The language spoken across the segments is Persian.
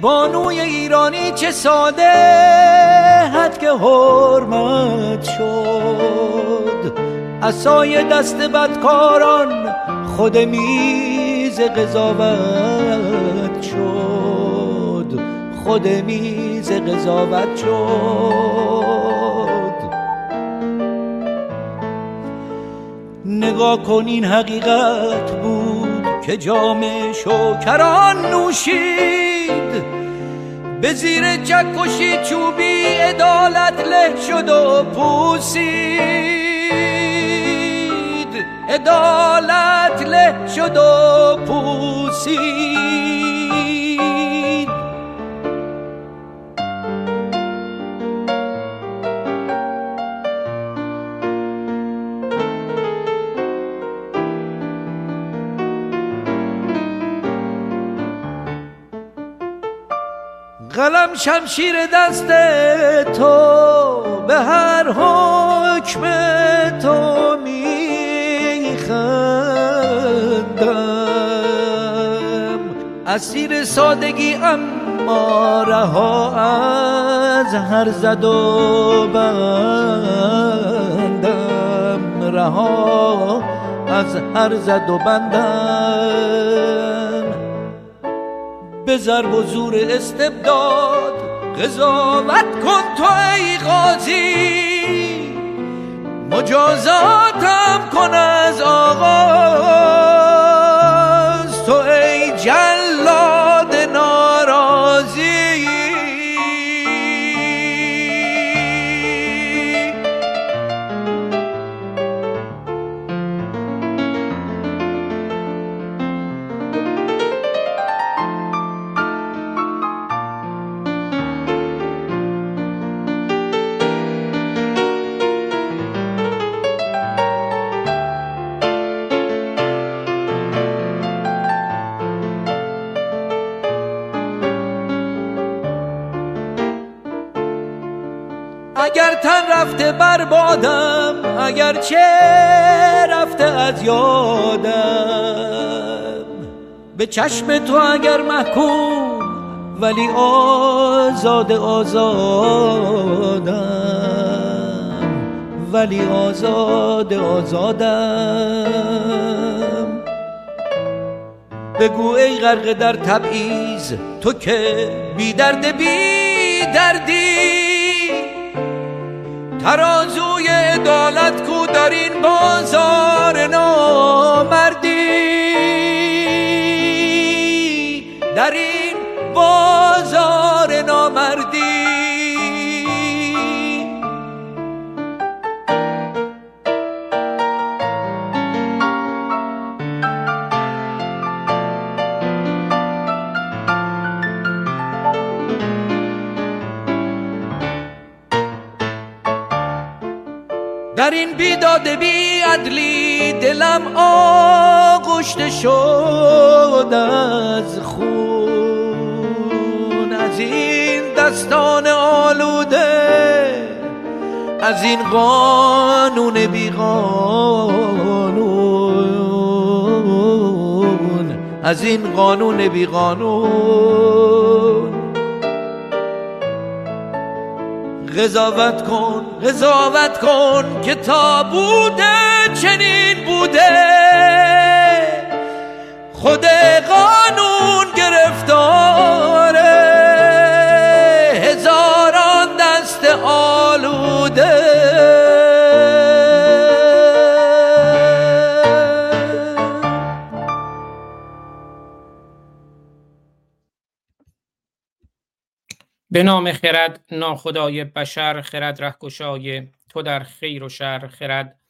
بانوی ایرانی چه ساده حد که حرمت شد. اسای دست بدکاران خود میز قضاوت شد. خود میز قضاوت شد. نگاه کن این حقیقت بود که جام شکران نوشید. به زیر چکشی چوبی عدالت له شد و پوسید. عدالت له شد و پوسید. شمشیر دست تو به هر حکم تو میخندم. اسیر سادگی اما رها از هر زد و بندم. رها از هر زد و بندم. به ضرب و زور استبداد قضاوت کن تو ای قاضی. مجازاتم کن از آغاز رفته بربادم اگر چه رفته از یادم. به چشم تو اگر محکوم ولی آزاد آزادم. ولی آزاد آزادم. بگو ای غرق در تبعیض تو که بی درد بی دردی ترازوی عدالت کو در این بازار نامردی. در این بازار نامردی. در این بیداد بی عدلی دلم آغشته شد از خون. از این دستان آلوده از این قانون بی قانون از این قانون بی قانون قضاوت کن قضاوت کن که تا بوده چنین بوده. خود قانون به نام خرد ناخدای بشر خرد رهگشای تو در خیر و شر خرد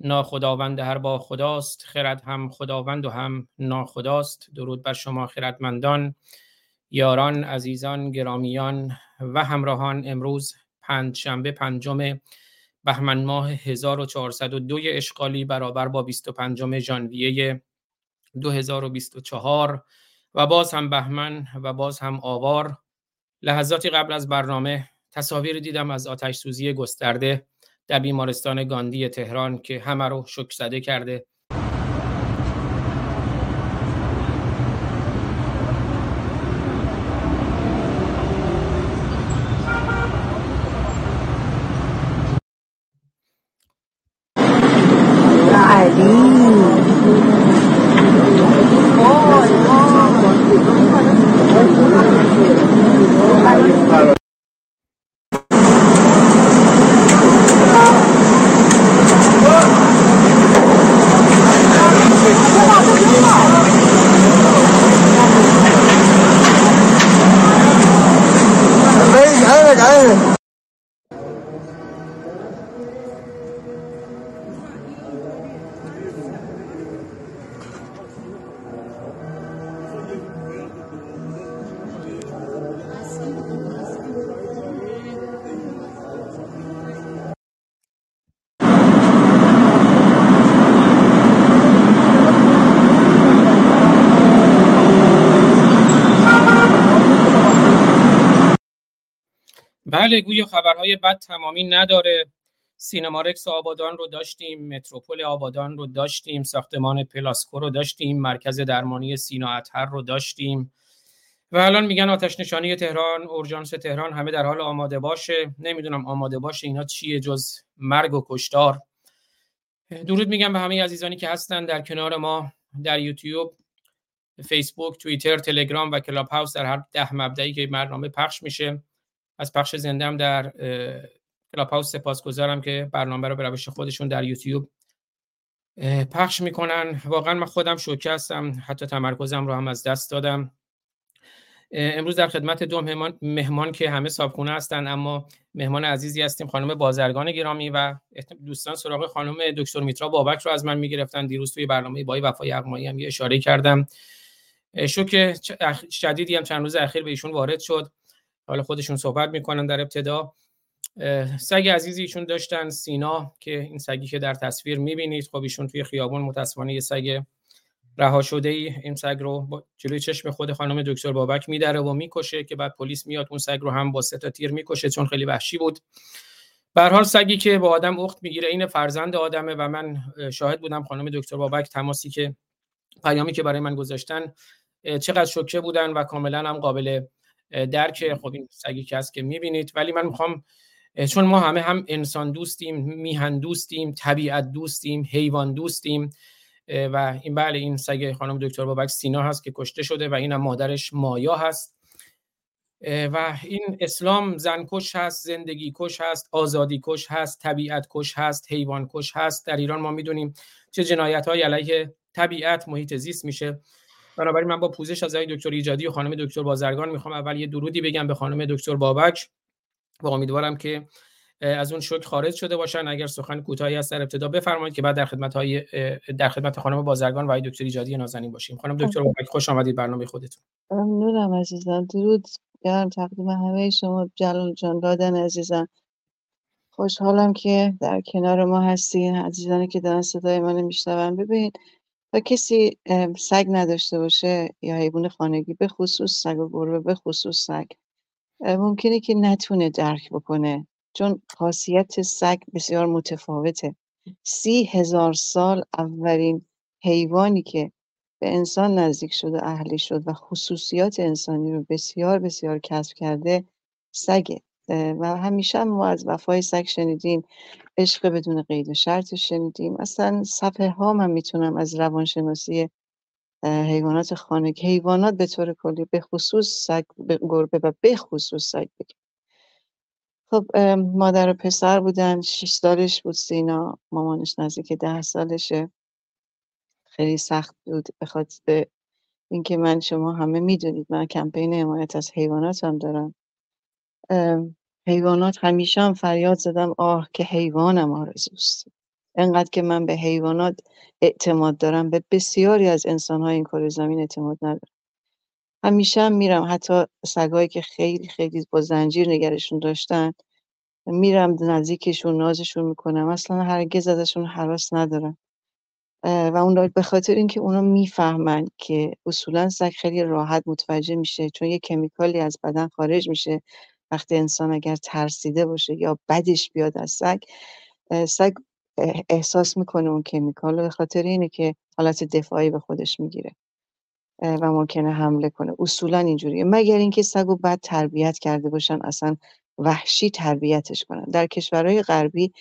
ناخداوند هر با خداست خرد هم خداوند و هم ناخداست. درود بر شما خردمندان یاران عزیزان گرامیان و همراهان. امروز پنج شنبه پنجم بهمن ماه 1402 اشغالی برابر با 25 ژانویه 2024 و باز هم بهمن و باز هم آوار. لحظاتی قبل از برنامه تصاویر دیدم از آتش سوزی گسترده در بیمارستان گاندی تهران که همه رو شک زده کرده. بله گویا خبرهای بد تمامی نداره. سینما رکس آبادان رو داشتیم متروپول آبادان رو داشتیم ساختمان پلاسکو رو داشتیم مرکز درمانی سینا اطهر رو داشتیم. و الان میگن آتش نشانی تهران اورژانس تهران همه در حال آماده باشه. نمی‌دونم آماده باشه اینا چیه جز مرگ و کشتار. درود میگم به همه عزیزانی که هستن در کنار ما در یوتیوب فیسبوک توییتر تلگرام و کلاب هاوس در هر ده مبدعی که برنامه پخش میشه. از پخش زنده هم در کلاب هاوس سپاسگزارم که برنامه رو به روش خودشون در یوتیوب پخش می‌کنن. واقعا من خودم شوکه هستم حتی تمرکزم رو هم از دست دادم. امروز در خدمت دو مهمان, مهمان که همه صابخونه هستن اما مهمان عزیزی هستیم خانم بازرگان گرامی و دوستان سراغ خانم دکتر میترا بابک رو از من می‌گرفتن. دیروز توی برنامه بای وفای اقمایی هم یه اشاره کردم. شوک شدیدی هم چند روز اخیر به ایشون وارد شد. حالا خودشون صحبت می‌کنن در ابتدا. سگ عزیزی ایشون داشتن سینا که این سگی که در تصویر می‌بینید خب ایشون توی خیابون متاسفانه یه سگ رها شده ای این سگ رو جلوی چشم خود خانم دکتر بابک میدره و می‌کشه که بعد پلیس میاد اون سگ رو هم با سه تا تیر می‌کشه چون خیلی وحشی بود. به حال سگی که با آدم اخت می‌گیره این فرزند آدمه و من شاهد بودم خانم دکتر بابک تماسی که پیامی که برای من گذاشتن چقدر شوکه بودن و کاملا هم قابل درک خب این سگی که هست که می‌بینید. ولی من می‌خوام چون ما همه هم انسان دوستیم میهن دوستیم طبیعت دوستیم حیوان دوستیم و این بله این سگ خانم دکتر بابک سینا هست که کشته شده و این هم مادرش مایا هست. و این اسلام زن کش هست زندگی کش هست آزادی کش هست طبیعت کش هست حیوان کش هست. در ایران ما می‌دونیم چه جنایت های علیه طبیعت محیط زیست میشه. بنابراین من با پوزش از دکتر ایجادی و خانم دکتر بازرگان می‌خوام اول یه درودی بگم به خانم دکتر بابک و امیدوارم که از اون شوک خارج شده باشن. اگر سخن کوتاهی هست در ابتدا بفرمایید که بعد در خدمت های در خدمت خانم بازرگان و دکتر ایجادی نازنین باشیم. خانم دکتر بابک خوش آمدید برنامه خودتون. ممنونم عزیزم. درود گرم تقدیم همه شما. جلال جان دادن عزیزم. خوشحالم که در کنار ما هستین. عزیزانی که دارن صدای منو میشنون. ببین تا کسی سگ نداشته باشه یا حیوان خانگی به خصوص سگ و گربه به خصوص سگ ممکنه که نتونه درک بکنه. چون خاصیت سگ بسیار متفاوته. سی هزار سال اولین حیوانی که به انسان نزدیک شد و اهلی شد و خصوصیات انسانی رو بسیار بسیار کسب کرده سگه. و همیشه ما از وفای سگ شنیدیم عشق بدون قید و شرط شنیدیم. اصلا صفحه ها من می‌تونم از روانشناسی حیوانات خانگی حیوانات به طور کلی به خصوص سگ گربه و به خصوص سگ بگیم خب مادر و پسر بودن شیش سالش بود سینا مامانش نزدیک ده سالشه. خیلی سخت بود بخاطر اینکه من شما همه می‌دونید من کمپین حمایت از حیوانات هم دارم. حیوانات همیشه هم فریاد زدم آه که حیوانم آرزوست. انقدر که من به حیوانات اعتماد دارم. به بسیاری از انسانهای این کار زمین اعتماد ندارم. همیشه هم میرم. حتی سگایی که خیلی خیلی با زنجیر نگرشون داشتن میرم نزدیکشون نازشون می‌کنم. اصلا هرگز ازشون حراس ندارم. و اون به خاطر اینکه اونا می‌فهمن که اصولا سگ خیلی راحت متوجه میشه چون یه کمیکالی از بدن خارج میشه. وقتی انسان اگر ترسیده باشه یا بدش بیاد از سگ سگ احساس می‌کنه اون کمیکال به خاطر اینه که حالت دفاعی به خودش می‌گیره و ممکنه حمله کنه. اصولا اینجوریه. مگر اینکه سگو بد تربیت کرده باشن اصلا وحشی تربیتش کنن. در کشورهای غربی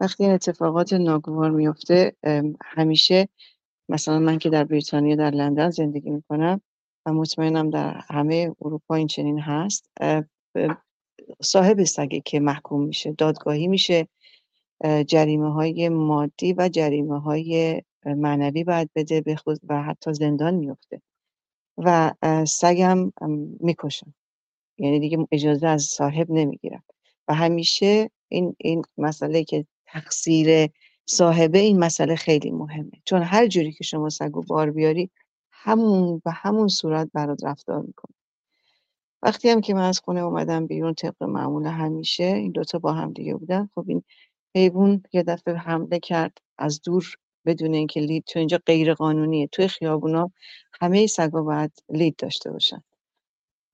وقتی این اتفاقات ناگوار میفته همیشه مثلا من که در بریتانیا در لندن زندگی می‌کنم و مطمئنم در همه اروپا این چنین هست صاحب سگه که محکوم میشه دادگاهی میشه. جریمه های مادی و جریمه های معنوی باید بده به خود و حتی زندان میفته و سگم می‌کشن. یعنی دیگه اجازه از صاحب نمی‌گیرن. و همیشه این این مسئله که تقصیر صاحبه این مسئله خیلی مهمه. چون هر جوری که شما سگو بار بیاری همون به همون صورت برات رفتار می‌کنه. وقتی هم که من از خونه اومدم بیرون طبق معمول همیشه این دوتا با هم دیگه بودن خب این حیوان یه دفعه حمله کرد از دور بدون اینکه لید تو اینجا غیر قانونیه توی خیابونا همه سگا باید لید داشته باشن.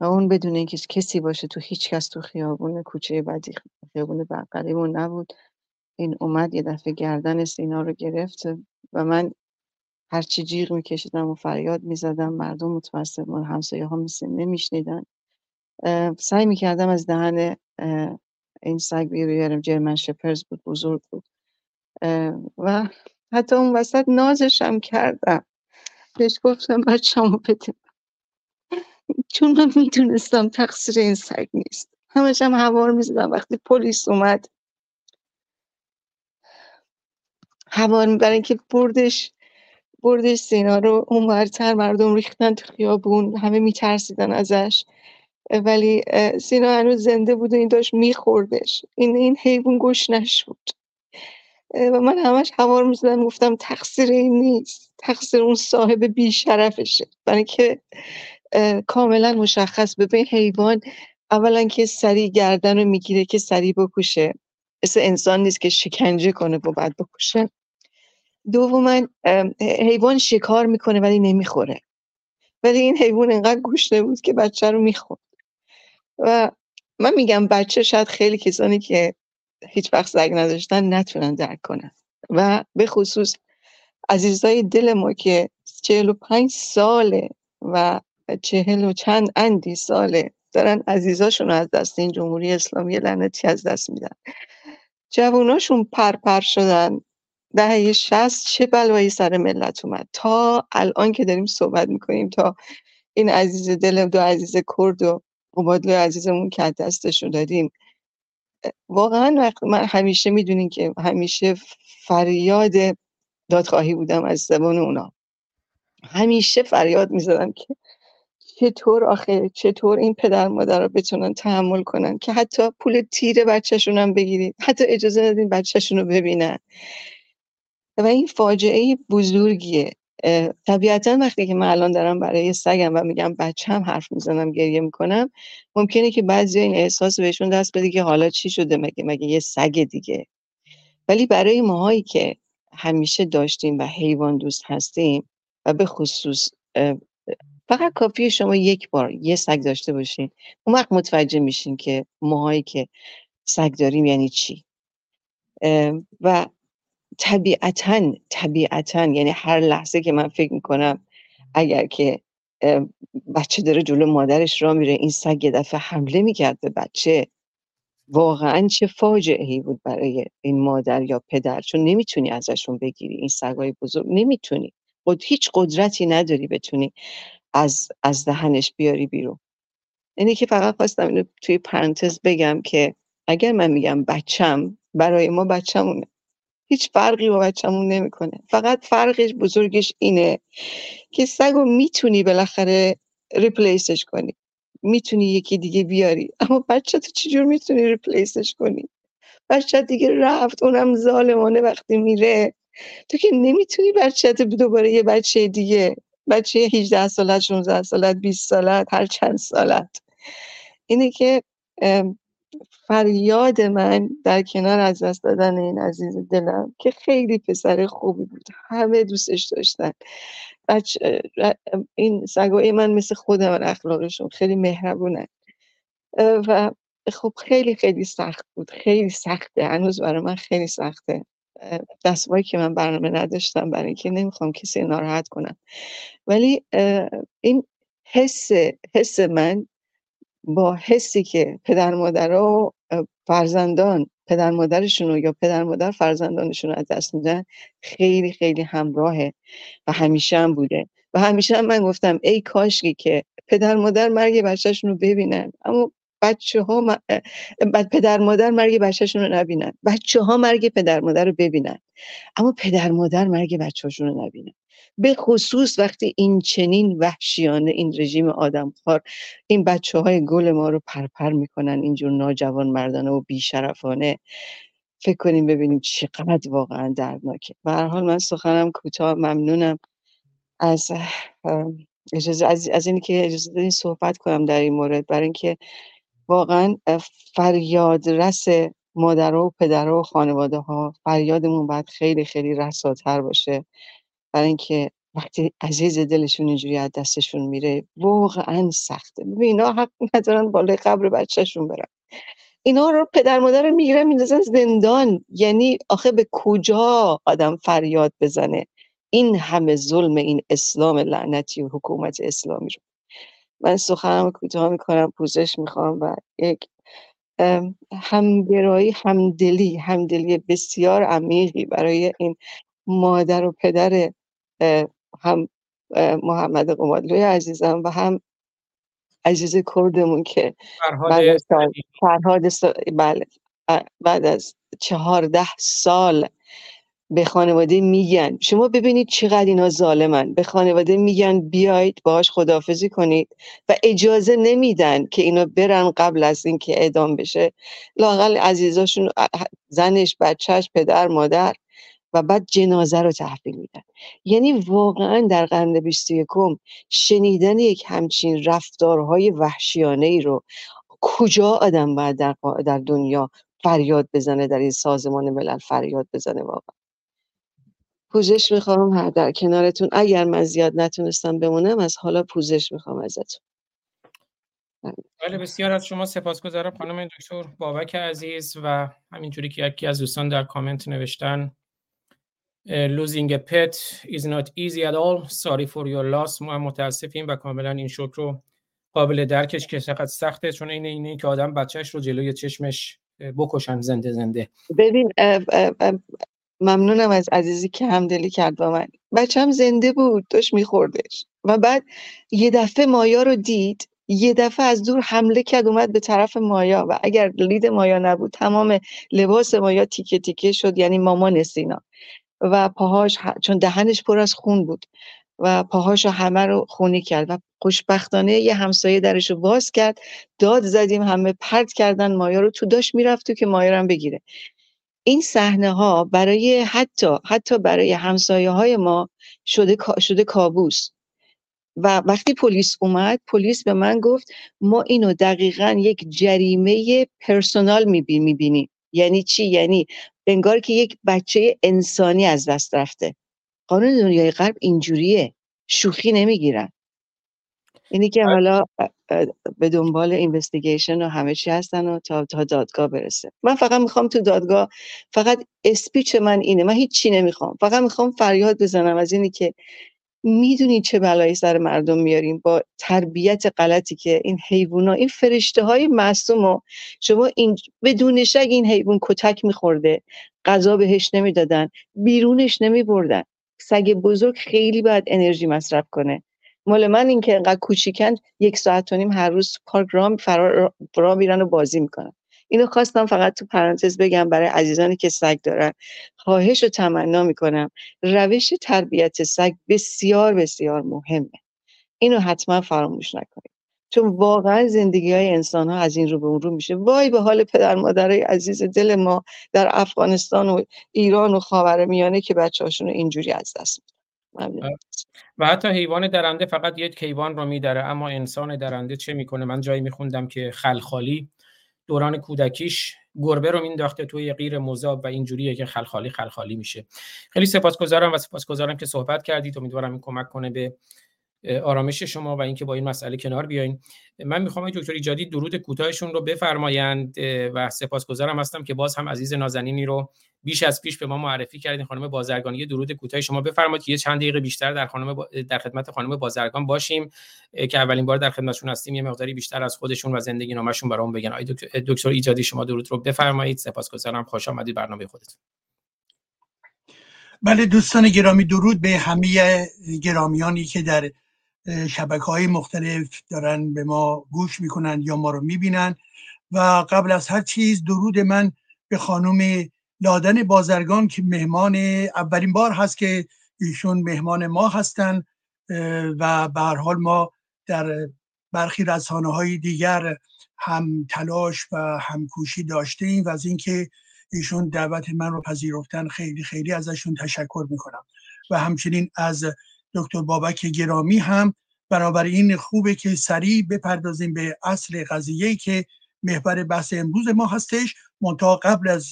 و اون بدون اینکه کسی باشه تو هیچ کس تو خیابون کوچه بعدی خیابون بغلیمون نبود. این اومد یه دفعه گردن سینا رو گرفت و من هرچی جیغ میکشیدم و فریاد می‌زدم مردم متوسط من همسایه ها نمیشنیدن. سعی می‌کردم از دهن این سگ بیارم جرمن شپرز بود بزرگ بود و حتی اون وسط نازشم کردم بهش گفتم بچه‌مو بده چون من می‌دونستم تقصیر این سگ نیست همش هم هوا رو می‌زدم وقتی پلیس اومد هوا برای اینکه بردش بردش سینا رو اونورتر مردم ریختن تو خیابون همه میترسیدن ازش ولی سینا هنوز زنده بود و این داشت میخوردش. این این حیوان گوش نشد. و من همش هوا رو می‌زدم گفتم تقصیر این نیست. تقصیر اون صاحب بیشرفشه. برای که کاملا مشخص به حیوان اولا که سری گردن رو می‌گیره که سری بکشه. مثل انسان نیست که شکنجه کنه و بعد بکشه. دوما حیوان شکار می‌کنه ولی نمی‌خوره. ولی این حیوان انقدر گوشته بود که بچه رو می‌خورد. و من میگم بچه شاید خیلی کسانی که هیچ وقت سگ نداشتن نتونن درک کنن. و به خصوص عزیزای دل ما که چهل و پنج ساله و چهل و چند اندی ساله دارن عزیزاشون از دست این جمهوری اسلامی لعنتی از دست میدن. جواناشون پرپر شدن. دهه شست چه بلایی سر ملت اومد. تا الان که داریم صحبت می‌کنیم تا این عزیز دل دو عزیز کرد و قبادلو عزیزمون که دستشون دادیم. واقعا من همیشه می‌دونین که همیشه فریاد دادخواهی بودم از زبان اونا. همیشه فریاد می‌زدم که چطور آخه چطور این پدر مادر رو بتونن تحمل کنن که حتی پول تیر بچهشون هم بگیرید حتی اجازه ندین بچهشون رو ببینن. و این فاجعه بزرگیه. طبیعتا وقتی که من الان دارم برای سگم و میگم بچم حرف می‌زنم گریه می‌کنم ممکنه که بعضی این احساس بهشون دست بده که حالا چی شده؟ مگه مگه یه سگ دیگه؟ ولی برای ماهایی که همیشه داشتیم و حیوان دوست هستیم و به خصوص فقط کافیه شما یک بار یه سگ داشته باشین اون وقت متوجه میشین که ماهایی که سگ داریم یعنی چی؟ و طبیعتا طبیعتا یعنی هر لحظه که من فکر می‌کنم اگر که بچه داره جلو مادرش را میره این سگ یه دفعه حمله می‌کرد به بچه. واقعا چه فاجعه ای بود برای این مادر یا پدر؟ چون نمی‌تونی ازشون بگیری. این سگای بزرگ نمی‌تونی. خود هیچ قدرتی نداری بتونی از, از دهنش بیاری بیرون. اینه که فقط خواستم اینو توی پرانتز بگم که اگر من میگم بچم برای ما بچمونه. هیچ فرقی با بچه‌مون نمی‌کنه. فقط فرقش بزرگش اینه که سگو می‌تونی بالاخره ریپلیسش کنی. می‌تونی یکی دیگه بیاری. اما بچه تو چجور می‌تونی ریپلیسش کنی؟ بچه دیگه رفت اونم ظالمانه وقتی میره. تو که نمی‌تونی بچه دوباره یه بچه دیگه بچه 18 سالت 16 سالت 20 سالت هر چند سالت. اینه که فریاد من در کنار از دست دادن این عزیز دلم که خیلی پسر خوبی بود. همه دوستش داشتن. بچه این سگای من مثل خودم اخلاقشون خیلی مهربونن. و خب خیلی خیلی سخت بود. خیلی سخته. هنوز برای من خیلی سخته. دستمایی که من برنامه نداشتم برای اینکه نمی‌خوام کسی ناراحت کنم. ولی این حس حس من با حسی که پدر مادر و فرزندان پدر مادرشون یا پدر مادر فرزندانشون رو از دست میدن خیلی خیلی همراهه و همیشه هم بوده. و همیشه هم من گفتم ای کاشکی که پدر مادر مرگ بچهشون رو ببینن. اما بچه ها پدر مادر مرگ بچهشون رو نبینن. بچه ها مرگ پدر مادر رو ببینن. اما پدر مادر مرگ بچه هاشون رو نبینن. به خصوص وقتی این چنین وحشیانه این رژیم آدمخوار این بچه های گل ما رو پرپر می‌کنن اینجور ناجوان مردانه و بیشرفانه. فکر کنیم ببینیم چقدر واقعا دردناکه. به هر حال من سخنم کوتاه ممنونم. از اجازه از, از اینی که اجازه دادین صحبت کنم در این مورد. برای اینکه واقعا فریاد رس مادرها و پدرها و خانواده ها فریادمون باید خیلی خیلی رساتر باشه. برای اینکه وقتی عزیز دلشون اینجوری از دستشون میره واقعا سخته. اینا حق ندارن بالای قبر بچهشون برن. اینا رو پدر مادر رو می‌گیرن میندازن زندان. یعنی آخه به کجا آدم فریاد بزنه؟ این همه ظلم این اسلام لعنتی و حکومت اسلامی رو. من سخنم کوتاه می‌کنم پوزش می‌خوام و یک همگرایی همدلی همدلی بسیار عمیقی برای این مادر و پدر هم محمد قمادلوی عزیزم و هم عزیز کردمون که بعد از فرهاد بله بعد از چهارده سال به خانواده میگن. شما ببینید چقدر اینا ظالمن. به خانواده میگن بیایید باهاش خدافزی کنید و اجازه نمیدن که اینا برن قبل از اینکه اعدام بشه. لاقل عزیزاشون زنش بچهش پدر مادر و بعد جنازه رو تحویل میدن. یعنی واقعا در قرن 21 شنیدن یک همچین رفتارهای وحشیانه ای رو کجا آدم باید در, در دنیا فریاد بزنه در این سازمان ملل فریاد بزنه واقعا؟ پوزش می‌خوام در کنارتون. اگر من زیاد نتونستم بمونم از حالا پوزش می‌خوام ازتون. بله بسیار از شما سپاسگزارم خانم دکتر بابک عزیز و همینجوری که یکی از دوستان در کامنت نوشتن losing a pet is not easy at all. Sorry for your loss. ما متاسفیم و کاملا این شکر رو قابل درکش که چقدر سخته چون این اینه که آدم بچهش رو جلوی چشمش بکشن زنده زنده. ببین ممنونم از عزیزی که همدلی کرد با من. بچم زنده بود داشت میخوردش. و بعد یه دفعه مایا رو دید یه دفعه از دور حمله کرد اومد به طرف مایا. و اگر لید مایا نبود تمام لباس مایا تیکه تیکه شد یعنی مامان سینا. و پاهاش چون دهنش پر از خون بود و پاهاش همه رو خونی کرد و خوشبختانه یه همسایه درش رو باز کرد داد زدیم همه پرت کردن مایا رو تو داشت می‌رفت تو که مایا رو بگیره. این صحنه ها برای حتی حتی برای همسایه های ما شده شده کابوس. و وقتی پلیس اومد پلیس به من گفت ما اینو دقیقا یک جریمه پرسونال می‌بینیم. یعنی چی؟ یعنی انگار که یک بچه انسانی از دست رفته. قانون دنیای غرب اینجوریه. شوخی نمی‌گیرن. اینی که حالا به دنبال اینوستیگیشن و همه چی هستن و تا, تا دادگاه برسه. من فقط می‌خوام تو دادگاه فقط اسپیچ من اینه. من هیچ چی نمی‌خوام. فقط می‌خوام فریاد بزنم از اینی که می‌دونید چه بلایی سر مردم میاریم با تربیت غلطی که این حیوونا این فرشته های معصوم شما این بدون شک این حیوان کتک میخورده غذا بهش نمی‌دادن بیرونش نمیبردن. سگ بزرگ خیلی باید انرژی مصرف کنه. مال من این که انقدر کوچیکن یک ساعت و نیم هر روز پارک رام فرار را میرن و بازی می‌کنن. اینو خواستم فقط تو پرانتز بگم برای عزیزانی که سگ دارن. خواهش و تمنا می‌کنم. روش تربیت سگ بسیار بسیار مهمه. اینو حتما فراموش نکنید. چون واقعا زندگی های انسان ها از این رو به اون رو میشه. وای به حال پدر مادرای عزیز دل ما در افغانستان و ایران و خاورمیانه که بچه هاشون اینجوری از دست میدن. و حتی حیوان درنده فقط یک حیوان رو میداره اما انسان درنده چه می‌کنه؟ من جایی میخوندم که خلخالی دوران کودکیش گربه رو مینداخته توی غیر مذاب و اینجوریه که خلخالی خلخالی میشه. خیلی سپاسگزارم و سپاسگزارم که صحبت کردید. امیدوارم این کمک کنه به آرامش شما و اینکه با این مسئله کنار بیاین. من می‌خوام دکتر ایجادی درود کوتاهشون رو بفرمایند و سپاسگزارم هستم که باز هم عزیز نازنینی رو بیش از پیش به ما معرفی کردین. خانم بازرگانی درود کوتاه شما بفرمایید که یه چند دقیقه بیشتر در خانم در خدمت خانم بازرگان باشیم که اولین بار در خدمتشون هستیم. یه مقداری بیشتر از خودشون و زندگی نامشون برام بگن. آقای دکتر ایجادی شما درود رو بفرمایید. سپاسگزارم. خوش آمدید. برنامه خودتون بله دوستان گرامی درود به همه گرامیانی که در شبکه های مختلف دارن به ما گوش می‌کنن یا ما رو می‌بینن. و قبل از هر چیز درود من به خانم لادن بازرگان که مهمان اولین بار هست که ایشون مهمان ما هستن و به هر حال ما در برخی رسانه های دیگر هم تلاش و همکوشی داشته ایم و از اینکه ایشون دعوت من رو پذیرفتن خیلی خیلی ازشون تشکر می‌کنم. و همچنین از دکتر بابک گرامی هم این خوبه که سریع بپردازیم به اصل قضیه که محور بحث امروز ما هستش. منتها قبل از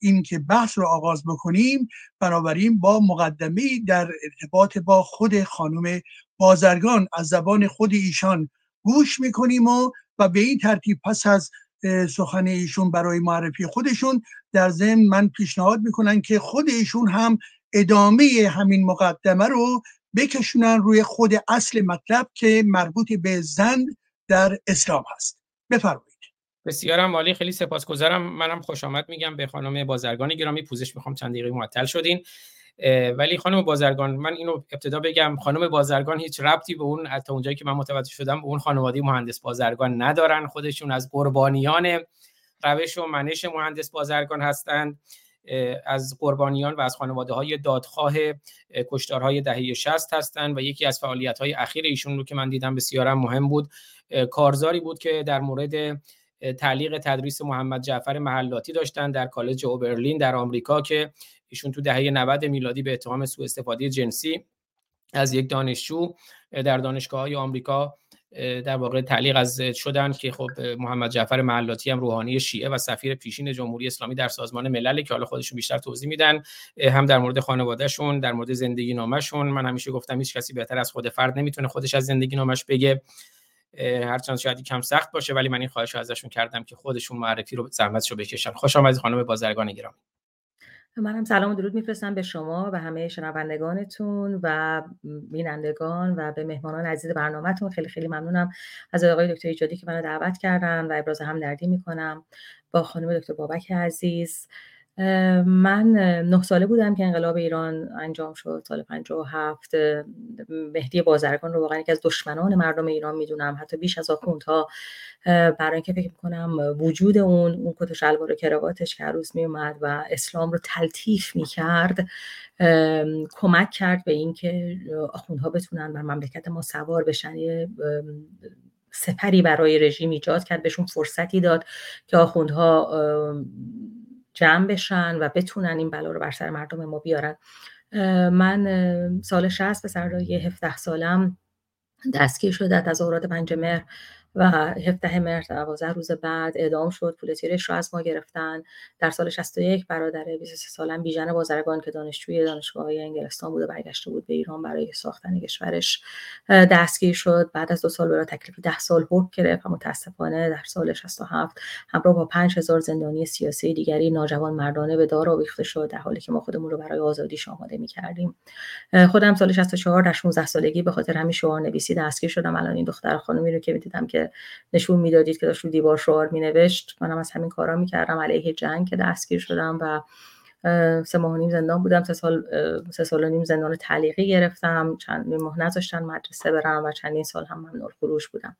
اینکه بحث رو آغاز بکنیم بنابراین با مقدمه در ارتباط با خود خانم بازرگان از زبان خود ایشان گوش می‌کنیم و و به این ترتیب پس از سخن ایشون برای معرفی خودشون در ضمن من پیشنهاد می‌کنن که خود ایشون هم ادامه همین مقدمه رو بکشونن روی خود اصل مطلب که مربوط به زن در اسلام هست. بفرمایید. بسیارم مالی خیلی سپاسگزارم. منم خوش آمد میگم به خانم بازرگان گرامی پوزش می‌خوام چند دقیقه معطل شدین. ولی خانم بازرگان من اینو ابتدا بگم خانم بازرگان هیچ ربطی به اون حتی اونجایی که من متوجه شدم به اون خانواده مهندس بازرگان ندارن. خودشون از قربانیان روش و منش مهندس بازرگان هستند از قربانیان و از خانواده های دادخواه کشتارهای دهه 60 هستند و یکی از فعالیت های اخیر ایشون رو که من دیدم بسیارم مهم بود کارزاری بود که در مورد تعلیق تدریس محمد جعفر محلاتی داشتن در کالج اوبرلین در آمریکا که ایشون تو دهه 90 میلادی به اتهام سوء استفاده جنسی از یک دانشجو در دانشگاه های آمریکا در واقع تعلیق از شدن که خب محمد جعفر محلاتی هم روحانی شیعه و سفیر پیشین جمهوری اسلامی در سازمان ملل که حالا خودشون بیشتر توضیح میدن هم در مورد خانوادهشون در مورد زندگی نامشون من همیشه گفتم هیچ کسی بهتر از خود فرد نمی‌تونه خودش از زندگی نامش بگه. هرچند شاید کم سخت باشه ولی من این خواهش ازشون کردم که خودشون معرفی رو زحمتشو بکشن. خوش آمدید خانم بازرگان گرامی. منم سلام و درود میفرستم به شما و همه شنوندگانتون و بینندگان و به مهمانان عزیز برنامهتون. خیلی خیلی ممنونم از آقای دکتر ایجادی که منو دعوت کردن و ابراز همدردی می‌کنم با خانم دکتر بابک عزیز. من نه ساله بودم که انقلاب ایران انجام شد سال 57 مهدی بازرگان رو واقعا یکی از دشمنان مردم ایران می‌دونم. حتی بیش از آخوندها برای اینکه فکر کنم وجود اون اون کت و شلوار و کراواتش که عروس می اومد و اسلام رو تلطیف می کرد کمک کرد به اینکه آخوندها بتونن بر مملکت ما سوار بشن. یه سپری برای رژیم ایجاد کرد بهشون فرصتی داد که آخوندها جمع بشن و بتونن این بلا رو بر سر مردم ما بیارن. من سال 60 به سرای 17 سالم دستگیر شده از تظاهرات پنج مهر. و 17 مهر 12 روز بعد اعدام شد. پول تیرش رو از ما گرفتن. در سال 61 برادر 23 سالم بیژن بازرگان که دانشجوی دانشگاه های انگلستان بود و برگشته بود به ایران برای ساختن کشورش دستگیر شد. بعد از دو سال برای تکلیف 10 سال حکم گرفت. و متاسفانه در سال 67 همراه با 5000 زندانی سیاسی دیگری ناجوان مردانه به دار آویخته شد. در حالی که ما خودمون رو برای آزادی آماده می‌کردیم. خودم سال 64 در 16 سالگی به خاطر همین شعار نویسی دستگیر شدم. الان این دختر خانمی رو که می‌دیدم که نشون می‌دادید که داشت رو دیوار شعار مینوشت. منم از همین کارا می‌کردم. علیه جنگ که دستگیر شدم و سه ماه نیم زندان بودم. سه سال سه سال و نیم زندان تعلیقی گرفتم. چند ماه نذاشتن مدرسه برم و چندین سال هم ممنوع خروش بودم.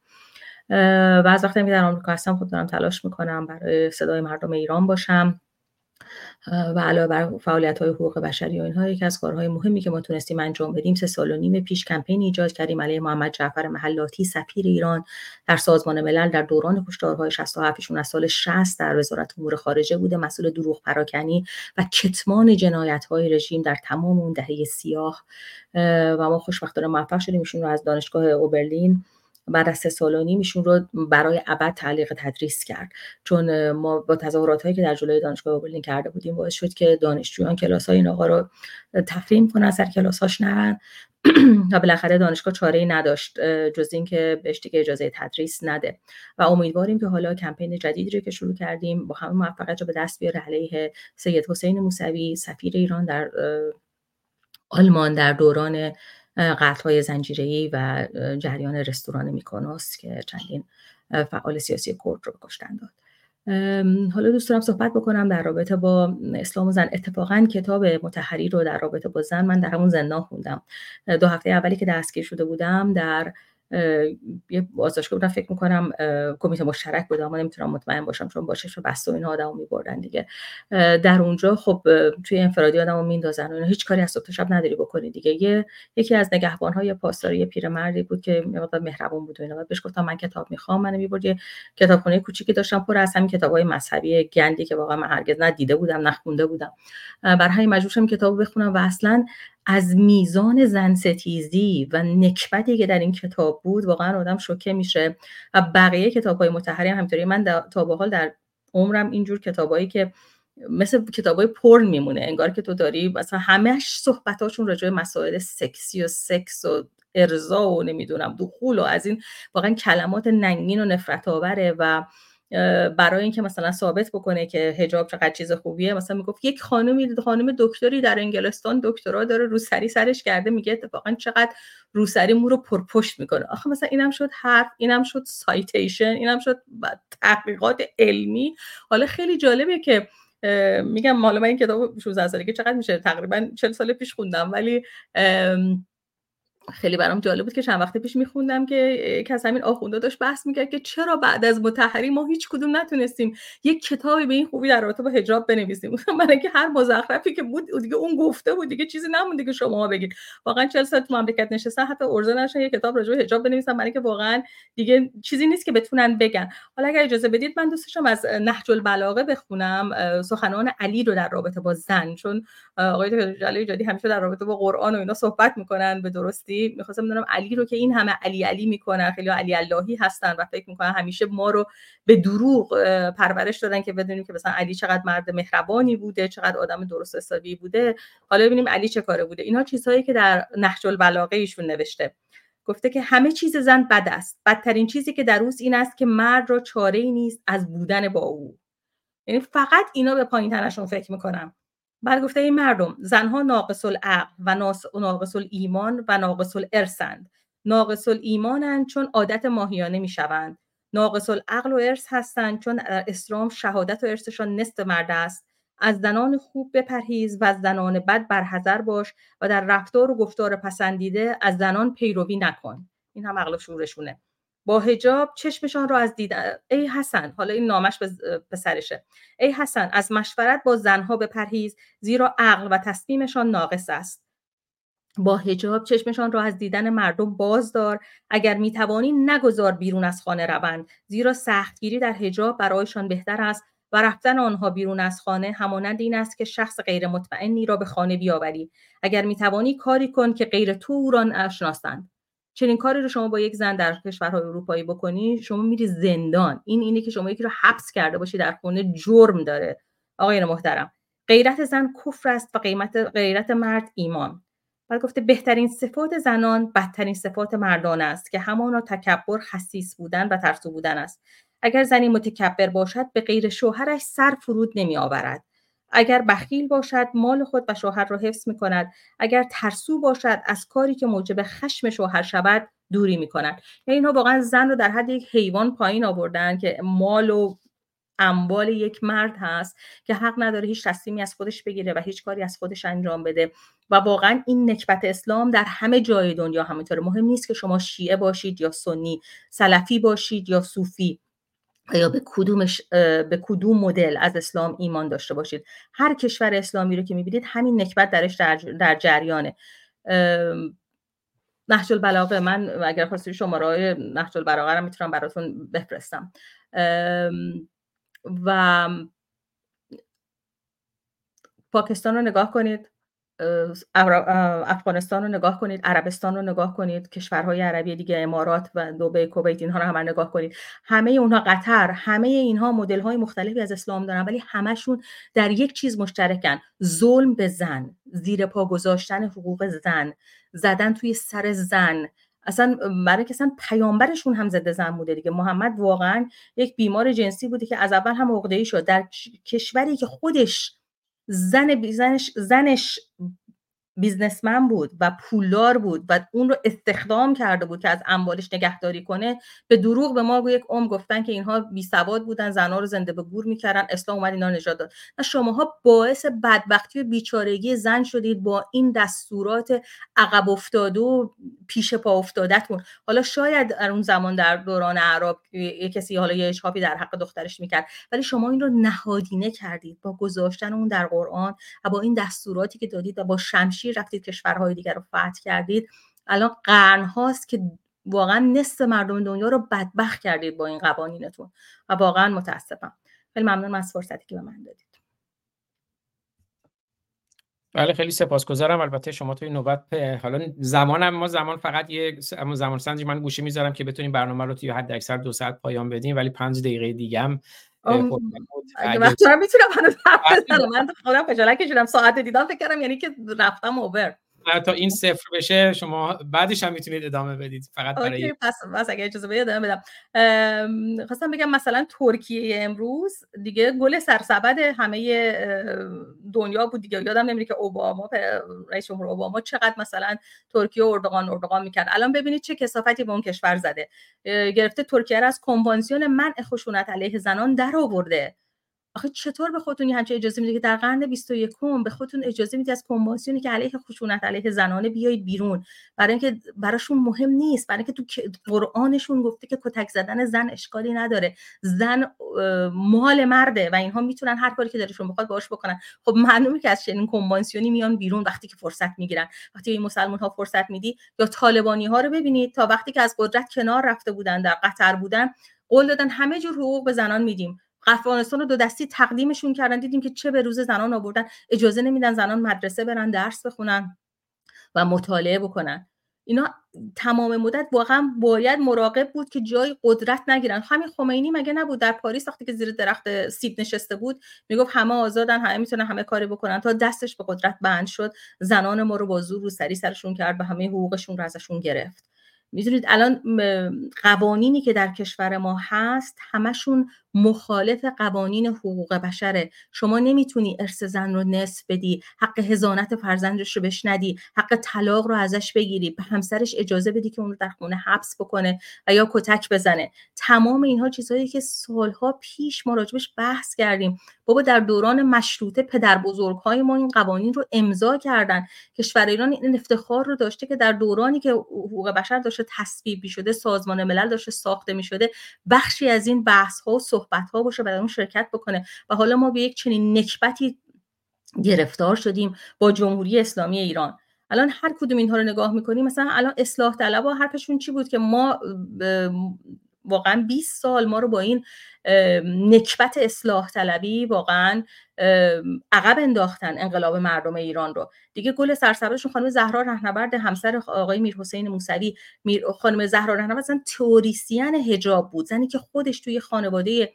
و از وقتی که در آمریکا هستم خود دارم تلاش می‌کنم برای صدای مردم ایران باشم. و علاوه بر فعالیت های حقوق بشری و اینها یکی از کارهای مهمی که ما تونستیم انجام بدیم سه سال و نیم پیش کمپین ایجاد کردیم. علیه محمد جعفر محلاتی سفیر ایران در سازمان ملل در دوران کشتارهای 67 ایشون از سال 60 در وزارت امور خارجه بوده مسئول دروغ پراکنی و کتمان جنایت های رژیم در تمام اون دهه سیاه. و ما خوشبختانه موفق شدیم. ایشون رو از دانشگاه اوبرلین بعد از سه سال و نیمشون رو برای ابد تعلیق تدریس کرد. چون ما با تظاهرات هایی که در جلوی دانشگاه اوبرلین کرده بودیم باعث شد که دانشجویان کلاس های این آقا رو تحریم کنن سر کلاس هاش نرن. و بالاخره دانشگاه چاره ای نداشت جز اینکه بهش دیگه اجازه تدریس نده. و امیدواریم که حالا کمپین جدیدی رو که شروع کردیم با همه موفقیت رو به دست بیاره. علیه سید حسین موسوی سفیر ایران در آلمان در دوران قتل های زنجیری و جریان رستوران میکنوس که چندین فعال سیاسی کرد رو کشتن داد. حالا دوست دارم صحبت بکنم در رابطه با اسلام و زن. اتفاقا کتاب متحری رو در رابطه با زن من در همون زندان خوندم. دو هفته اولی که دستگیر شده بودم در یه بازداشتگاه بودم فکر می‌کنم کمیته مشترک بود اما نمی‌تونم مطمئن باشم چون باشش رو بسته و این آدمو میبردن دیگه. در اونجا خب توی انفرادی آدمو میندازن و هیچ کاری از صبح شب نداری بکنی دیگه. یه یکی از نگهبان های پاسداری یه پیرمردی بود که مقدار مهربون بود و اینا. بهش گفتم من کتاب می‌خوام من می‌برد یه کتابخونه کوچیکی داشتم پر از همین کتابای مذهبی گندی که واقعا من هرگز ندیده بودم نخونده بودم. برای همین مجبور شدم کتابو بخونم و اصلا از میزان زن ستیزی و نکبتی که در این کتاب بود واقعا آدم شوکه میشه و بقیه کتاب های متحری هم همینطوری. من تا به حال در عمرم اینجور کتابایی که مثل کتابای پر میمونه. انگار که تو داری مثلا همهش صحبتاشون راجع به مسائل سکسی و سکس و ارزا و نمی‌دونم دخول و از این واقعا کلمات ننگین و نفرت آوره و برای اینکه مثلا ثابت بکنه که حجاب چقدر چیز خوبیه مثلا می‌گفت یک خانمی خانم دکتری در انگلستان دکترا داره روسری سرش کرده میگه اتفاقا چقدر روسری مو رو پرپشت می‌کنه. آخه مثلا اینم شد حرف اینم شد سایتیشن اینم شد تحقیقات علمی. حالا خیلی جالبه که میگم مال من این کتاب 16 سالگی چقدر میشه؟ تقریبا 40 سال پیش خوندم ولی خیلی برام جالب بود که چند وقت پیش میخوندم که از همین آخونده داشت بحث می‌کرد که چرا بعد از متحری ما هیچ کدوم نتونستیم یک کتابی به این خوبی در رابطه با حجاب بنویسیم. برای اینکه هر مزخرفی که بود دیگه اون گفته بود دیگه چیزی نمون دیگه شما بگید. واقعا 40 سال تو مملکت نشستن حتی ارزه نشن یک کتاب راجع به حجاب بنویسن برای اینکه واقعا دیگه چیزی نیست که بتونن بگن. حالا اگر اجازه بدید من دوست داشتم از نهج البلاغه بخونم سخنان علی رو در رابطه با زن. چون آقای جلالی جادی همیشه در رابطه با قرآن و اینا صحبت می‌کنن به درستی. می‌خواستم بدونم علی رو که این همه علی علی می‌کنن خیلی علی اللهی هستن و فکر می‌کنن همیشه ما رو به دروغ پرورش دادن که بدونیم که مثلا علی چقدر مرد مهربانی بوده چقدر آدم درست حسابی بوده. حالا ببینیم علی چه کاره بوده. اینا چیزهایی که در نهج البلاغه ایشون نوشته. گفته که همه چیز زن بد است. بدترین چیزی که در اوست این است که مرد را چاره ای نیست از بودن با او. یعنی فقط اینا به پایین تنشون فکر می‌کنم. بعد گفته این مردم زنها ناقص العقل و ناقص ایمان و ناقص الارثند ناقص ایمانند چون عادت ماهیانه می‌شوند. ناقص العقل و ارث هستند چون در اسلام شهادت و ارثشان نصف مرد است. از زنان خوب بپرهیز و از زنان بد برحذر باش و در رفتار و گفتار پسندیده از زنان پیروی نکن. این هم عقل شورشونه. با هجاب چشمشان را از دیدن ای حسن حالا این نامش به سرشه. ای حسن از مشورت با زنها بپرهیز زیرا عقل و تصمیمشان ناقص است. با هجاب چشمشان را از دیدن مردم باز دار. اگر می‌توانی نگذار بیرون از خانه روند. زیرا سختگیری در هجاب برایشان بهتر است و رفتن آنها بیرون از خانه همانند این است که شخص غیر مطمئنی را به خانه بیاوری. اگر می‌توانی کاری کن که غیر تو او را نشناسند چنین کاری رو شما با یک زن در کشورهای اروپایی بکنی شما میری زندان. این اینه که شما یکی رو حبس کرده باشی در خونه جرم داره. آقایان محترم غیرت زن کفر است و قیمت غیرت مرد ایمان. بعد گفته بهترین صفات زنان بدترین صفات مردان است که همانا تکبر حسیس بودن و ترسو بودن است. اگر زنی متکبر باشد به غیر شوهرش سر فرود نمی آورد اگر بخیل باشد مال خود و شوهر را حفظ می کند اگر ترسو باشد از کاری که موجب خشم شوهر شود دوری می کند یعنی اینها واقعا زن رو در حد یک حیوان پایین آوردن که مال و اموال یک مرد هست که حق نداره هیچ تصمیمی از خودش بگیره و هیچ کاری از خودش انجام بده. و واقعا این نکبت اسلام در همه جای دنیا همینطوره. مهم نیست که شما شیعه باشید یا سنی سلفی باشید یا صوفی. یا به کدومش به کدوم مدل از اسلام ایمان داشته باشید. هر کشور اسلامی رو که می‌بینید همین نکبت درش در, در جریانه. نهج البلاغه من اگر خواستید شماره نهج البلاغه رو می‌تونم براتون بفرستم. و پاکستان رو نگاه کنید. افغانستان رو نگاه کنید عربستان رو نگاه کنید کشورهای عربی دیگه امارات و دوبه کویت اینها رو هم نگاه کنید. همه اونها قطر همه اینها مدل های مختلفی از اسلام دارن ولی همشون در یک چیز مشترکن ظلم به زن زیر پا گذاشتن حقوق زن زدن توی سر زن. اصلا برای اصلا پیامبرشون هم ضد زن بوده دیگه. محمد واقعا یک بیمار جنسی بوده که از اول هم عقده‌ای شد. در کشوری که خودش زن زنش زنش بیزنسمن بود و پولدار بود و اون رو استخدام کرده بود که از اموالش نگهداری کنه به دروغ به ما یک عمر گفتن که اینها بی سواد بودن زنها رو زنده به گور می‌کردن اسلام اومد اینا نجات داد. و شماها باعث بدبختی و بیچارگی زن شدید با این دستورات عقب افتاده و پیش پا افتادتون. حالا شاید در اون زمان در دوران عرب یه کسی حالا یه اشکافی در حق دخترش می‌کرد ولی شما این رو نهادینه کردید با گذاشتن اون در قرآن و با این دستوراتی که دادید و با شمشیر رفتید کشورهای دیگر رو فتح کردید. الان قرن هاست که واقعا نصف مردم دنیا رو بدبخت کردید با این قوانینتون. و واقعا متاسفم. خیلی ممنون از فرصتی که به من دادید. بله خیلی سپاسگزارم. البته شما توی نوبت حالا زمانم ما زمان فقط یه زمان سنجی من گوشی می‌ذارم که بتونیم برنامه رو توی حد اکثر دو ساعت پایان بدیم ولی پنج دقیقه دیگه هم می‌تونم هنوز حرف بزنم من خودم خجالت کشیدم. ساعت دیدم فکر کردم یعنی که رفتم اوور تا این صفر بشه شما بعدش هم می‌تونید ادامه بدید فقط برای پس پس اگه اجازه بدید ادامه بدم. خواستم بگم مثلا ترکیه امروز دیگه گل سرسبد همه دنیا بود دیگه. یادم نمیاد که اوباما رئیس جمهور اوباما چقدر مثلا ترکیه و اردوغان اردوغان می‌کرد. الان ببینید چه کسافتی به اون کشور زده. گرفته ترکیه را از کنوانسیون منع خشونت علیه زنان در آورده. آخه چطور به خودتون همچین اجازه میده که در قرن 21 به خودتون اجازه می‌دید از کنوانسیونی که علیه خشونت علیه زنانه بیایید بیرون؟ برای اینکه براشون مهم نیست. برای اینکه تو قرآنشون گفته که کتک زدن زن اشکالی نداره. زن مال مرده و اینها می‌تونن هر کاری که دلشون بخواد باش بکنن. خب معلومه که از چنین کنوانسیونی میان بیرون وقتی که فرصت می‌گیرن. وقتی این مسلمان ها فرصت میدی یا طالبانی ها رو ببینید تا وقتی که از قدرت کنار رفته بودن در قطر بودن قول دادن همه جور حقوق به زنان میدیم. افغانستان رو دو دستی تقدیمشون کردن. دیدیم که چه به روز زنان آوردن. اجازه نمیدن زنان مدرسه برن درس بخونن و مطالعه بکنن. اینا تمام مدت واقعا باید مراقب بود که جای قدرت نگیرن. همین خمینی مگه نبود؟ در پاریس وقتی که زیر درخت سیب نشسته بود می‌گفت همه آزادن همه می‌تونن همه کاری بکنن تا دستش به قدرت بند شد. زنان ما رو با زور رو سری سرشون کرد و همه حقوقشون رو ازشون گرفت. می‌دونید الان قوانینی که در کشور ما هست همشون مخالف قوانین حقوق بشره شما نمی‌تونی ارث زن رو نصف بدی حق هزانت فرزندش رو بهش ندی حق طلاق رو ازش بگیری به همسرش اجازه بدی که اون رو در خونه حبس بکنه و یا کتک بزنه. تمام اینها چیزهایی که سالها پیش ما راجبش بحث کردیم. بابا در دوران مشروطه پدر بزرگ های ما این قوانین رو امضا کردن. کشور ایران این افتخار رو داشته که در دورانی که حقوق بشر داشته تصویب شده سازمان ملل داشته ساخته می شده بخشی از این بحث ها و صحبت ها باشه و اون شرکت بکنه. و حالا ما به یک چنین نکبتی گرفتار شدیم با جمهوری اسلامی ایران. الان هر کدوم اینها رو نگاه می‌کنیم مثلا الان اصلاح طلب ها حرفشون چی بود که ما واقعا 20 سال ما رو با این نکبت اصلاح طلبی واقعا عقب انداختن انقلاب مردم ایران رو. دیگه گل سرسبزشون خانم زهرا رهنورد همسر آقای میر حسین موسوی خانم زهرا رهنورد مثلا توریسیان حجاب بود. زنی که خودش توی خانواده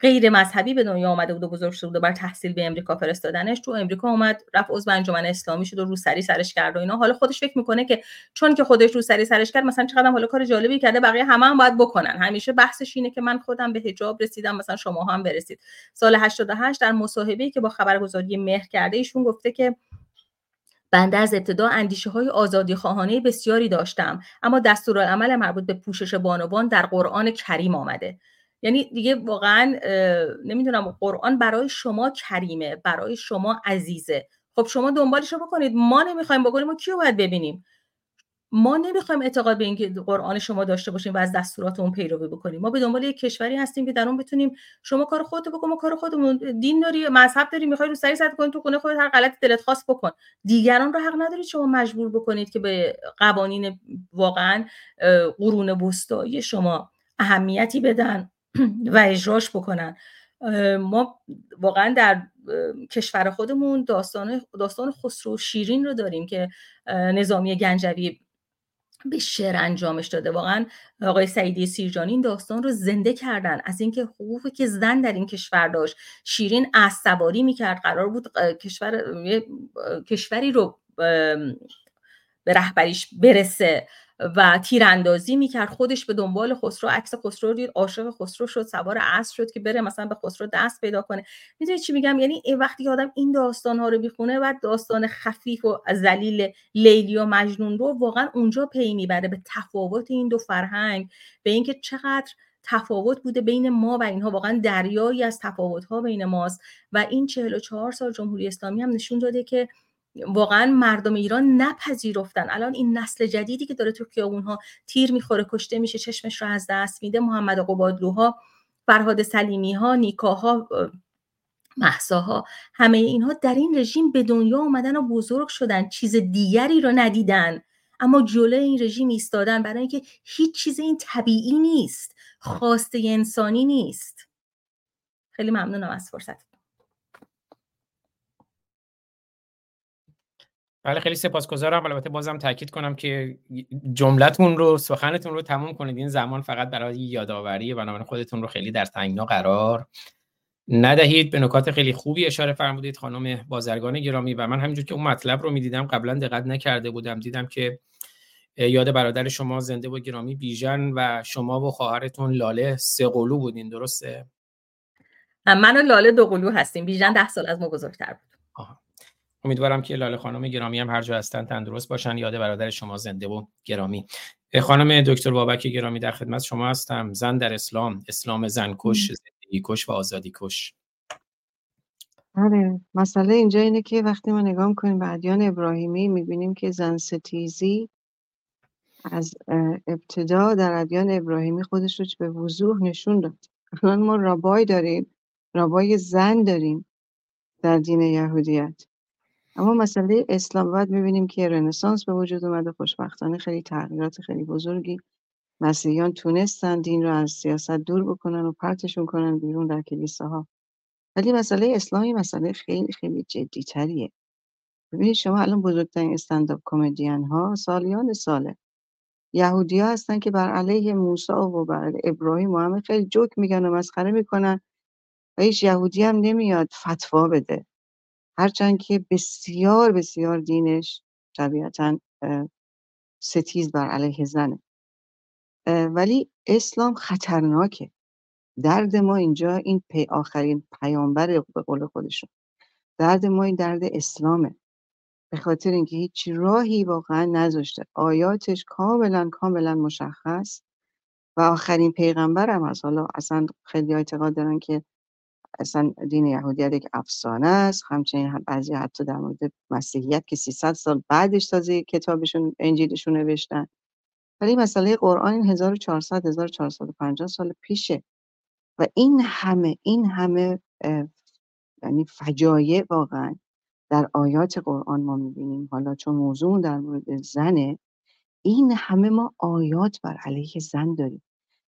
غیر مذهبی به دنیا آمده بود و بزرگ شده بود و بر تحصیل به امریکا فرستادنش. تو امریکا اومد رفت عضو انجمن اسلامی شد و رو سری سرش کرد و اینا. حالا خودش فکر می‌کنه که چون که خودش رو سری سرش کرد مثلا چقدر حالا کار جالبی کرده بقیه همه هم باید بکنن. همیشه بحثش اینه که من خودم به حجاب رسیدم مثلا شما هم برسید. سال 88 در مصاحبه‌ای که با خبرگزاری مهر کرده ایشون گفته که بنده از ابتدا اندیشه های آزادی خواهانه بسیاری داشتم اما دستورالعمل مربوط به پوشش بانوان در قرآن کریم آمده. یعنی دیگه واقعا نمی‌دونم قرآن برای شما کریمه برای شما عزیزه. خب شما دنبالش رو بکنید. ما نمی‌خوایم بکنیم ما کیو باید ببینیم؟ ما نمی‌خوایم اعتقاد به اینکه قرآن شما داشته باشیم و از دستورات اون پیروی بکنیم. ما به دنبال یک کشوری هستیم که در اون بتونیم شما کار خودت بکن ما کار خودمون دین داری مذهب داری می‌خوای رو سری صد کنی تو خونه خودت هر غلطی دلت خواست بکن. دیگران رو حق ندارید شما مجبور بکنید که به قوانین واقعا قرون وسطایی شما اهمیتی بدن. و اجراش بکنن. ما واقعا در کشور خودمون داستان داستان خسرو شیرین رو داریم که نظامی گنجوی به شعر انجامش داده. واقعا آقای سعیدی سیرجانی این داستان رو زنده کردن. از اینکه حقوقی که زن در این کشور داشت شیرین از سواری می‌کرد. قرار بود کشور کشوری رو به رهبریش برسه. و تیراندازی می‌کرد. خودش به دنبال خسرو عکس خسرو دید. عاشق خسرو شد. سوار اسب شد که بره مثلا به خسرو دست پیدا کنه. می‌دونی چی میگم؟ یعنی وقتی آدم این داستان ها رو می‌خونه و داستان خفیف و ذلیل لیلی و مجنون رو واقعا اونجا پی می‌بره. به تفاوت این دو فرهنگ به اینکه چقدر تفاوت بوده بین ما و اینها. واقعا دریایی از تفاوت ها بین ماست. و این 44 سال جمهوری اسلامی هم نشون داده که واقعا مردم ایران نپذیرفتن. الان این نسل جدیدی که داره تو خیابونها تیر می‌خوره کشته میشه چشمش رو از دست میده محمد قبادلوها فرهاد سلیمی ها نیکاها محساها همه اینها در این رژیم به دنیا اومدن و بزرگ شدن. چیز دیگری رو ندیدن. اما جلوی این رژیم ایستادن. برای اینکه هیچ چیز این طبیعی نیست. خواسته انسانی نیست. خیلی ممنونم از فرصت. بله خیلی سپاسگزارم. البته بازم تاکید کنم که جملتون رو سخنتون رو تموم کنید. این زمان فقط برای یادآوری بنابراین خودتون رو خیلی در تنگنا قرار ندهید. به نکات خیلی خوبی اشاره فرمودید خانم بازرگان گرامی. و من همینجور که اون مطلب رو می‌دیدم قبلا دقت نکرده بودم. دیدم که یاد برادر شما زنده و گرامی بیژن و شما و خواهرتون لاله سه قلو بودین. درسته؟ من و لاله دو قلو هستیم. بیژن ده سال از ما بزرگتر بود. امیدوارم که لاله خانم گرامی هم هر جا هستن تندرست باشن. یاد برادر شما زنده و گرامی. خانم دکتر بابک گرامی در خدمت شما هستم. زن در اسلام. اسلام زنکش زندگی کش و آزادی کش آره. مسئله اینجا اینه که وقتی ما نگاه کنیم به ادیان ابراهیمی می‌بینیم که زن ستیزی از ابتدا در ادیان ابراهیمی خودش رو به وضوح نشون داد. الان ما رابای داریم. رابای زن داریم در دین یهودیت. اما مسئله اسلام باید می‌بینیم که رنسانس به وجود اومده خوشبختانه خیلی تغییرات خیلی بزرگی مسیحیان تونستن دین رو از سیاست دور بکنن و پرتشون کنن بیرون در کلیساها. ولی مسئله اسلامی مسئله خیلی خیلی جدی تریه ببینید شما الان بزرگترین استنداپ کمدین ها سالیان ساله. یهودی ها هستن که بر علیه موسی و بر ابراهیم و همه خیلی جوک میگن و مسخره می‌کنن و هیچ یهودی هم نمیاد فتوا بده. هرچند که بسیار بسیار دینش طبیعتا ستیز بر علیه زنه. ولی اسلام خطرناکه. درد ما اینجا این پی آخرین پیامبر به قول خودشون. درد ما این درد اسلامه. به خاطر اینکه هیچ راهی واقعا نذاشته. آیاتش کاملا کاملا مشخص. و آخرین پیغمبر هم حالا اصلا خیلی اعتقاد دارن که اصلا دین یهودیت یک افسانه است. همچنین بعضی حتی در مورد مسیحیت که 300 سال بعدش تازه کتابشون انجیلشون نوشتن. ولی مسئله قرآن این 1400 1450 سال پیشه. و این همه این همه یعنی فجایع واقعا در آیات قرآن ما می‌بینیم. حالا چون موضوع در مورد زنه این همه ما آیات بر علیه زن داریم.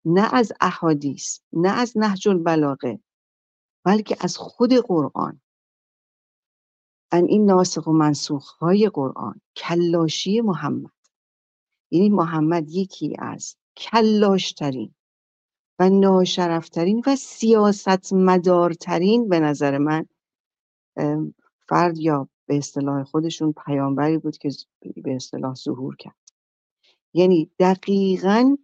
نه از احادیث نه از نهج البلاغه. بلکه از خود قرآن. ان این ناسخ و منسوخ های قرآن کلاشی محمد. یعنی محمد یکی از کلاشترین و ناشرفترین و سیاست مدارترین به نظر من فرد یا به اصطلاح خودشون پیامبری بود که به اصطلاح ظهور کرد. یعنی دقیقا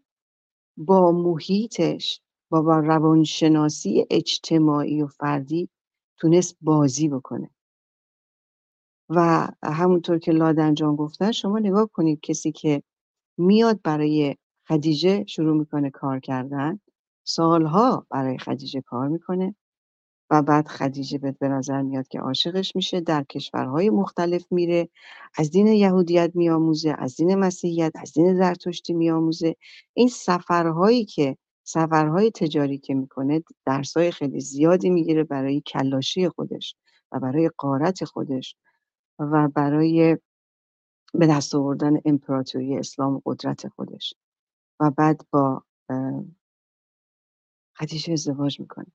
با محیطش با, با روانشناسی اجتماعی و فردی تونست بازی بکنه. و همونطور که لادنجان گفتن شما نگاه کنید کسی که میاد برای خدیجه شروع می‌کنه کار کردن سالها برای خدیجه کار می‌کنه و بعد خدیجه به نظر میاد که عاشقش میشه در کشورهای مختلف میره از دین یهودیت میآموزه از دین مسیحیت از دین زرتشتی میآموزه. این سفرهایی که سفرهای تجاری که می‌کنه درسای خیلی زیادی می‌گیره برای کلاشی خودش و برای قارت خودش و برای به دست آوردن امپراتوری اسلام و قدرت خودش و بعد با خدیجه ازدواج می‌کنه.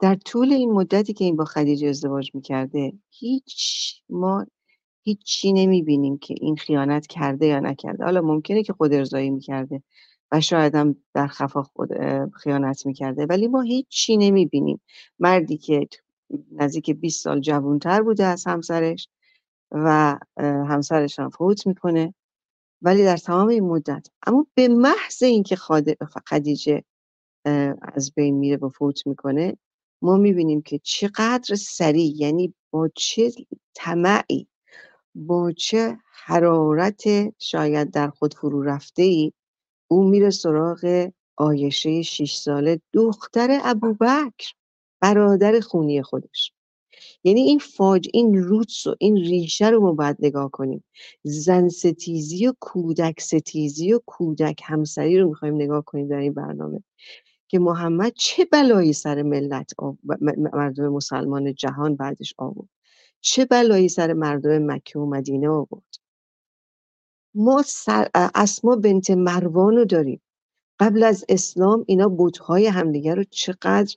در طول این مدتی که این با خدیجه ازدواج می‌کرده هیچ ما هیچی نمی‌بینیم که این خیانت کرده یا نکرده. حالا ممکنه که خود ارزایی می‌کرده. و شاید هم در خفا خود خیانت می‌کرده. ولی ما هیچی نمی‌بینیم. مردی که نزدیک 20 سال جوانتر بوده از همسرش و همسرش هم فوت می‌کنه. ولی در تمام این مدت. اما به محض اینکه خدیجه از بین میره و فوت می‌کنه ما می‌بینیم که چقدر سریع یعنی با چه طمعی با چه حرارت شاید در خود فرو رفته ای او میره سراغ آیشه شیش ساله دختر ابوبکر برادر خونی خودش. یعنی این فاج این روتس و این ریشه رو ما باید نگاه کنیم. زن ستیزی و کودک ستیزی و کودک همسری رو می‌خوایم نگاه کنیم در این برنامه که محمد چه بلایی سر ملت مردم مسلمان جهان بعدش آورد؟ چه بلایی سر مردم مکه و مدینه آورد؟ ما اسما بنت مروان رو داریم. قبل از اسلام اینا بودهای همدیگر رو چقدر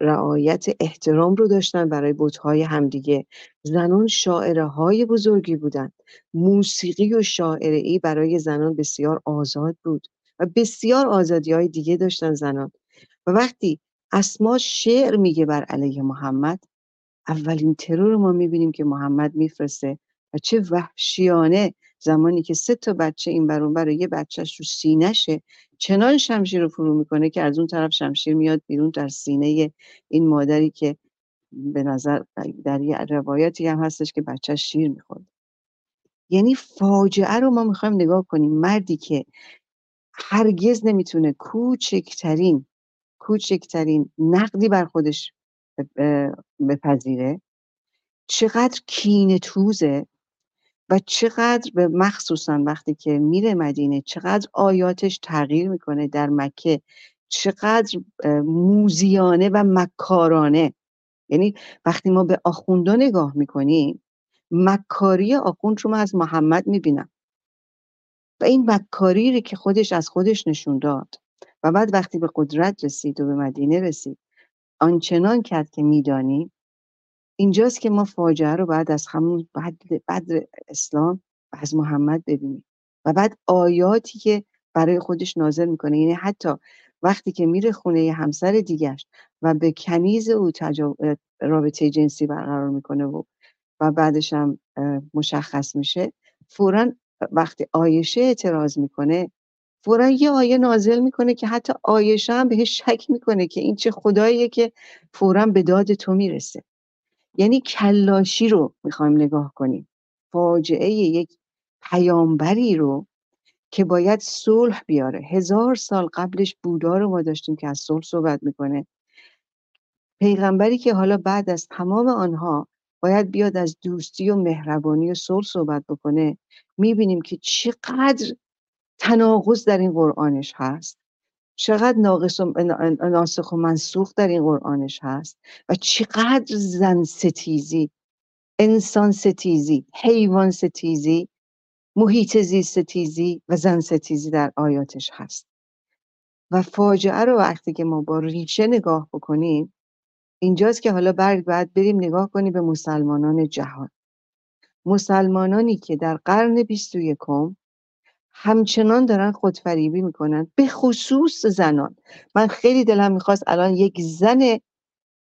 رعایت احترام رو داشتن برای بودهای همدیگه. زنان شاعره های بزرگی بودند موسیقی و شاعره ای برای زنان بسیار آزاد بود و بسیار آزادی های دیگه داشتن زنان. و وقتی اسما شعر میگه بر علیه محمد اولین ترور ما می‌بینیم که محمد میفرسته و چه وحشیانه زمانی که سه تا بچه این بر یه بچهش رو سینهشه چنان شمشیر رو فرو می‌کنه که از اون طرف شمشیر میاد بیرون در سینه این مادری که به نظر در یه روایاتی هم هستش که بچه شیر می‌خورد. یعنی فاجعه رو ما می‌خوایم نگاه کنیم. مردی که هرگز نمی‌تونه کوچکترین کوچکترین نقدی بر خودش بپذیره چقدر کین توزه و چقدر به مخصوصا وقتی که میره مدینه چقدر آیاتش تغییر می‌کنه در مکه چقدر موزیانه و مکارانه. یعنی وقتی ما به آخوندا نگاه می‌کنیم مکاری آخوند رو من از محمد می‌بینم. و این مکاری که خودش از خودش نشون داد و بعد وقتی به قدرت رسید و به مدینه رسید آنچنان کرد که می‌دانیم اینجاست که ما فاجعه رو بعد از همون بعد, بعد اسلام و از محمد ببینیم. و بعد آیاتی که برای خودش نازل می‌کنه. یعنی حتی وقتی که میره خونه همسر دیگرش و به کنیز او رابطه جنسی برقرار می‌کنه و و بعدش هم مشخص میشه فورا وقتی آیشه اعتراض می‌کنه فورا یه آیه نازل می‌کنه که حتی آیشه هم بهش شک می‌کنه که این چه خداییه که فورا به داد تو می‌رسه. یعنی کلاشی رو می‌خوایم نگاه کنیم. فاجعه یک پیامبری رو که باید صلح بیاره. هزار سال قبلش بودا رو ما داشتیم که از صلح صحبت می‌کنه. پیغمبری که حالا بعد از تمام آنها باید بیاد از دوستی و مهربانی و صلح صحبت بکنه می‌بینیم که چقدر تناقض در این قرآنش هست. چقدر ناقص و ناسخ و منسوخ در این قرآنش هست و چقدر زن ستیزی انسان ستیزی حیوان ستیزی محیط زیست ستیزی و زن ستیزی در آیاتش هست. و فاجعه رو وقتی که ما با ریشه نگاه بکنیم اینجاست که حالا برگ بعد بریم نگاه کنیم به مسلمانان جهان. مسلمانانی که در قرن بیست و یکم همچنان دارن خودفریبی می‌کنن. به خصوص زنان. من خیلی دلم می‌خواست الان یک زن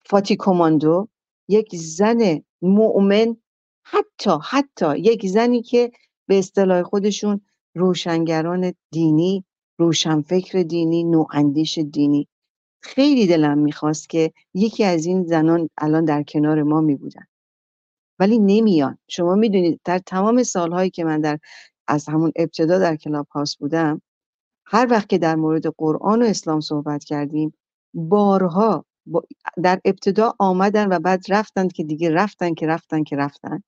فاتی کماندو یک زن مؤمن حتی حتی یک زنی که به اصطلاح خودشون روشنگران دینی روشنفکر دینی نواندیش دینی. خیلی دلم می‌خواست که یکی از این زنان الان در کنار ما میبودن. ولی نمیان. شما می‌دونید در تمام سالهایی که من در از همون ابتدا در کلاب هاست بودم. هر وقت که در مورد قرآن و اسلام صحبت کردیم بارها در ابتدا آمدن و بعد رفتند که دیگه رفتن که رفتن که رفتن.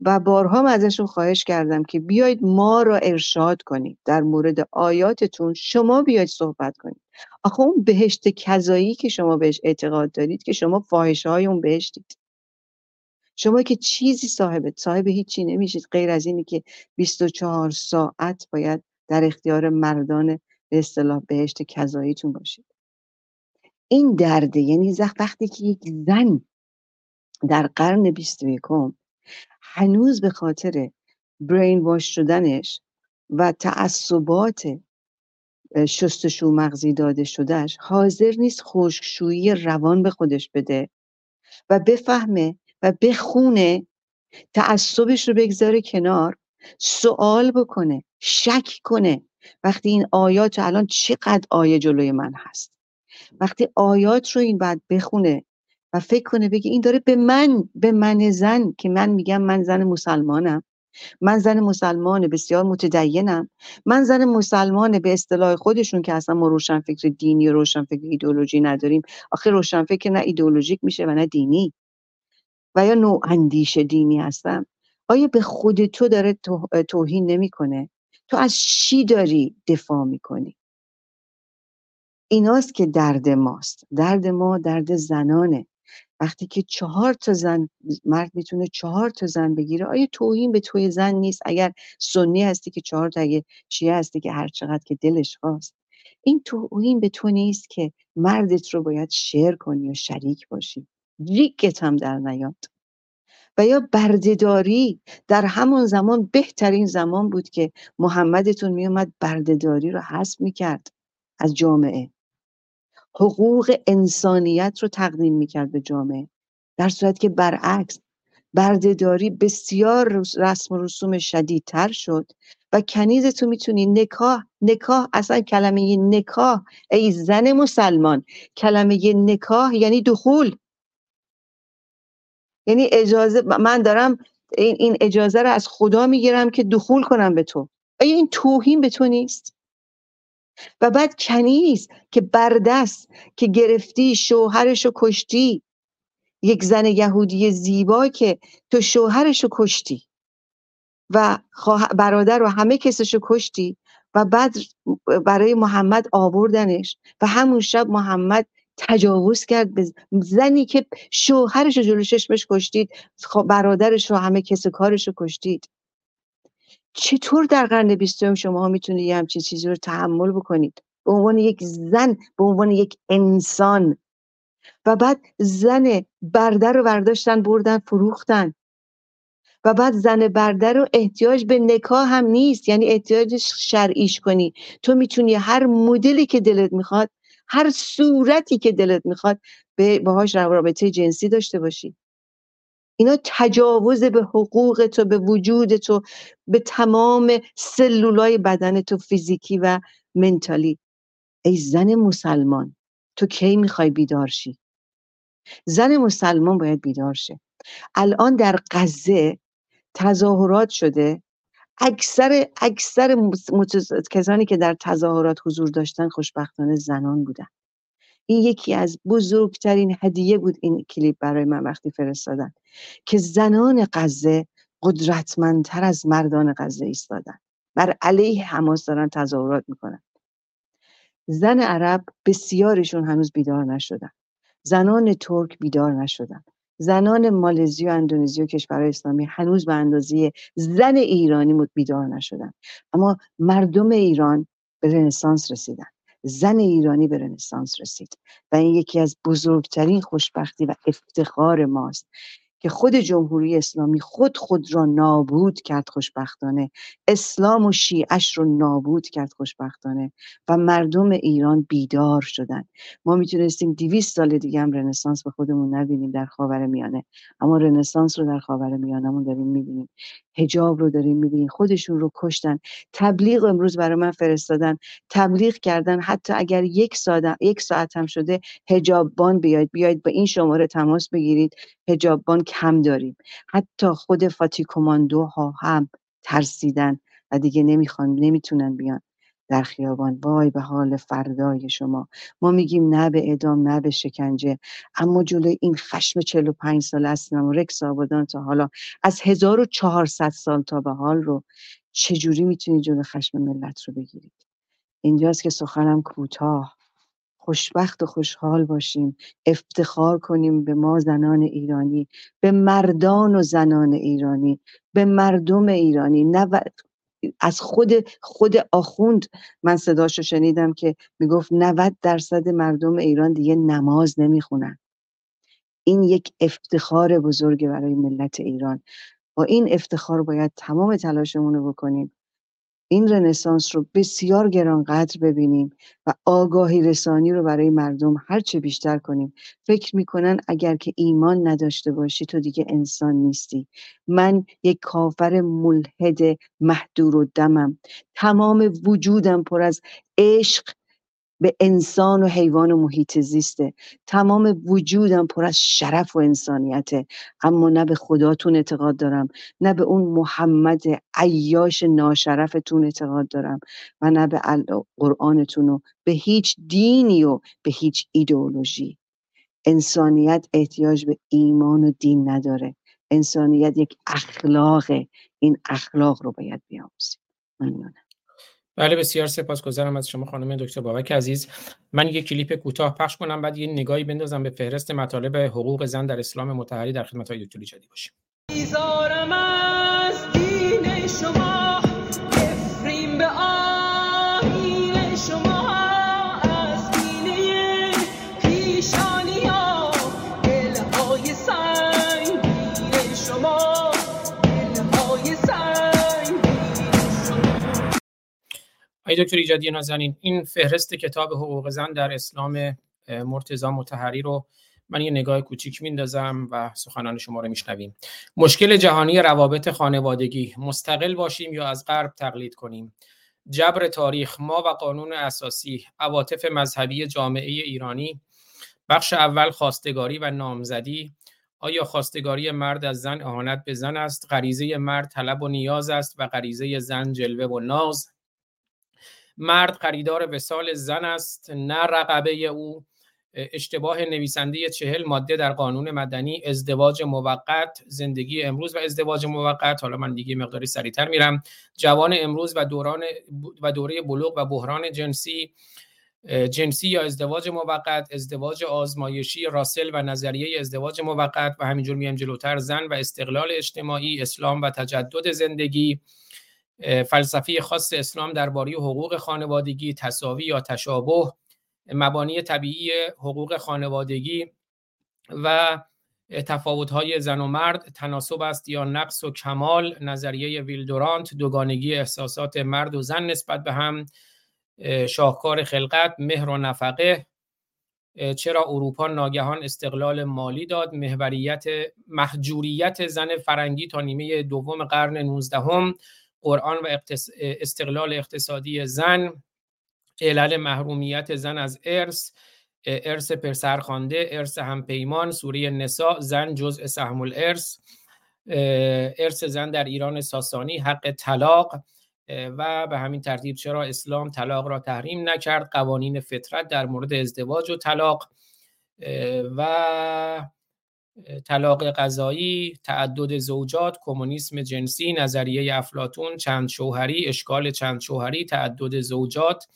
و بارها من ازشون خواهش کردم که بیاید ما را ارشاد کنید در مورد آیاتتون شما بیاید صحبت کنید. آخه اون بهشت کذایی که شما بهش اعتقاد دارید که شما فاحشه های اون بهشتید. شما که چیزی صاحب صاحب هیچی نمیشید غیر از اینی که 24 ساعت باید در اختیار مردان به اصطلاح بهشت کذاییتون باشید. این درده یعنی وقتی که یک زن در قرن 21 هنوز به خاطر برین واش شدنش و تعصبات شستشو مغزی داده شدهش حاضر نیست خشکشویی روان به خودش بده و بفهمه و بخونه تعصبش رو بگذاره کنار سوال بکنه شک کنه. وقتی این آیات الان چقدر آیه جلوی من هست؟ وقتی آیات رو این بعد بخونه و فکر کنه بگه این داره به من به من زن که من میگم من زن مسلمانم من زن مسلمان بسیار متدینم من زن مسلمان به اصطلاح خودشون که اصلا ما روشنفکر دینی و روشنفکر ایدولوژی نداریم. آخه روشنفکر نه ایدولوژیک میشه و نه دینی. و یا نوع اندیش دینی هستم؟ آیا به خود تو داره توهین نمی‌کنه؟ تو از چی داری دفاع می‌کنی؟ ایناست که درد ماست. درد ما درد زنانه. وقتی که چهار تا زن مرد می‌تونه چهار تا زن بگیره آیا توهین به توی زن نیست؟ اگر سنی هستی که چهار تا اگه شیعه هستی که هر چقدر که دلش خواست. این توهین به تو نیست که مردت رو باید شیر کنی و شریک باشی. ریگت هم در نیاد. و یا بردهداری در همون زمان بهترین زمان بود که محمدتون میومد بردهداری رو حذف می‌کرد از جامعه. حقوق انسانیت رو تقدیم می‌کرد به جامعه. در صورت که برعکس بردهداری بسیار رسم و رسوم شدیدتر شد و کنیز تو می‌تونی نکاح نکاح اصلا کلمه نکاح ای زن مسلمان کلمه نکاح یعنی دخول. یعنی اجازه من دارم این اجازه رو از خدا می‌گیرم که دخول کنم به تو. آیا این توهین به تو نیست. و بعد کنیز که بردست که گرفتی شوهرشو کشتی. یک زن یهودی زیبا که تو شوهرشو کشتی. و برادر و همه کسشو کشتی. و بعد برای محمد آوردنش. و همون شب محمد تجاوز کرد به زنی که شوهرش رو جلو چشمش کشتید برادرش رو همه کس کارش رو کشتید. چطور در قرن بیستم شما می‌تونید یه همچین چیزی رو تحمل بکنید؟ به عنوان یک زن به عنوان یک انسان. و بعد زن برده رو برداشتن بردن فروختن. و بعد زن برده رو احتیاج به نکاح هم نیست یعنی احتیاج شرعیش کنی. تو می‌تونی هر مدلی که دلت می‌خواد هر صورتی که دلت می‌خواد به باهاش رابطه جنسی داشته باشی. اینا تجاوز به حقوق تو به وجود تو به تمام سلولای بدن تو فیزیکی و منتالی. ای زن مسلمان تو کی می‌خوای بیدار شی؟ زن مسلمان باید بیدار شه. الان در غزه تظاهرات شده اکثر اکثر کسانی که در تظاهرات حضور داشتن خوشبختانه زنان بودن. این یکی از بزرگترین هدیه بود این کلیپ برای من وقتی فرستادن که زنان غزه قدرتمندتر از مردان غزه ایستادن. بر علیه حماس دارن تظاهرات می‌کنن. زن عرب بسیارشون هنوز بیدار نشدن. زنان ترک بیدار نشدن. زنان مالزی و اندونزی و کشورهای اسلامی هنوز به اندازه زن ایرانی بیدار نشدن. اما مردم ایران به رنسانس رسیدن. زن ایرانی به رنسانس رسید. و این یکی از بزرگترین خوشبختی و افتخار ماست. که خود جمهوری اسلامی خود خود را نابود کرد خوشبختانه. اسلام و شیعش رو نابود کرد خوشبختانه و مردم ایران بیدار شدن. ما می‌تونستیم دیویست سال دیگه هم رنسانس به خودمون نبینیم در خاور میانه. اما رنسانس رو در خاور میانمون داریم می‌بینیم. هجاب رو داریم می‌بینیم. خودشون رو کشتن. تبلیغ امروز برای من فرستادن. تبلیغ کردن. حتی اگر یک ساعت یک ساعت هم شده هجابان بیاید. بیاید با این شماره تماس بگیرید. هجابان کم داریم. حتی خود فاتی کماندو ها هم ترسیدن و دیگه نمی‌خوان نمی‌تونن بیان در خیابان. وای به حال فردای شما. ما میگیم نه به ادام نه به شکنجه. اما جلوی این خشم 45 سال و رکس آبادان تا حالا از 1400 سال تا به حال رو چجوری می‌تونید جلو خشم ملت رو بگیرید؟ اینجاست که سخنم کوتاه. خوشبخت و خوشحال باشیم. افتخار کنیم به ما زنان ایرانی به مردان و زنان ایرانی به مردم ایرانی. نه از خود خود آخوند من صداشو شنیدم که می‌گفت 90 درصد مردم ایران دیگه نماز نمی‌خونن. این یک افتخار بزرگ برای ملت ایران. با این افتخار باید تمام تلاشمون رو بکنیم. این رنسانس رو بسیار گرانقدر ببینیم و آگاهی رسانی رو برای مردم هرچه بیشتر کنیم. فکر می‌کنن اگر که ایمان نداشته باشی تو دیگه انسان نیستی. من یک کافر ملحد محدور و دمم. تمام وجودم پر از عشق به انسان و حیوان و محیط زیسته. تمام وجودم پر از شرف و انسانیته. اما نه به خداتون اعتقاد دارم نه به اون محمد عیاش ناشرفتون اعتقاد دارم و نه به قرآنتون و به هیچ دینی و به هیچ ایدئولوژی. انسانیت احتیاج به ایمان و دین نداره. انسانیت یک اخلاقه. این اخلاق رو باید بیاموزیم. ممنونم. بله بسیار سپاسگزارم از شما خانم دکتر بابک عزیز. من یک کلیپ کوتاه پخش کنم بعد یه نگاهی بندازم به فهرست مطالب حقوق زن در اسلام متحری در خدمت های دکتر جدی باشیم. آقای دکتر ایجادی نازنین این فهرست کتاب حقوق زن در اسلام مرتضی متحری رو من یه نگاه کوچیک میندازم و سخنان شما رو میشنویم. مشکل جهانی روابط خانوادگی مستقل باشیم یا از غرب تقلید کنیم؟ جبر تاریخ ما و قانون اساسی عواطف مذهبی جامعه ایرانی بخش اول خواستگاری و نامزدی. آیا خواستگاری مرد از زن اهانت به زن است؟ غریزه مرد طلب و نیاز است و غریزه زن جلوه و ناز. مرد خریدار وسال زن است نه رقبه او. اشتباه نویسنده چهل ماده در قانون مدنی ازدواج موقت زندگی امروز و ازدواج موقت. حالا من دیگه مقداری سریعتر میرم. جوان امروز و دوران و دوره بلوغ و بحران جنسی جنسی یا ازدواج موقت ازدواج آزمایشی راسل و نظریه ازدواج موقت و همینجور میام جلوتر زن و استقلال اجتماعی اسلام و تجدد زندگی. فلسفه خاص اسلام درباره حقوق خانوادگی تصاوی یا تشابه مبانی طبیعی حقوق خانوادگی و تفاوت‌های زن و مرد تناسب است یا نقص و کمال نظریه ویلدورانت دوگانگی احساسات مرد و زن نسبت به هم شاهکار خلقت مهر و نفقه. چرا اروپا ناگهان استقلال مالی داد؟ محوریت محجوریت زن فرنگی تا نیمه دوم قرن 19 هم قرآن و استقلال اقتصادی زن علل محرومیت زن از ارث ارث پرسرخوانده ارث همپیمان سوره نساء زن جزء سهم الارث ارث زن در ایران ساسانی حق طلاق و به همین ترتیب چرا اسلام طلاق را تحریم نکرد؟ قوانین فطرت در مورد ازدواج و طلاق و طلاق قضایی تعدد زوجات کمونیسم جنسی نظریه افلاتون چند شوهری اشکال چند شوهری تعدد زوجات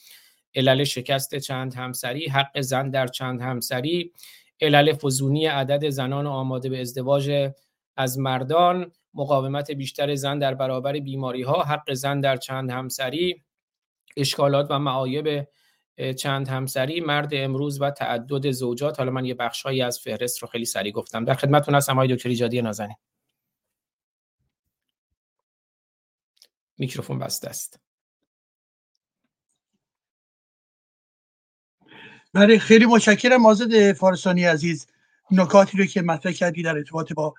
علل شکست چند همسری حق زن در چند همسری علل فزونی عدد زنان آماده به ازدواج از مردان مقاومت بیشتر زن در برابر بیماری ها حق زن در چند همسری اشکالات و معایب چند همسری مرد امروز و تعدد زوجات. حالا من یه بخشهایی از فهرست رو خیلی سریع گفتم. در خدمتتون هستم آقای دکتر ایجادی نازنین. میکروفون بسته است. بله خیلی متشکرم آزاد فارسانی عزیز. نکاتی رو که مطرح کردی در ارتباط با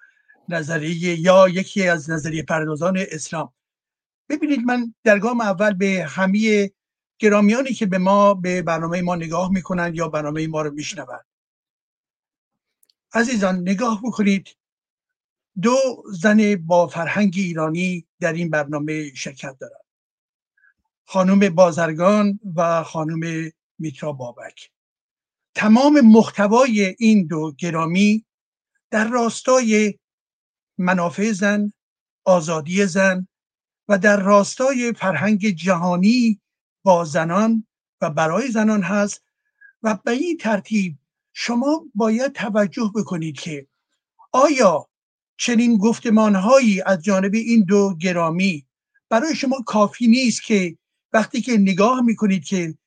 نظریه یا یکی از نظریه پردازان اسلام. ببینید من در گام اول به همه گرامیانی که به ما به برنامه ما نگاه می‌کنند یا برنامه ما رو میشنوند عزیزان نگاه بکنید. دو زن با فرهنگ ایرانی در این برنامه شرکت دارند خانم بازرگان و خانم میترا بابک. تمام محتوای این دو گرامی در راستای منافع زن آزادی زن و در راستای فرهنگ جهانی زنان و برای زنان هست و به این ترتیب شما باید توجه بکنید که آیا چنین گفتمانهایی از جانب این دو گرامی برای شما کافی نیست که وقتی که نگاه می‌کنید که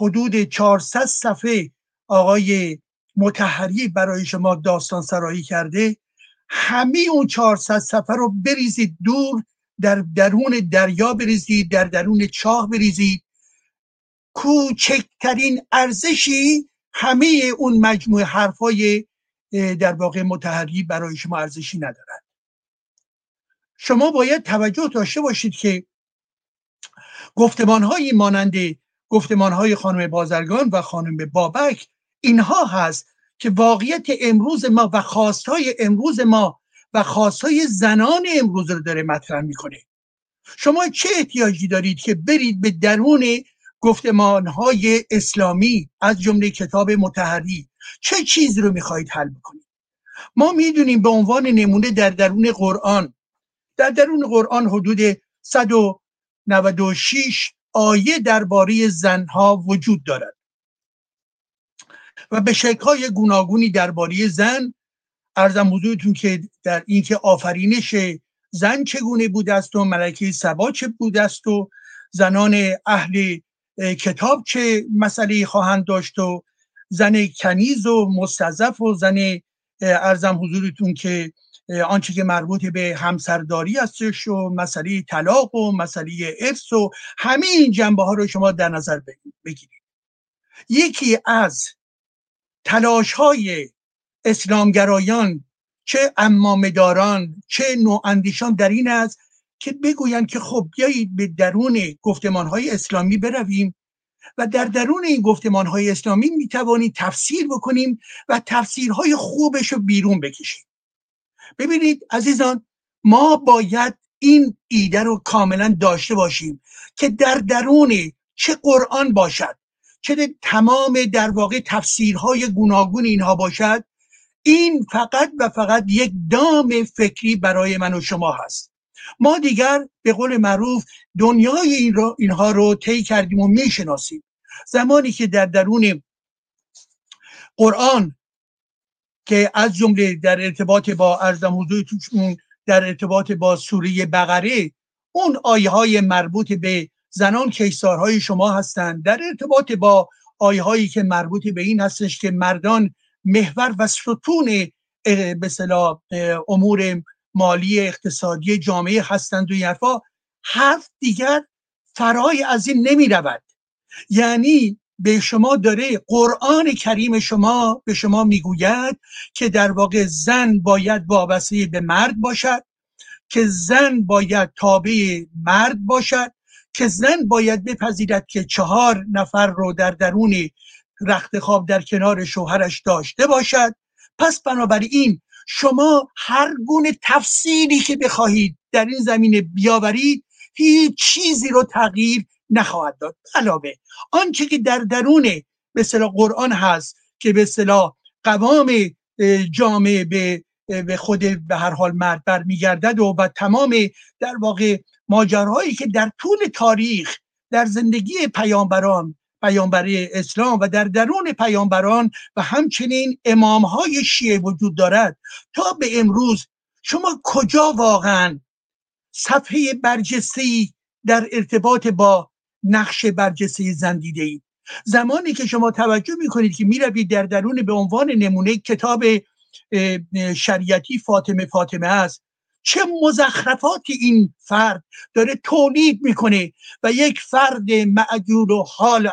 حدود 400 صفحه آقای متحری برای شما داستان سرایی کرده همه اون 400 صفحه رو بریزید دور در درون دریا بریزید در درون چاه بریزید کوچکترین ارزشی همه اون مجموعه حرفای در واقع متحری برای شما ارزشی ندارد. شما باید توجه داشته باشید که گفتمان هایی مانند گفتمان های خانم بازرگان و خانم بابک اینها هست که واقعیت امروز ما و خواستهای امروز ما و خواستهای زنان امروز رو داره مطرح می‌کنه. شما چه احتیاجی دارید که برید به درون گفتمانهای اسلامی از جمله کتاب متحری. چه چیزی رو می‌خواهید حل بکنید؟ ما می‌دونیم به عنوان نمونه در درون قرآن در درون قرآن حدود 196 آیه درباره زنها وجود دارد. و به شکل‌های گوناگونی درباره زن ارزم حضورتون که در اینکه آفرینش زن چگونه بوده است و ملکه سبا چه بوده است و زنان اهل کتاب چه مسئله خواهند داشت و زن کنیز و مستضف و زن ارزم حضورتون که آنچه که مربوط به همسرداری هستش و مسئله طلاق و مسئله افس و همه این جنبه ها رو شما در نظر بگیرید. یکی از تلاش های اسلامگرایان چه امامداران چه نواندیشان در این است که بگویند که خب بیایید به درون گفتمان های اسلامی برویم و در درون این گفتمان های اسلامی می توانید تفسیر بکنیم و تفسیرهای خوبش رو بیرون بکشیم. ببینید عزیزان ما باید این ایده رو کاملا داشته باشیم که در درون چه قرآن باشد چه تمام در واقع تفسیرهای گوناگون اینها باشد این فقط و فقط یک دام فکری برای من و شما هست. ما دیگر به قول معروف دنیای این رو اینها رو طی کردیم و می‌شناسیم. زمانی که در درون قرآن که از جمله در ارتباط با ارزم حضورتون در ارتباط با سوره بقره اون آیه های مربوط به زنان کیسارهای شما هستند. در ارتباط با آیه هایی که مربوط به این هستش که مردان محور و ستون به امور مالی اقتصادی جامعه هستند و حرفا حرف دیگر فرای از این نمی رود یعنی به شما داره قرآن کریم شما به شما می‌گوید که در واقع زن باید وابسته به مرد باشد که زن باید تابع مرد باشد که زن باید بپذیرد که چهار نفر رو در درون رخت خواب در کنار شوهرش داشته باشد. پس بنابراین شما هر گونه تفسیری که بخواهید در این زمینه بیاورید هیچ چیزی رو تغییر نخواهد داد. علاوه آنچه که در درون به قرآن هست که به اصطلاح قوام جامعه به به خود به هر حال مرد برمیگردد و و تمام در واقع ماجراهایی که در طول تاریخ در زندگی پیامبران پیامبر اسلام و در درون پیامبران و همچنین امامهای شیعه وجود دارد. تا به امروز شما کجا واقعا صفحه برجسته در ارتباط با نقش برجسته زن دیده ای زمانی که شما توجه می‌کنید که می‌روید در درون به عنوان نمونه کتاب شریعتی فاطمه فاطمه است چه مزخرفاتی این فرد داره تولید می‌کنه و یک فرد معجول و حال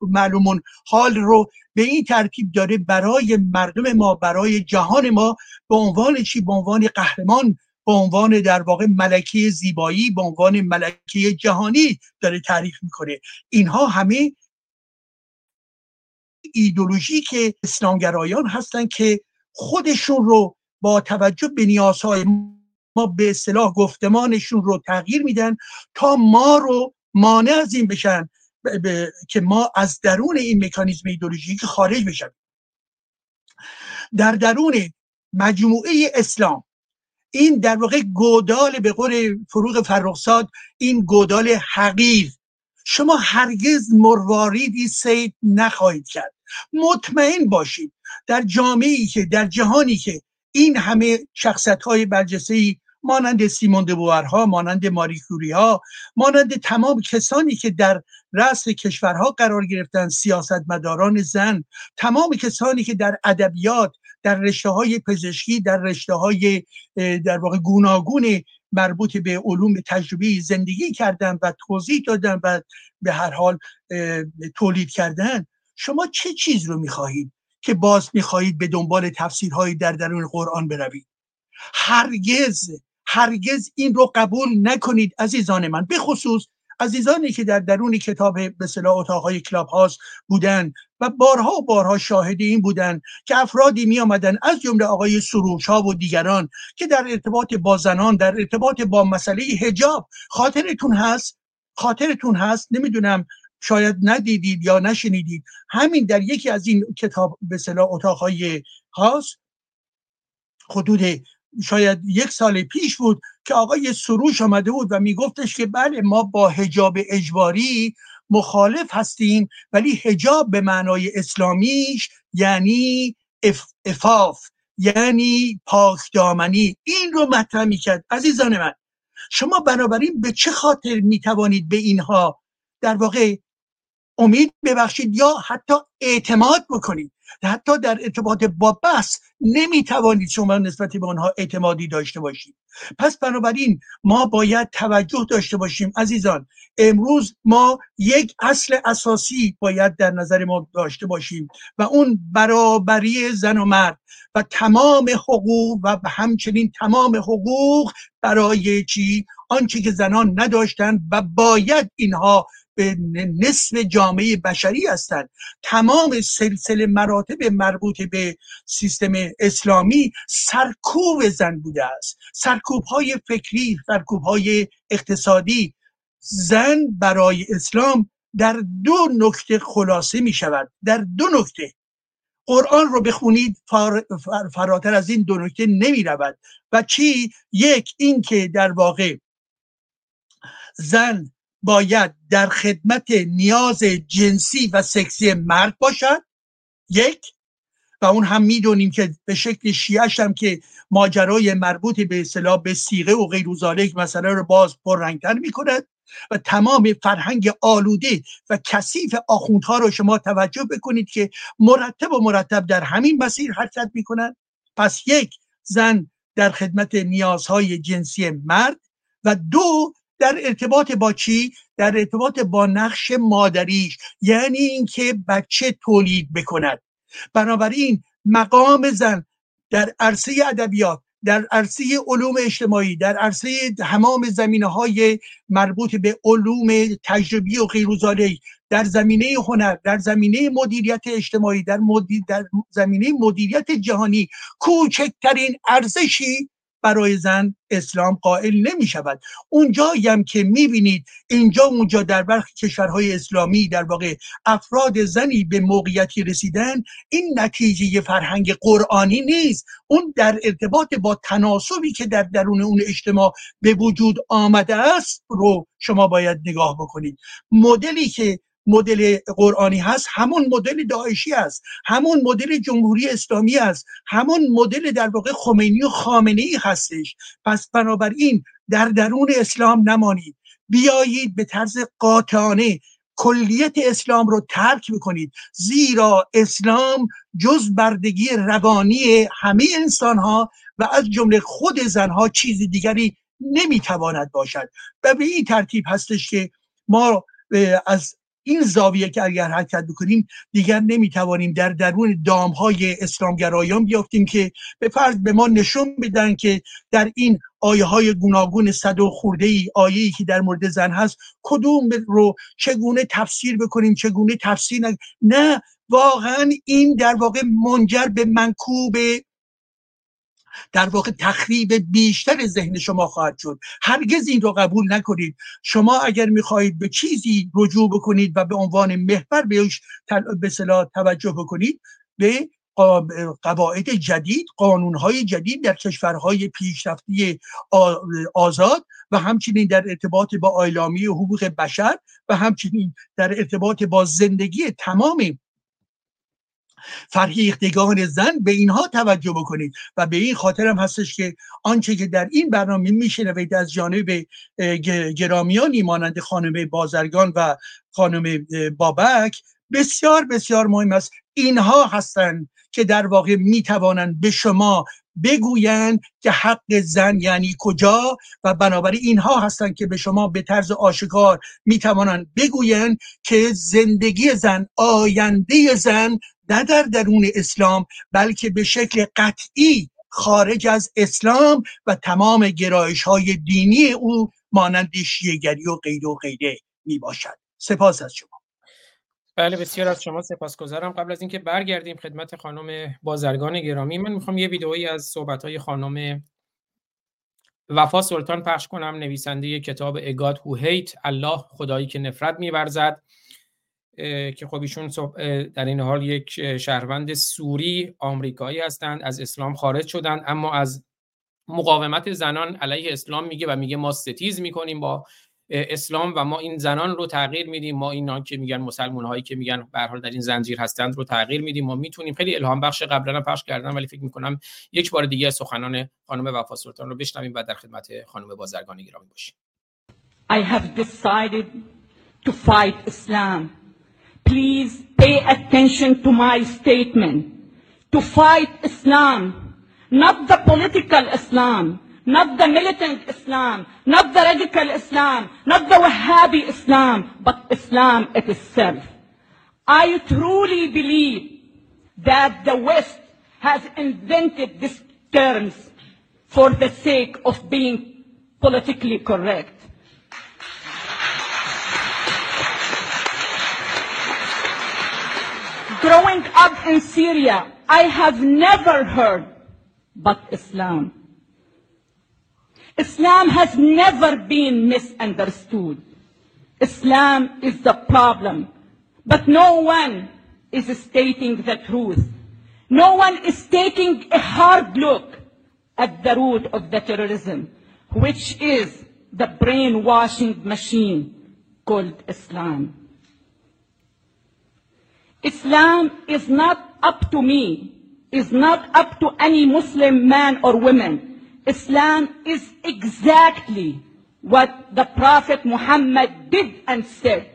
معلومون حال رو به این ترتیب داره برای مردم ما برای جهان ما به عنوان چی؟ به عنوان قهرمان به عنوان در واقع ملکه زیبایی به عنوان ملکه جهانی داره تعریف می‌کنه. اینها همه ایدولوژی که اسلامگرایان هستن که خودشون رو با توجه به نیازهای ما به اصطلاح گفتمانشون رو تغییر میدن تا ما رو مانع از این بشن که ما از درون این مکانیزم ایدولوژیک خارج بشن. در درون مجموعه اسلام این در واقع گودال به قول فروغ فرخزاد این گودال حقیر. شما هرگز مرواریدی سید نخواهید کرد. مطمئن باشید در جامعه که در جهانی که این همه شخصت های برجسته ای مانند سیمون دبوارها مانند ماری ها مانند تمام کسانی که در رأس کشورها قرار گرفتن سیاستمداران زن تمام کسانی که در ادبیات در رشته های پزشکی در رشته های در واقع گوناگون مربوط به علوم تجربی زندگی کردن و توضیح دادن و به هر حال تولید کردن. شما چه چیز رو می‌خواهید که باز می‌خواهید به دنبال تفسیرهایی در درون قرآن بروید؟ هرگز هرگز این رو قبول نکنید عزیزان من. به خصوص عزیزانی که در درون کتاب به صلاح اتاقهای کلاب هاست بودن و بارها و بارها شاهد این بودن که افرادی می آمدن از جمله آقای سروش ها و دیگران که در ارتباط با زنان در ارتباط با مسئله هجاب خاطرتون هست؟ خاطرتون هست؟ نمی‌دونم. شاید ندیدید یا نشنیدید. همین در یکی از این کتاب به صلاح اتاقهای هاست حدود شاید یک سال پیش بود که آقای سروش آمده بود و میگفتش که بله ما با هجاب اجباری مخالف هستیم ولی هجاب به معنای اسلامیش یعنی افاف یعنی پاکدامنی. این رو مطرح می‌کرد. عزیزان من شما بنابراین به چه خاطر می‌توانید به اینها در واقع امید ببخشید یا حتی اعتماد بکنید؟ حتی در ارتباط با بس نمی‌توانید شما نسبت به آنها اعتمادی داشته باشید. پس بنابراین ما باید توجه داشته باشیم عزیزان. امروز ما یک اصل اساسی باید در نظر ما داشته باشیم و اون برابری زن و مرد و تمام حقوق و همچنین تمام حقوق برای چی؟ آنچه که زنان نداشتند و باید اینها نصف جامعه بشری هستند. تمام سلسله مراتب مربوط به سیستم اسلامی سرکوب زن بوده است. سرکوب های فکری سرکوب های اقتصادی. زن برای اسلام در دو نکته خلاصه می شود در دو نکته. قرآن رو بخونید فراتر از این دو نکته نمی رود و چی؟ یک اینکه در واقع زن باید در خدمت نیاز جنسی و سکسی مرد باشد؟ یک. و اون هم می‌دونیم که به شکل شیعش هم که ماجرای مربوط به اصطلاح به سیغه و غیر ذالک مسئله رو باز پررنگتر می‌کند و تمام فرهنگ آلوده و کثیف آخوندها رو شما توجه بکنید که مرتب و مرتب در همین مسیر حرکت می‌کنند. پس یک زن در خدمت نیازهای جنسی مرد و دو در ارتباط با چی؟ در ارتباط با نقش مادریش یعنی اینکه بچه تولید بکند. بنابراین مقام زن در عرصه ادبیات در عرصه علوم اجتماعی در عرصه تمام زمینه های مربوط به علوم تجربی و غیر در زمینه هنر در زمینه مدیریت اجتماعی در, در زمینه مدیریت جهانی کوچکترین ارزشی برای زن اسلام قائل نمی شود اونجایی هم که می بینید اینجا اونجا در برخی کشورهای اسلامی در واقع افراد زنی به موقعیتی رسیدن این نتیجه فرهنگ قرآنی نیست. اون در ارتباط با تناسبی که در درون اون اجتماع به وجود آمده است رو شما باید نگاه بکنید. مدلی که مدل قرآنی هست همون مدل داعشی است همون مدل جمهوری اسلامی است همون مدل در واقع خمینی و خامنه ای هستش. پس بنابراین در درون اسلام نمانید. بیایید به طرز قاطعانه کلیت اسلام رو ترک بکنید. زیرا اسلام جز بردگی روانی همه انسان ها و از جمله خود زنها چیز دیگری نمی‌تواند باشد. و به این ترتیب هستش که ما از این زاویه که اگر حرکت بکنیم دیگر نمی‌توانیم در درون دام های اسلامگرایان بیافتیم که به فرض به ما نشون بدن که در این آیه های گوناگون صد و خورده ای آیه ای که در مورد زن هست کدوم رو چگونه تفسیر بکنیم چگونه تفسیر نه واقعا این در واقع منجر به منکوب در واقع تخریب بیشتر ذهن شما خواهد شد. هرگز این رو قبول نکنید. شما اگر می‌خواهید به چیزی رجوع بکنید و به عنوان محور بهش به صلاح توجه بکنید به قواعد جدید قانونهای جدید در کشورهای پیشرفتی آزاد و همچنین در ارتباط با آیلامی حقوق بشر و همچنین در ارتباط با زندگی تمام فرهیختگان زن به اینها توجه بکنید. و به این خاطر هم هستش که آنچه که در این برنامه میشنوید از جانب گرامیانی مانند خانم بازرگان و خانم بابک بسیار بسیار مهم است. اینها هستند که در واقع می‌توانند به شما بگویند که حق زن یعنی کجا و بنابراین اینها هستند که به شما به طرز آشکار می‌توانند بگویند که زندگی زن آینده زن نه در درون اسلام بلکه به شکل قطعی خارج از اسلام و تمام گرایش های دینی او مانند شیعگری و غیر و غیره می باشد سپاس از شما. بله بسیار از شما سپاسگزارم. قبل از اینکه برگردیم خدمت خانم بازرگان گرامی من می‌خوام یه ویدئویی از صحبت های خانم وفا سلطان پخش کنم. نویسنده کتاب اگاد هو هیت الله خدایی که نفرت میورزد. که خب ایشون در این حال یک شهروند سوری آمریکایی هستند از اسلام خارج شدند اما از مقاومت زنان علیه اسلام میگه و میگه ما ستیز می‌کنیم با اسلام و ما این زنان رو تغییر میدیم ما اینا که میگن مسلمان هایی که میگن به حال در این زنجیر هستند رو تغییر میدیم ما می‌تونیم. خیلی الهام بخش قبلا پخش کردم ولی فکر می‌کنم یک بار دیگه سخنان خانم وفا سلطان رو بشنویم و در خدمت خانم بازرگان گرامی باشیم. I have decided to fight Islam. Please pay attention to my statement. To fight Islam, not the political Islam, not the militant Islam, not the radical Islam, not the Wahhabi Islam, but Islam itself. I truly believe that the West has invented these terms for the sake of being politically correct. Growing up in Syria, I have never heard but Islam. Islam has never been misunderstood. Islam is the problem, but no one is stating the truth. No one is taking a hard look at the root of the terrorism, which is the brainwashing machine called Islam. Islam is not up to me, is not up to any Muslim man or woman. Islam is exactly what the Prophet Muhammad did and said.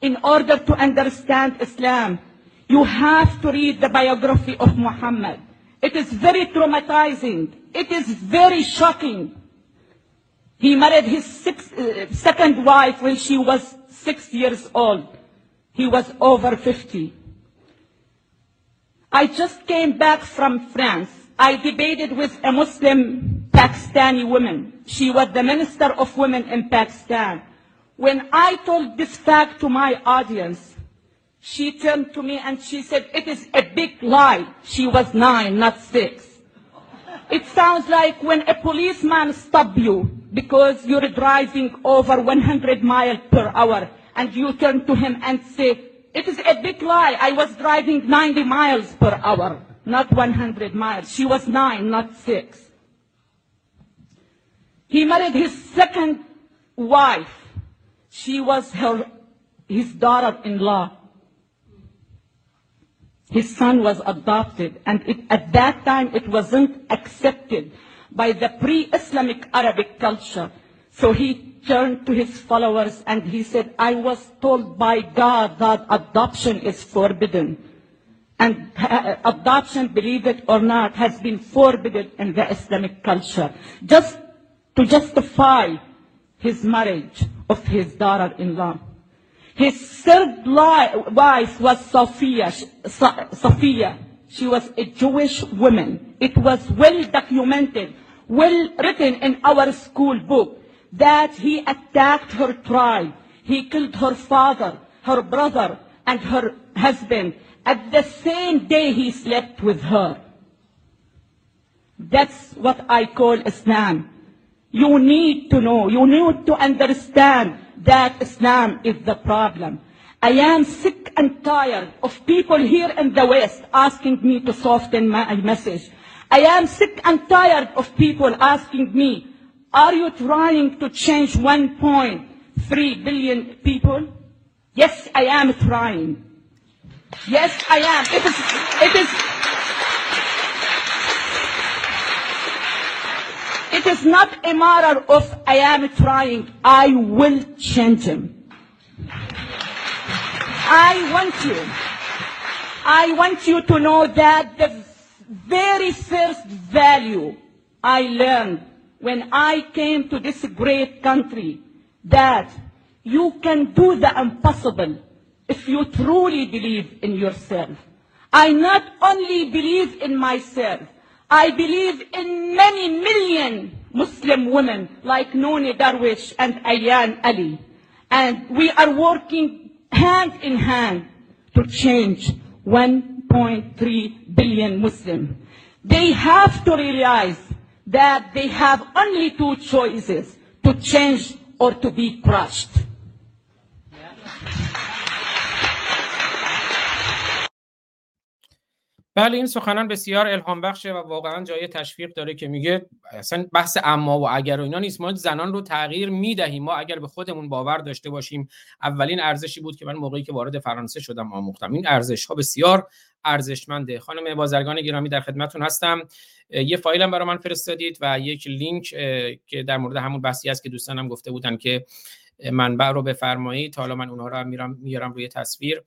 In order to understand Islam, you have to read the biography of Muhammad. It is very traumatizing. It is very shocking. He married his uh, second wife when she was six years old. He was over 50. I just came back from France. I debated with a Muslim Pakistani woman. She was the Minister of Women in Pakistan. When I told this fact to my audience, she turned to me and she said, it is a big lie. She was nine, not six. It sounds like when a policeman stops you because you're driving over 100 miles per hour and you turn to him and say, it is a big lie. I was driving 90 miles per hour, not 100 miles. She was nine, not six. He married his second wife. She was her, his daughter-in-law. His son was adopted, and it, at that time it wasn't accepted by the pre-Islamic Arabic culture. So he turned to his followers and he said, I was told by God that adoption is forbidden. And adoption, believe it or not, has been forbidden in the Islamic culture. Just to justify his marriage of his daughter-in-law. His third wife was Sophia. Sophia. She was a Jewish woman. It was well documented, well written in our school book that he attacked her tribe. He killed her father, her brother, and her husband. At the same day he slept with her. That's what I call Islam. You need to know, you need to understand that Islam is the problem. I am sick and tired of people here in the West asking me to soften my message. I am sick and tired of people asking me, are you trying to change 1.3 billion people? Yes, I am trying. Yes, I am. It is, it is, it is not a matter of I am trying. I will change him. I want you. I want you to know that the very first value I learned when I came to this great country that you can do the impossible if you truly believe in yourself. I not only believe in myself, I believe in many million Muslim women like Nooni Darwish and Ayan Ali. And we are working hand in hand to change 1.3 billion Muslims. They have to realize that they have only two choices, to change or to be crushed. بله این سخنان بسیار الهام بخشه و واقعا جای تشویق داره که میگه اصلا بحث اما و اگر و اینا نیست. ما زنان رو تغییر می‌دهیم. ما اگر به خودمون باور داشته باشیم اولین ارزشی بود که من موقعی که وارد فرانسه شدم آموختم. این ارزش ها بسیار ارزشمنده. خانم بازرگان گرامی در خدمتون هستم. یه فایلم برای من فرستادید و یک لینک که در مورد همون بحثی است که دوستانم گفته بودن که منبع رو بفرمایید. حالا من اونها رو میرم میارم روی تصویر.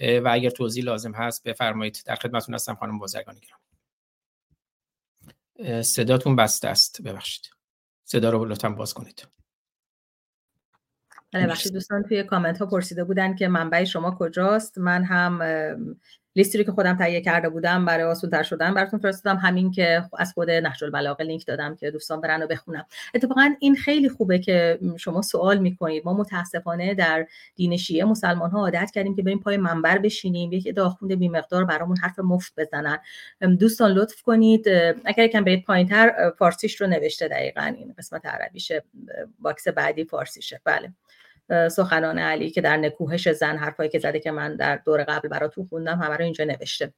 و اگر توضیح لازم هست بفرمایید. در خدمتتون هستم خانم بازرگانی گرامی صداتون بسته است. ببخشید. صدا رو لطفا باز کنید. بله دوستان توی کامنت ها پرسیده بودن که منبع شما کجاست. من هم لیستی رو که خودم تهیه کرده بودم برای آسونتر شدن براتون فرستادم. همین که از خود نهج البلاغه لینک دادم که دوستان برن و بخونم اتفاقا این خیلی خوبه که شما سوال می‌کنید. ما متاسفانه در دین شیعه مسلمان ها عادت کردیم که بریم پای منبر بشینیم یک داخوند بی مقدار برامون حرف مفت بزنن. دوستان لطف کنید. اگر یکم برید پایینتر فارسیش رو نوشته دقیقا. این قسمت عربیشه box بعدی فارسیشه. بله. سخنان علی که در نکوهش زن حرفایی که زده که من در دور قبل براتون خوندم همه رو اینجا نوشته.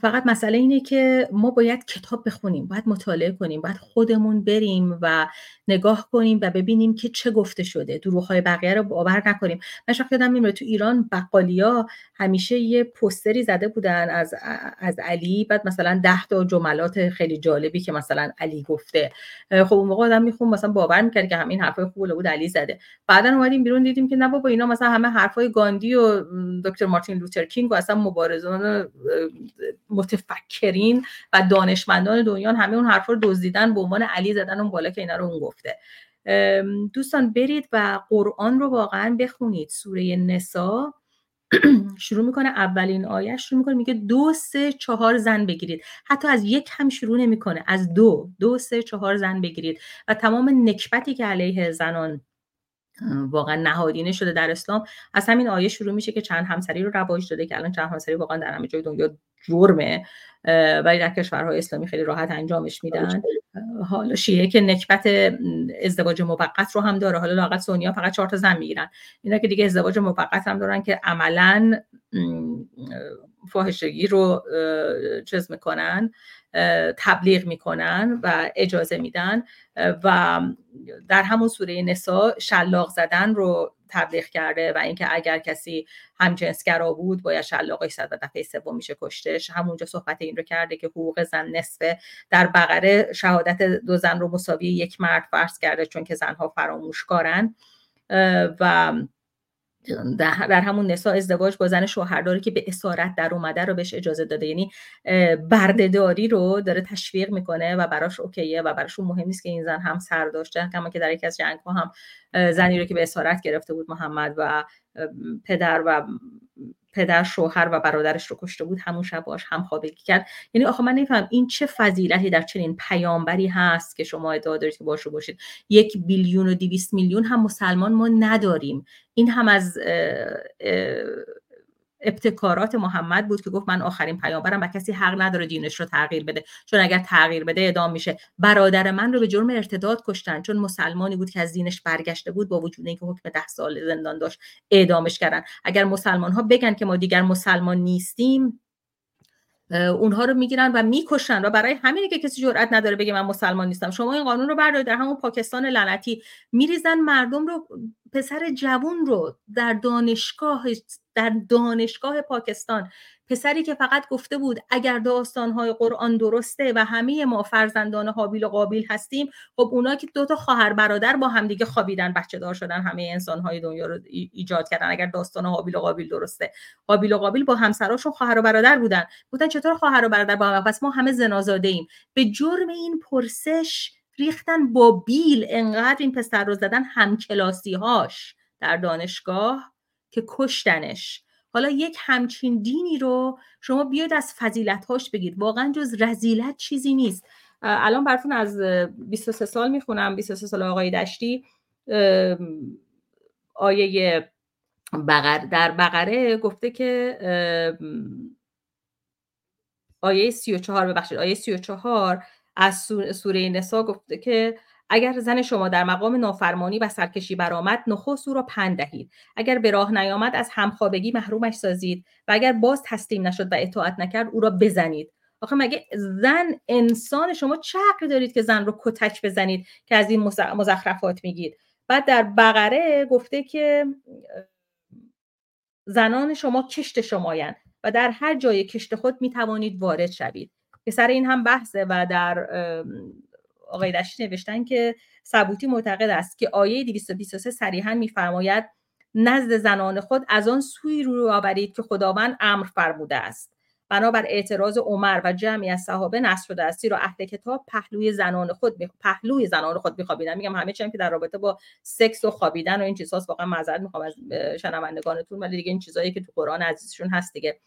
فقط مسئله اینه که ما باید کتاب بخونیم باید مطالعه کنیم باید خودمون بریم و نگاه کنیم و ببینیم که چه گفته شده. دروغ بقیه رو باور نکنیم. من شخص یادم میمونه تو ایران بقالیا همیشه یه پستری زده بودن از از علی بعد مثلا ده تا جملات خیلی جالبی که مثلا علی گفته. خب اون موقع آدم میخون مثلا باور می‌کرد که همین حرفای خوب بود علی زده. بعدا اومدیم بیرون دیدیم که نه بابا اینا مثلا همه حرفای گاندی و دکتر مارتین لوتر کینگ و اصلا مبارزان متفکرین و دانشمندان دنیا همه اون حرفا رو دزدیدن به عنوان علی زدن اون بالا که اینا رو اون گفته دوستان برید و قرآن رو واقعا بخونید. سوره نسا شروع می‌کنه اولین آیه شروع می‌کنه میگه دو سه چهار زن بگیرید. حتی از یک هم شروع نمی‌کنه از دو دو سه چهار زن بگیرید. و تمام نکبتی که علیه زنان واقعا نهادینه شده در اسلام از همین آیه شروع میشه که چند همسری رو رواج داده که الان چند همسری واقعا در همه جای دنیا جرمه. ولی در کشورهای اسلامی خیلی راحت انجامش میدن. حالا شیعه که نکبت ازدواج موقت رو هم داره. حالا لاقت سونیا فقط چهار تا زن می‌گیرن. اینا که دیگه ازدواج موقت هم دارن که عملا فاحشگی رو چیز می‌کنن. تبلیغ می‌کنن و اجازه میدن و در همون سوره نسا شلاق زدن رو تبلیغ کرده و اینکه اگر کسی همجنسگرا بود باید شلاقش زد و دفعه سوم میشه کشتش. همونجا صحبت این رو کرده که حقوق زن نصفه در بقره شهادت دو زن رو مساوی یک مرد فرض کرده چون که زنها فراموشکارن. و در همون نسا ازدواج با زن شوهرداری که به اسارت در اومده رو بهش اجازه داده. یعنی بردهداری رو داره تشویق می‌کنه و براش اوکیه و براش مهم نیست که این زن هم سر داشته کما که در یکی از جنگ ها هم زنی رو که به اسارت گرفته بود محمد و پدر و پدر شوهر و برادرش رو کشته بود همون شب باش هم خوابگی کرد. یعنی آخه من نمیفهم این چه فضیلتی در چنین پیامبری هست که شما ادعا دارید که باشه باشید یک بیلیون و دیویست میلیون هم مسلمان ما نداریم. این هم از ابتکارات محمد بود که گفت من آخرین پیامبرم و کسی حق نداره دینش رو تغییر بده. چون اگر تغییر بده ادام میشه. برادر من رو به جرم ارتداد کشتن. چون مسلمانی بود که از دینش برگشته بود با وجود اینکه حکم ده سال زندان داشت اعدامش کردن. اگر مسلمان ها بگن که ما دیگر مسلمان نیستیم اونها رو می‌گیرن و می‌کشن و برای همینه که کسی جرئت نداره بگه من مسلمان نیستم. شما این قانون رو بردارید. در همون پاکستان لعنتی میریزن مردم رو پسر جوون رو در دانشگاه در دانشگاه پاکستان پسری که فقط گفته بود اگر داستانهای قرآن درسته و همه ما فرزندان حابیل و قابیل هستیم خب اونا که دو تا خواهر برادر با همدیگه خوابیدن بچه دار شدن همه انسانهای دنیا رو ایجاد کردن اگر داستان حابیل و قابیل درسته. حابیل و قابیل با همسراشون خواهر و برادر بودن. بودن چطور خواهر و برادر با هم؟ پس ما همه زنازاده ایم به جرم این پرسش ریختن با بیل انقدر این پسر رو زدن همکلاسی هاش در دانشگاه که کشتنش. حالا یک همچین دینی رو شما بیاید از فضیلتهاش بگید. واقعا جز رزیلت چیزی نیست. الان براتون از 23 سال می‌خونم. 23 سال آقای دشتی. آیه بقر در بقره گفته که آیه 34 ببخشید آیه 34 از سوره نسا گفته که اگر زن شما در مقام نافرمانی و سرکشی برآمد نخست او را پند دهید. اگر به راه نیامد از همخوابگی محرومش سازید و اگر باز تسلیم نشد و اطاعت نکرد او را بزنید. آخه مگه زن انسان شما چه حقی دارید که زن رو کتک بزنید که از این مزخرفات میگید؟ بعد در بقره گفته که زنان شما کشت شمایند و در هر جای کشت خود می‌توانید وارد شوید. که سر این هم بحثه و در آقای دشتی نوشتن که سبوتی معتقد است که آیه 223 صریحا میفرماید نزد زنان خود از آن سوی رو آورید که خداوند امر فرموده است. بنابر اعتراض عمر و جمعی از صحابه نصر شده است. زیرا اهل کتاب پهلوی زنان خود می... پهلوی زنان خود میخوابیدن. میگم همه چیم که در رابطه با سکس و خوابیدن و این چیزاست واقعا معذرت می‌خوام از شنوندگانتون ولی دیگه این چیزایی که تو قرآن عزیزشون هست دیگه.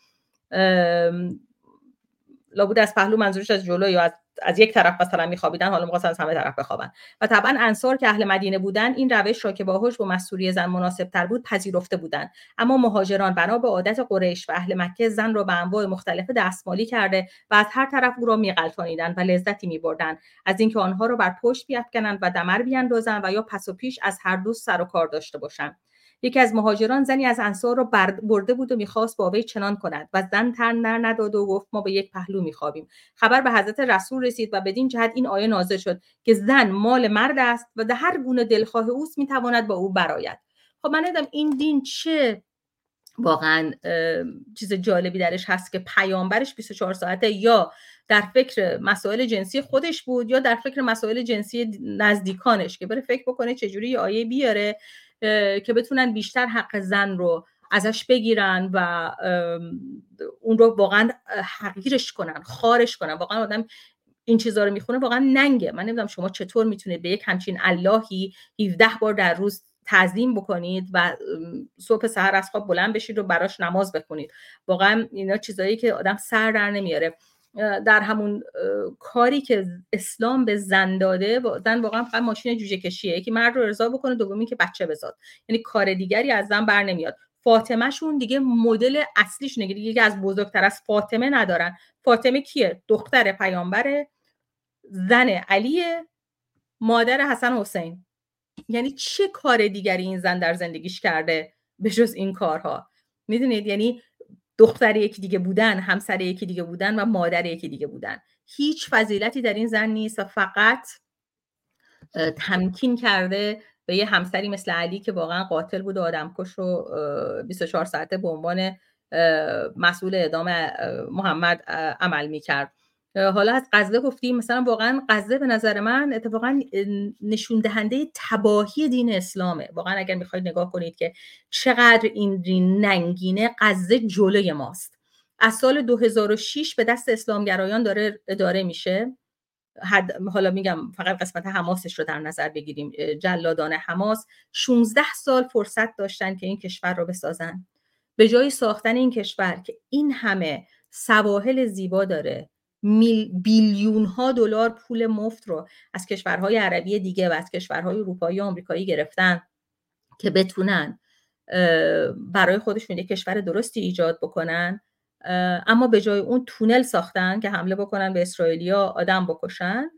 لابود از پهلو منظورش از جلو یا از از یک طرف مثلا میخوابیدن حالا می‌خواستن از همه طرف بخوابن. و طبعا انصار که اهل مدینه بودن این روش را که باهوش با مسئولی زن مناسب تر بود پذیرفته بودند اما مهاجران بنا به عادت قریش و اهل مکه زن را به انواع مختلف دستمالی کرده و از هر طرف او را میغلطانیدند و لذتی میبردند از اینکه آنها را بر پشت بیافکنند و دمر بیاندازند و یا پس و پیش از هر دو سر و کار داشته باشند. یکی از مهاجران زنی از انصار رو برده بود و می‌خواست با وی چنان کند و زن تن نر نداد و گفت ما به یک پهلو میخوابیم. خبر به حضرت رسول رسید و بدین جهت این آیه نازل شد که زن مال مرد است و در هر گونه دلخواه اوست می‌تواند با او برآید. خب من دیدم این دین چه واقعا چیز جالبی درش هست که پیامبرش 24 ساعته یا در فکر مسائل جنسی خودش بود یا در فکر مسائل جنسی نزدیکانش که بره فکر بکنه چجوری یه آیه بیاره که بتونن بیشتر حق زن رو ازش بگیرن و اون رو واقعا حقیرش کنن خارش کنن. واقعا آدم این چیزها رو می‌خونه واقعا ننگه. من نمی‌دونم شما چطور می‌تونید به یک همچین اللهی 17 بار در روز تعظیم بکنید و صبح سحر از خواب بلند بشید و براش نماز بخونید. واقعا اینا چیزایی که آدم سر در نمیاره. در همون کاری که اسلام به زن داده زن واقعا فقط ماشین جوجه کشیه یکی مرد رو ارضا بکنه دومی که بچه بزاد. یعنی کار دیگری از زن بر نمیاد. فاطمه شون دیگه مدل اصلیش دیگه دیگه از بزرگتر از فاطمه ندارن. فاطمه کیه؟ دختر پیامبر زن علی مادر حسن حسین. یعنی چه کار دیگری این زن در زندگیش کرده به جز این کارها؟ می‌دونید؟ یعنی دختر یکی دیگه بودن همسر یکی دیگه بودن و مادر یکی دیگه بودن. هیچ فضیلتی در این زن نیست و فقط تمکین کرده به یه همسری مثل علی که واقعا قاتل بود و آدمکش رو 24 ساعته به عنوان مسئول اعدام محمد عمل می‌کرد. حالا از غزه گفتیم مثلا واقعا غزه به نظر من اتفاقا نشون دهنده تباهی دین اسلامه. واقعا اگر می‌خواید نگاه کنید که چقدر این ننگینه غزه جلوی ماست. از سال 2006 به دست اسلامگرایان داره اداره میشه. حالا میگم فقط قسمت حماسش رو در نظر بگیریم. جلادان حماس 16 سال فرصت داشتن که این کشور رو بسازن. به جای ساختن این کشور که این همه سواحل زیبا داره بیلیون ها دلار پول مفت رو از کشورهای عربی دیگه و از کشورهای اروپایی و آمریکایی گرفتن که بتونن برای خودشون یک کشور درستی ایجاد بکنن. اما به جای اون تونل ساختن که حمله بکنن به اسرائیلیا آدم بکشن.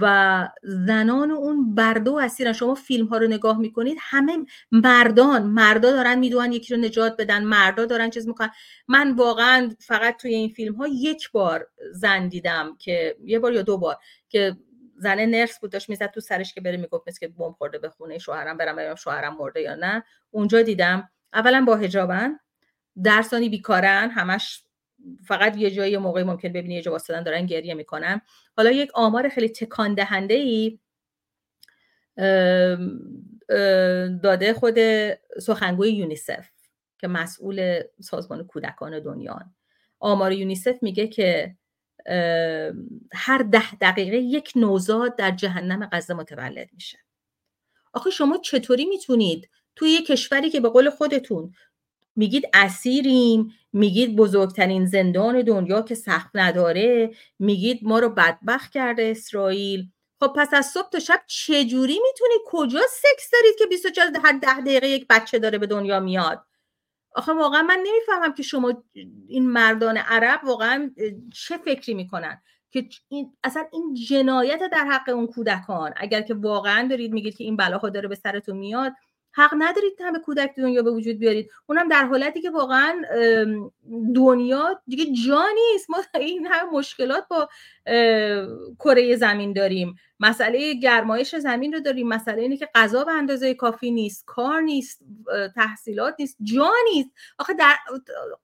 و زنان اون برده و اسیرن شما فیلم ها رو نگاه می‌کنید همه مردان مردا دارن می‌دونن یکی رو نجات بدن مردا دارن چیز می‌کنن. من واقعا فقط توی این فیلم ها یک بار زن دیدم که یه بار یا دو بار که زنه نرس بود داشت می‌زد تو سرش که بره می‌گفت مثل که بمب خورده به خونه شوهرم برم ببینم شوهرم مرده یا نه. اونجا دیدم اولا با حجابن درسانی بیکارن همش فقط یه جایی موقعی ممکن ببینی یه جا دارن گریه می‌کنن. حالا یک آمار خیلی تکان دهنده ای داده خود سخنگوی یونیسف که مسئول سازمان کودکان دنیا آمار یونیسف میگه که هر ده دقیقه یک نوزاد در جهنم غزه متولد میشه. آخه شما چطوری می‌تونید توی یه کشوری که به قول خودتون میگید اسیریم میگید بزرگترین زندان دنیا که سخت نداره میگید ما رو بدبخت کرده اسرائیل. خب پس از صبح تا شب چجوری می‌تونی کجا سکس دارید که 24 هر ده دقیقه یک بچه داره به دنیا میاد؟ آخه واقعا من نمی‌فهمم که شما این مردان عرب واقعا چه فکری می‌کنن که این اصلا این جنایت در حق اون کودکان. اگر که واقعا دارید میگید که این بلاها داره به سرتون میاد حق ندارید همه کودک دنیا به وجود بیارید. اونم در حالتی که واقعا دنیا دیگه جا نیست. ما این همه مشکلات با کره زمین داریم. مسئله گرمایش زمین رو داریم. مسئله اینه که غذا به اندازه کافی نیست. کار نیست. تحصیلات نیست. جا نیست. آخه در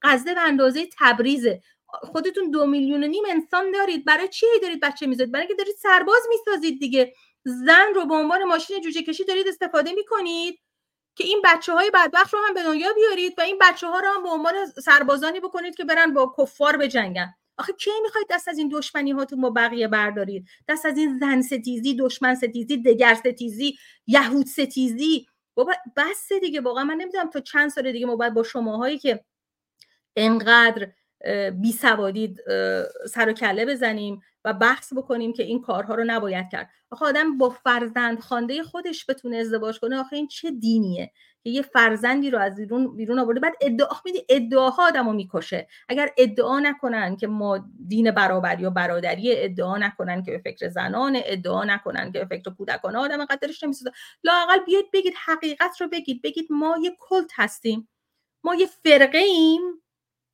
غزه به اندازه تبریزه خودتون دو میلیون و نیم انسان دارید. برای چی دارید بچه می‌ذارید؟ برای اینکه دارید سرباز می‌سازید دیگه. زن رو به عنوان ماشین جوجه کشی دارید استفاده می‌کنید. که این بچه های بدبخت رو هم به دنیا بیارید و این بچه ها رو هم به عنوان سربازانی بکنید که برن با کفار بجنگن. آخه کی می‌خواید دست از این دشمنی هاتون با بقیه بردارید؟ دست از این زن ستیزی دشمن ستیزی دگر ستیزی یهود ستیزی؟ بابا بس دیگه واقعا من نمی‌دونم تا چند سال دیگه ما باید با شماهایی که انقدر بی سوادید سر و کله بزنیم و بحث بکنیم که این کارها رو نباید کرد. آخه آدم با فرزند خانده خودش بتونه ازدواج کنه آخه این چه دینیه که یه فرزندی رو از بیرون بیرون آورده بعد ادعا میدی ادعاها آدمو می‌کشه. اگر ادعا نکنن که ما دین برابری و برادری ادعا نکنن که به فکر زنان ادعا نکنن که به فکر کودکان آدم قدرش نمیسوزه. لاقل بیاید بگید حقیقت رو بگید. بگید ما یه کلت هستیم. ما یه فرقه ایم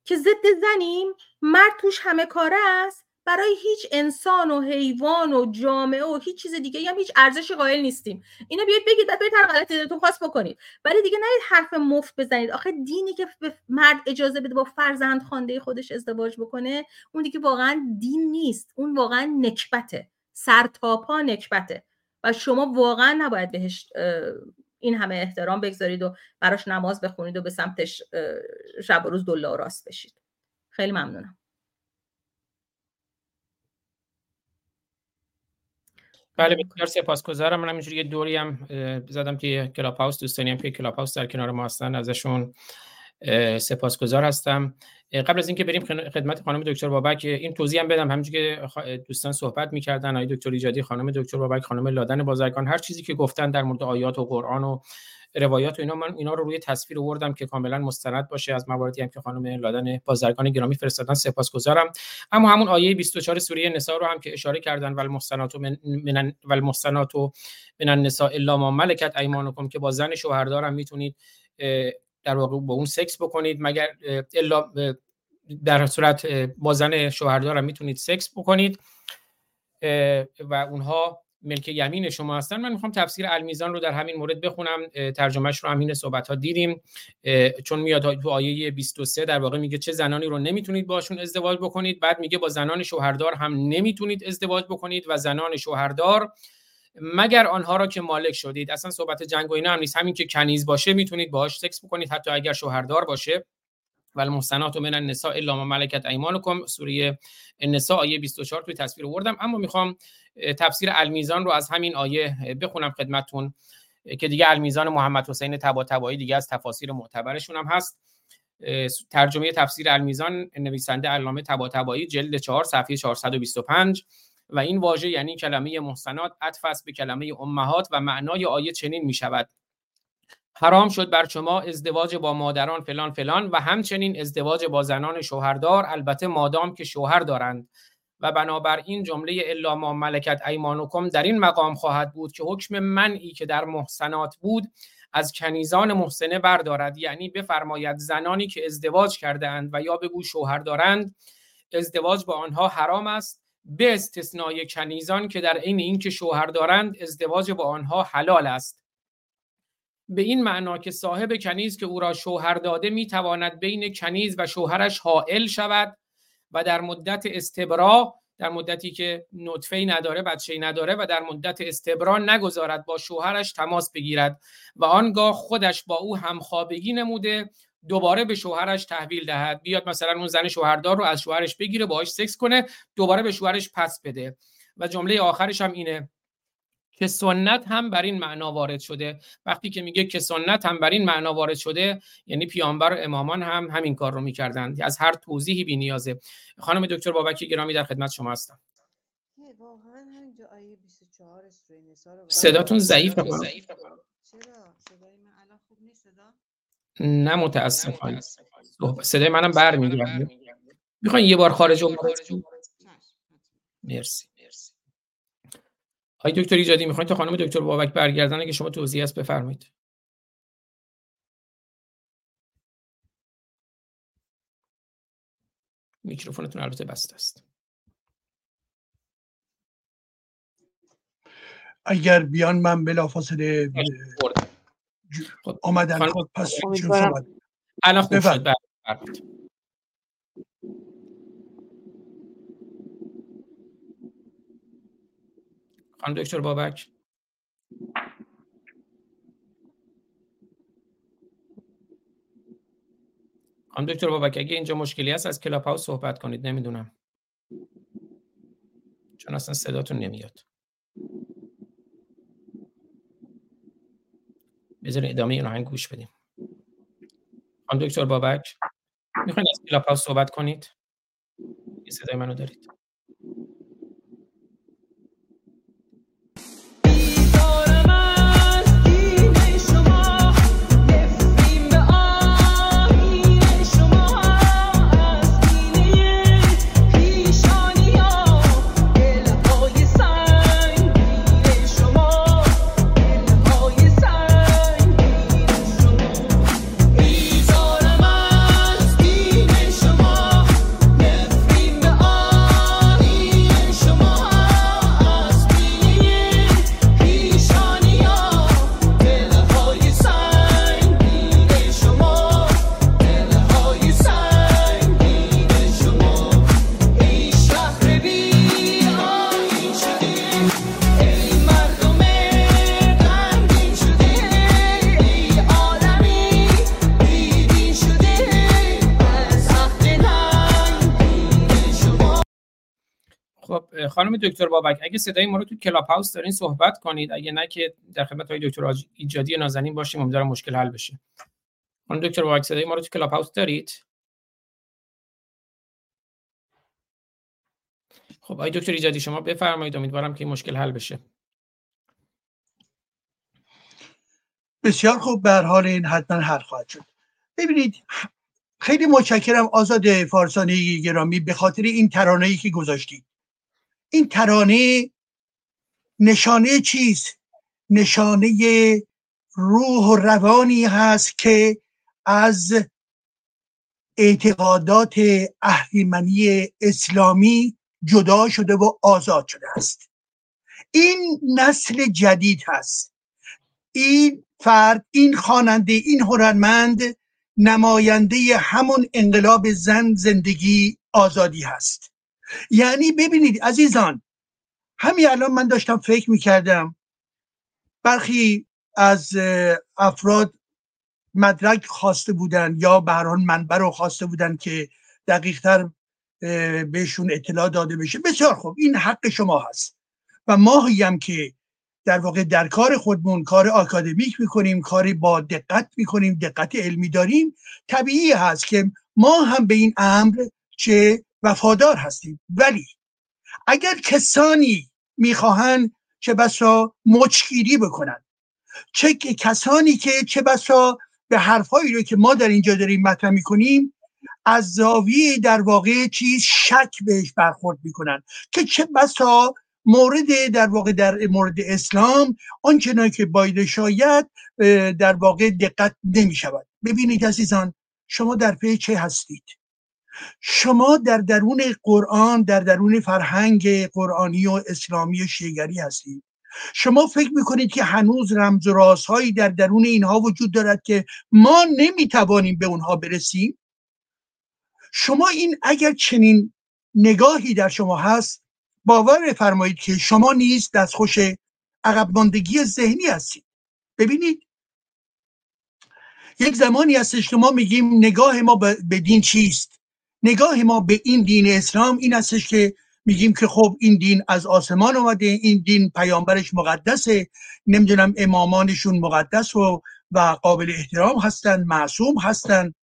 که ضد زنیم مرد توش همه کاره است برای هیچ انسان و حیوان و جامعه و هیچ چیز دیگه هم هیچ ارزش قائل نیستیم. اینو بیاید بگید بعد برید هر غلطی دلتون خواست بکنید. ولی دیگه نید حرف مفت بزنید. آخه دینی که مرد اجازه بده با فرزند خوانده خودش ازدواج بکنه اون دیگه واقعا دین نیست. اون واقعا نکبته. سر تا نکبته. و شما واقعا نباید بهش این همه احترام بگذارید و براش نماز بخونید و به سمتش شب و روز دولا و راست بشید. خیلی ممنونم. بله بسیار سپاسگزارم. من همینجوری یه دوری هم زدم که کلاب هاوس. دوستانی هم که کلاب هاوس در کنار ما هستن ازشون سپاسگزار هستم. قبل از اینکه بریم خدمت خانم دکتر بابک این توضیح هم بدم. همونجوری که دوستان صحبت می‌کردن آقای دکتر ایجادی خانم دکتر بابک خانم لادن بازرگان هر چیزی که گفتن در مورد آیات و قرآن و روایات و اینا من اینا رو روی تصویر آوردم که کاملا مستند باشه از مواردی هم که خانم لادن بازرگان گرامی فرستادن. سپاسگزارم. اما همون آیه 24 سوره نساء رو هم که اشاره کردن ول محسنات من ول محسنات من النساء الا ما ملکت ایمانکم که با زن شوهردارم می‌تونید در واقع با اون سکس بکنید مگر الا در صورت با زن شوهردارم می‌تونید سکس بکنید. و اونها ملک یمین شما هستن. من می‌خوام تفسیر المیزان رو در همین مورد بخونم. ترجمهش رو همین صحبت ها دیدیم چون میاد تو آیه 23 در واقع میگه چه زنانی رو نمی‌تونید باشون ازدواج بکنید. بعد میگه با زنان شوهردار هم نمی‌تونید ازدواج بکنید و زنان شوهردار مگر آنها را که مالک شدید. اصلا صحبت جنگ و اینا هم نیست. همین که کنیز باشه می‌تونید باهاش سکس بکنید. حتی اگر شوهردار باشه. و المحسنات من النساء الا ما ملکت ایمانکم. سوره النساء آیه 24 توی تصویر آوردم. اما می‌خوام تفسیر المیزان رو از همین آیه بخونم خدمتتون. که دیگه المیزان محمد حسین طباطبایی دیگه از تفاسیر معتبرشون هم هست. ترجمه تفسیر المیزان نویسنده علامه طباطبایی جلد 4 صفحه 425 و این واژه یعنی کلمه محسنات عطف به کلمه امهات و معنای آیه چنین می شود حرام شد بر شما ازدواج با مادران فلان فلان و همچنین ازدواج با زنان شوهردار البته مادام که شوهر دارند. و بنابراین جمله الا ما ملکت ایمانکم در این مقام خواهد بود که حکم منعی که در محسنات بود از کنیزان محسنه بردارد. یعنی بفرماید زنانی که ازدواج کرده اند و یا بگو شوهر دارند ازدواج با آنها حرام است به استثنای کنیزان که در عین اینکه شوهر دارند ازدواج با آنها حلال است. به این معنا که صاحب کنیز که او را شوهر داده می‌تواند بین کنیز و شوهرش حائل شود و در مدت استبرا در مدتی که نطفه نداره بچه نداره و در مدت استبرا نگذارد با شوهرش تماس بگیرد و آنگاه خودش با او همخوابگی نموده دوباره به شوهرش تحویل دهد. بیاد مثلا اون زن شوهردار رو از شوهرش بگیره باهاش سکس کنه دوباره به شوهرش پس بده. و جمله آخرش هم اینه که سنت هم بر این معنا وارد شده. وقتی که میگه که سنت هم بر این معنا وارد شده یعنی پیامبر و امامان هم همین کار رو می‌کردن از هر توضیحی بی نیازه. خانم دکتر بابکی گرامی در خدمت شما هستم. صداتون ضعیف نه متاسفانه. صدای منم برمیگرده می‌خواین یه بار خارج مرسی. آقای دکتر ایجادی می‌خواین تا خانم دکتر بابک برگردن؟ اگه شما توضیح هست بفرمایید. میکروفونتون البته بسته است. اگر بیان من بلافاصله خب. آمدن خب پس الان خوب شد. بله، خانم دکتر بابک. خانم دکتر بابک اگه اینجا مشکلی هست از کلاب هاوس صحبت کنید. نمی‌دونم. چون اصلا صداتون نمیاد. بذارین ادامه این آهنگ گوش بدیم. خانم دکتر بابک می‌خواین از کلاب صحبت کنید؟ یه صدای منو دارید. خانم دکتر بابک اگه صدای ما رو تو کلاب هاوس دارین صحبت کنید اگه نه که در خدمت آقای دکتر ایجادی نازنین باشیم امیدوارم مشکل حل بشه. خانم دکتر بابک صدای ما رو تو کلاب هاوس دارید؟ خب آقای دکتر ایجادی شما بفرمایید امیدوارم که این مشکل حل بشه. بسیار خوب به حال این حتما حل خواهد شد. ببینید خیلی متشکرم آزاد فارسانی گرامی به خاطر این ترانه‌ای که گذاشتید. این ترانه نشانه چیست نشانه روح و روانی هست که از اعتقادات اهریمنی اسلامی جدا شده و آزاد شده است. این نسل جدید هست. این فرد این خواننده این هنرمند نماینده همون انقلاب زن زندگی آزادی هست. یعنی ببینید عزیزان همین الان من داشتم فکر می‌کردم برخی از افراد مدرک خواسته بودن یا بران منبر رو خواسته بودن که دقیقتر بهشون اطلاع داده بشه. بسیار خوب این حق شما هست. و ما هم که در واقع در کار خودمون کار آکادمیک می‌کنیم کاری با دقت می‌کنیم دقت علمی داریم طبیعی هست که ما هم به این امر چه وفادار هستیم. ولی اگر کسانی می‌خواهند چه بسا مچگیری بکنن چه کسانی که چه بسا به حرفایی رو که ما در اینجا داریم مطرح می‌کنیم از زاویه در واقع چیز شک بهش برخورد می‌کنن که چه بسا مورد در واقع در مورد اسلام آنچنان که باید شاید در واقع دقت نمی شود ببینید عزیزان شما در پی چه هستید؟ شما در درون قرآن در درون فرهنگ قرآنی و اسلامی و شیگری هستید. شما فکر می‌کنید که هنوز رمز و رازهایی در درون اینها وجود دارد که ما نمی‌توانیم به اونها برسیم؟ شما این اگر چنین نگاهی در شما هست باور فرمایید که شما نیز دستخوش عقب ماندگی ذهنی هستید. ببینید یک زمانی هستش که ما میگیم نگاه ما به دین چیست؟ نگاه ما به این دین اسلام این هستش که میگیم که خب این دین از آسمان اومده این دین پیامبرش مقدسه نمی‌دونم امامانشون مقدس و و قابل احترام هستن معصوم هستن.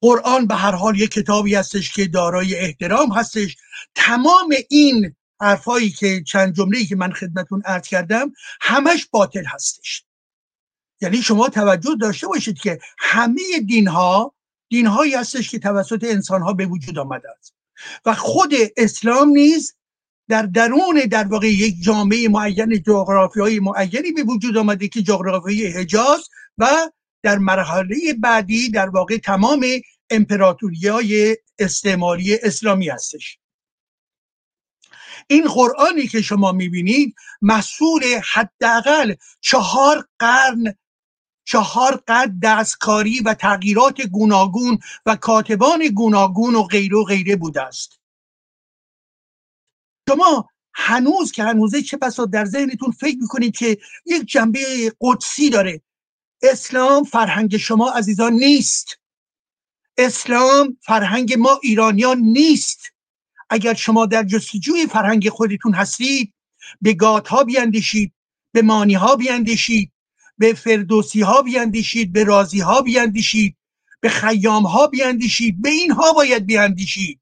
قرآن به هر حال یک کتابی هستش که دارای احترام هستش. تمام این حرفایی که چند جمله که من خدمتون عرض کردم همش باطل هستش. یعنی شما توجه داشته باشید که همه دین ها دین هایی هستش که توسط انسان ها به وجود آمده است. و خود اسلام نیز در درون در واقع یک جامعه معین جغرافی های معینی به وجود آمده که جغرافی حجاز و در مرحله بعدی در واقع تمام امپراتوری های استعماری اسلامی هستش. این قرآنی که شما می‌بینید مسئول حداقل چهار قرن چهار قد دستکاری و تغییرات گوناگون و کاتبان گوناگون و غیره و غیره بوده است. شما هنوز که هنوزه چه بسا در ذهنتون فکر می‌کنید که یک جنبه قدسی داره. اسلام فرهنگ شما عزیزان نیست. اسلام فرهنگ ما ایرانیان نیست. اگر شما در جستجوی فرهنگ خودتون هستید به گات ها بیاندیشید به مانی ها بیاندیشید به فردوسی ها بیاندیشید به رازی ها بیاندیشید به خیام ها بیاندیشید به اینها باید بیاندیشید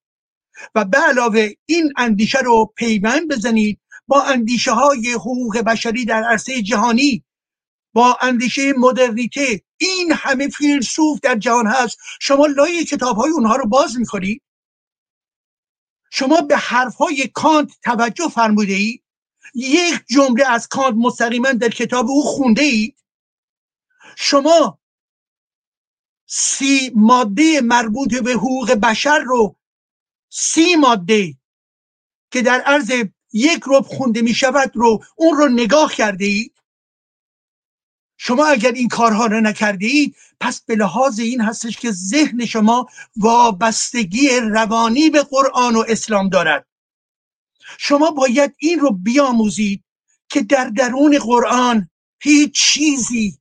و به علاوه این اندیشه رو پیوند بزنید با اندیشه های حقوق بشری در عرصه جهانی با اندیشه مدرنیته. این همه فیلسوف در جهان هست. شما لای کتاب های اونها رو باز می‌کنید شما به حرف های کانت توجه فرموده اید یک جمله از کانت مستقیما در کتاب او خونده اید؟ شما سی ماده مربوط به حقوق بشر رو سی ماده که در عرض یک رب خونده می شود رو اون رو نگاه کرده اید شما اگر این کارها رو نکرده اید پس به لحاظ این هستش که ذهن شما وابستگی روانی به قرآن و اسلام دارد. شما باید این رو بیاموزید که در درون قرآن هیچ چیزی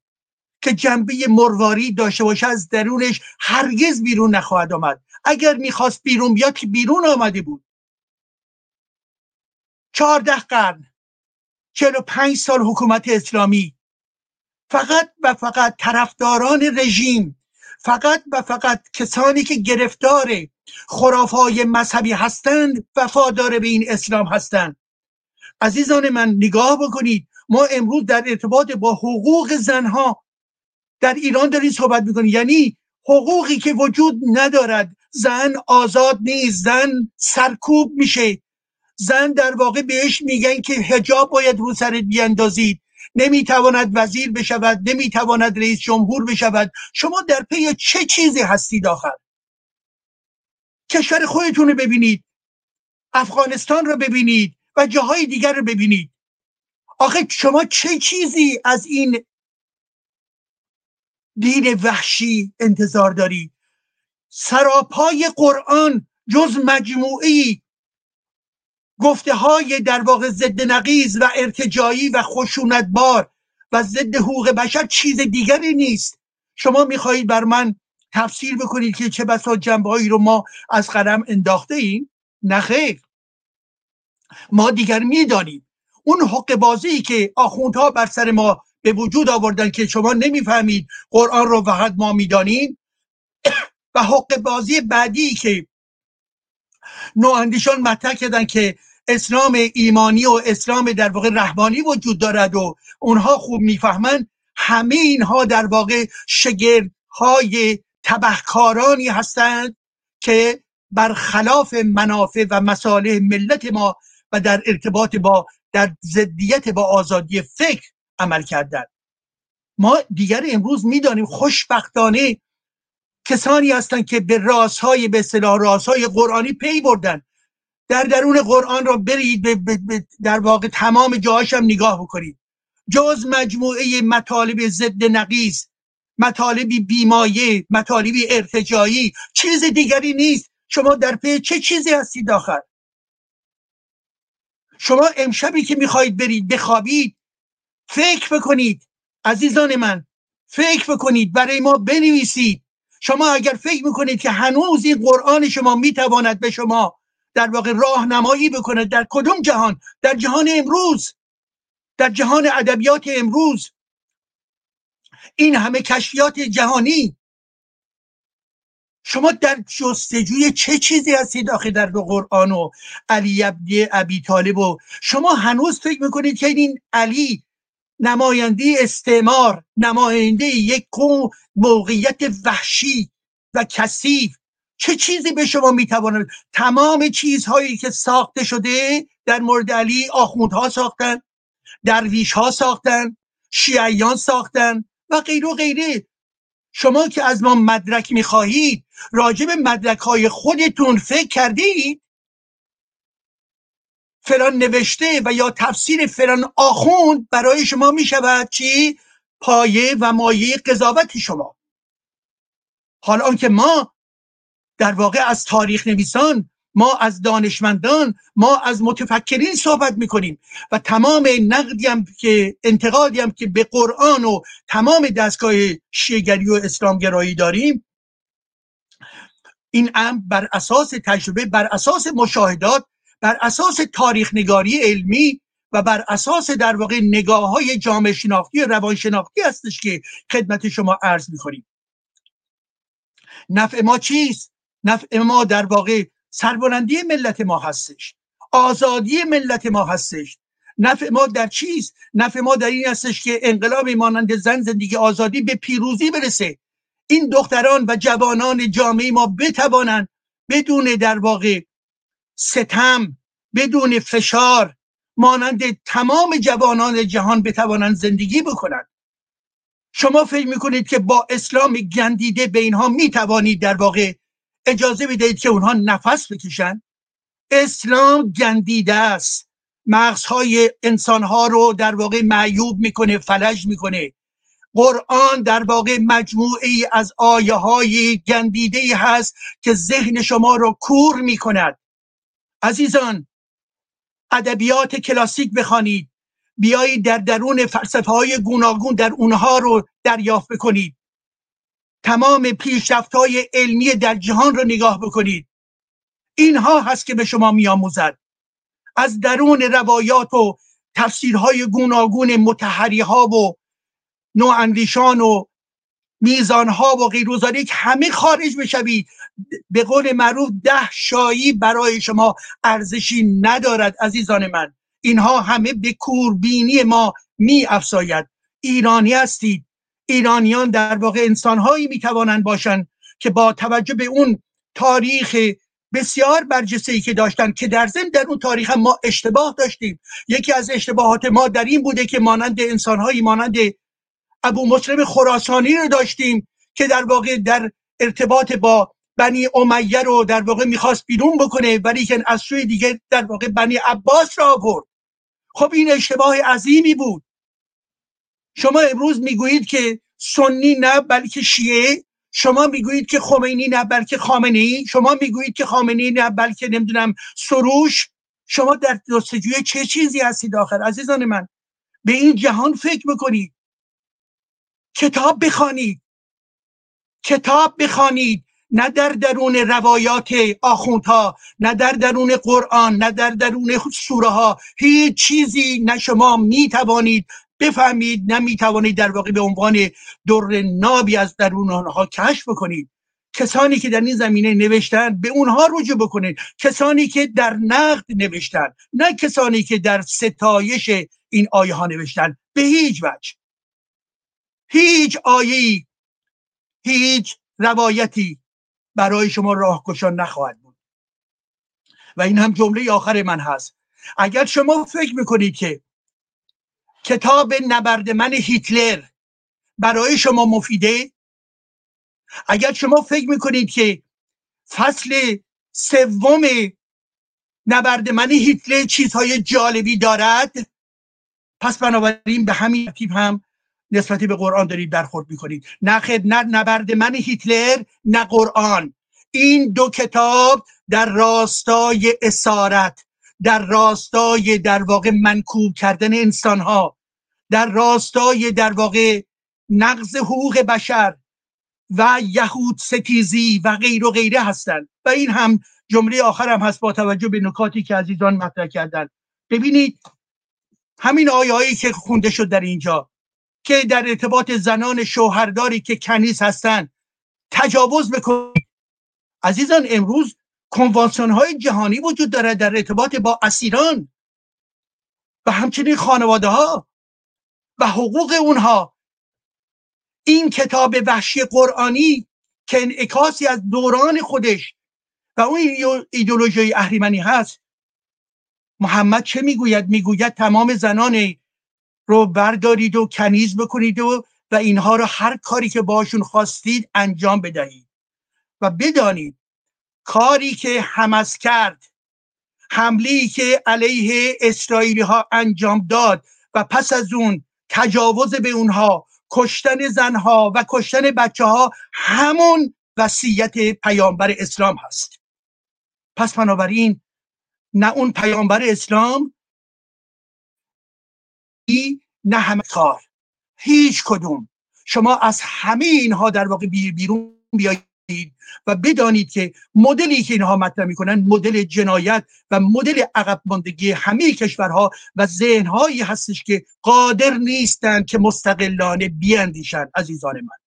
که جنبه مرواری داشته باشه از درونش هرگز بیرون نخواهد آمد. اگر می‌خواست بیرون بیاد که بیرون آمده بود. چهارده قرن چهل و پنج سال حکومت اسلامی. فقط و فقط طرفداران رژیم فقط و فقط کسانی که گرفتار خرافای مذهبی هستند وفادار به این اسلام هستند. عزیزان من نگاه بکنید. ما امروز در ارتباط با حقوق زنها در ایران داریم صحبت می‌کنیم یعنی حقوقی که وجود ندارد زن آزاد نیست زن سرکوب میشه. زن در واقع بهش میگن که هجاب باید رو سرت بیاندازید. نمی‌تواند وزیر بشود نمی‌تواند رئیس جمهور بشود. شما در پی چه چیزی هستید آخر؟ کشور خودتون رو ببینید. افغانستان رو ببینید و جاهای دیگر رو ببینید. آخه شما چه چیزی از این دین وحشی انتظار دارید سراپای قرآن جز مجموعی گفته های در واقع ضد نقیز و ارتجایی و خشونتبار و ضد حقوق بشر چیز دیگری نیست. شما می‌خواهید بر من تفسیر بکنید که چه بسا جنبه هایی رو ما از قلم انداخته ایم نخیر ما دیگر می‌دانیم. اون حق بازی که آخوندها بر سر ما به وجود آوردن که شما نمی‌فهمید قرآن رو فقط ما می‌دانیم. و حق بازی بعدی که نواندیشان مطرح کردن که اسلام ایمانی و اسلام در واقع رحمانی وجود دارد و اونها خوب می‌فهمند همه اینها در واقع شگردهای تبهکارانی هستند که برخلاف منافع و مصالح ملت ما و در ارتباط با در ضدیت با آزادی فکر عمل کردند ما دیگر امروز می‌دانیم خوشبختانه کسانی هستند که به رازهای به اصطلاح رازهای قرآنی پی بردن. در درون قرآن را برید در واقع تمام جاهاش هم نگاه بکنید. جز مجموعه مطالب ضد نقیز مطالبی بیمایه مطالبی ارتجایی چیز دیگری نیست. شما در پی چه چیزی هستید آخر؟ شما امشبی که می‌خواهید برید بخوابید فکر بکنید عزیزان من فکر بکنید برای ما بنویسید. شما اگر فکر می‌کنید که هنوز این قرآن شما می‌تواند به شما در واقع راهنمایی بکنه در کدوم جهان؟ در جهان امروز. در جهان ادبیات امروز. این همه کشفیات جهانی. شما در جستجوی چه چیزی هستید آخه در قرآن و علی ابی طالب و شما هنوز فکر می‌کنید که این علی نماینده استعمار نماینده یک موقعیت وحشی و کثیف. چه چیزی به شما می‌تواند؟ تمام چیزهایی که ساخته شده در مورد علی آخوندها ساختن درویش ها ساختن شیعیان ساختن و غیر و غیره. شما که از ما مدرک می‌خواهید راجع به مدرک های خودتون فکر کردید فلان نوشته و یا تفسیر فلان آخوند برای شما می‌شود چی؟ پایه و مایه قضاوت شما. حالا آنکه ما در واقع از تاریخ نویسان ما از دانشمندان ما از متفکرین صحبت می‌کنیم و تمام نقدی هم که انتقادی هم که به قرآن و تمام دستگاه شیگری و اسلامگرایی داریم این امر بر اساس تجربه بر اساس مشاهدات بر اساس تاریخ نگاری علمی و بر اساس در واقع نگاه های جامعه شناختی روان شناختی هستش که خدمت شما عرض می‌کنیم نفع ما چیست؟ نفع ما در واقع سربلندی ملت ما هستش آزادی ملت ما هستش نفع ما در چیست؟ نفع ما در این هستش که انقلاب مانند زن زندگی آزادی به پیروزی برسه این دختران و جوانان جامعه ما بتوانند بدون در واقع ستم بدون فشار مانند تمام جوانان جهان بتوانند زندگی بکنند. شما فکر می‌کنید که با اسلام گندیده به اینها می‌توانید در واقع اجازه بدهید که اونها نفس بکشن؟ اسلام گندیده است. مغزهای انسانها رو در واقع معیوب می‌کنه فلج می‌کنه. قرآن در واقع مجموعه ای از آیه های گندیده ای هست که ذهن شما رو کور می‌کند. عزیزان ادبیات کلاسیک بخوانید. بیایید در درون فلسفه های گوناگون در اونها رو دریافت بکنید. تمام پیشرفت های علمی در جهان رو نگاه بکنید. اینها هست که به شما میآموزد. از درون روایات و تفسیرهای گوناگون متحری ها و نواندیشان و میزان ها و غیر همه خارج بشوید. به قول معروف ده شایی برای شما ارزشی ندارد عزیزان من. اینها همه به کوربینی ما می افساید ایرانی هستید. ایرانیان در واقع انسانهایی می توانند باشند که با توجه به اون تاریخ بسیار برجسته ای که داشتن که در ضمن در اون تاریخ ما اشتباه داشتیم. یکی از اشتباهات ما در این بوده که مانند انسانهایی مانند ابو مسلم خراسانی رو داشتیم که در واقع در ارتباط با بنی امیه رو در واقع می‌خواست بیرون بکنه ولی که از سوی دیگه در واقع بنی عباس را آورد. خب این اشتباه عظیمی بود. شما امروز می‌گویید که سنی نه بلکه شیعه شما می‌گویید که خمینی نه بلکه خامنه ای شما می‌گویید که خامنه نه بلکه نمی‌دونم سروش. شما در جستجوی چه چیزی هستید آخر عزیزان من؟ به این جهان فکر بکنید. کتاب بخوانید. کتاب بخوانید. نه در درون روایات آخوندها نه در درون قرآن نه در درون سوره ها هیچ چیزی نه شما می توانید بفهمید نه می توانید در واقع به عنوان در نابی از درون آنها کشف بکنید. کسانی که در این زمینه نوشتن به اونها رجوع بکنید. کسانی که در نقد نوشتن نه کسانی که در ستایش این آیه ها نوشتن. به هیچ وجه. هیچ آیه هیچ روایتی برای شما راهگشا نخواهد بود. و این هم جمله آخر من هست. اگر شما فکر می‌کنید که کتاب نبرد من هیتلر برای شما مفیده اگر شما فکر می‌کنید که فصل سوم نبرد من هیتلر چیزهای جالبی دارد پس بنابراین به همین ترتیب هم نسبتی به قرآن دارید برخورد می‌کنید. نه نه نبرد من هیتلر نه قرآن. این دو کتاب در راستای اسارت در راستای در واقع منکوب کردن انسان ها در راستای در واقع نقض حقوق بشر و یهود ستیزی و غیر و غیره هستند و این هم جمله آخرم هست با توجه به نکاتی که عزیزان مطرح کردن. ببینید همین آیه که خونده شد در اینجا. که در ارتباط زنان شوهرداری که کنیز هستند تجاوز بکنید. عزیزان امروز کنوانسیون های جهانی وجود داره در ارتباط با اسیران و همچنین خانواده ها و حقوق اونها. این کتاب وحشی قرآنی که انعکاسی از دوران خودش و اون ایدولوژی اهریمنی هست محمد چه می‌گوید؟ می‌گوید تمام زنان رو بردارید و کنیز بکنید و و اینها رو هر کاری که باشون خواستید انجام بدهید. و بدانید کاری که همس کرد حملی که علیه اسرائیلی ها انجام داد و پس از اون تجاوز به اونها کشتن زنها و کشتن بچه ها همون وصیت پیامبر اسلام هست. پس بنابراین نه اون پیامبر اسلام نه همه کار. هیچ کدوم. شما از همه اینها در واقع بیرون بیایید و بدانید که مدلی که اینها مطرح می‌کنن مدل جنایت و مدل عقب ماندگی همه کشورها و ذهنهایی هستش که قادر نیستند که مستقلانه بیاندیشن عزیزان من.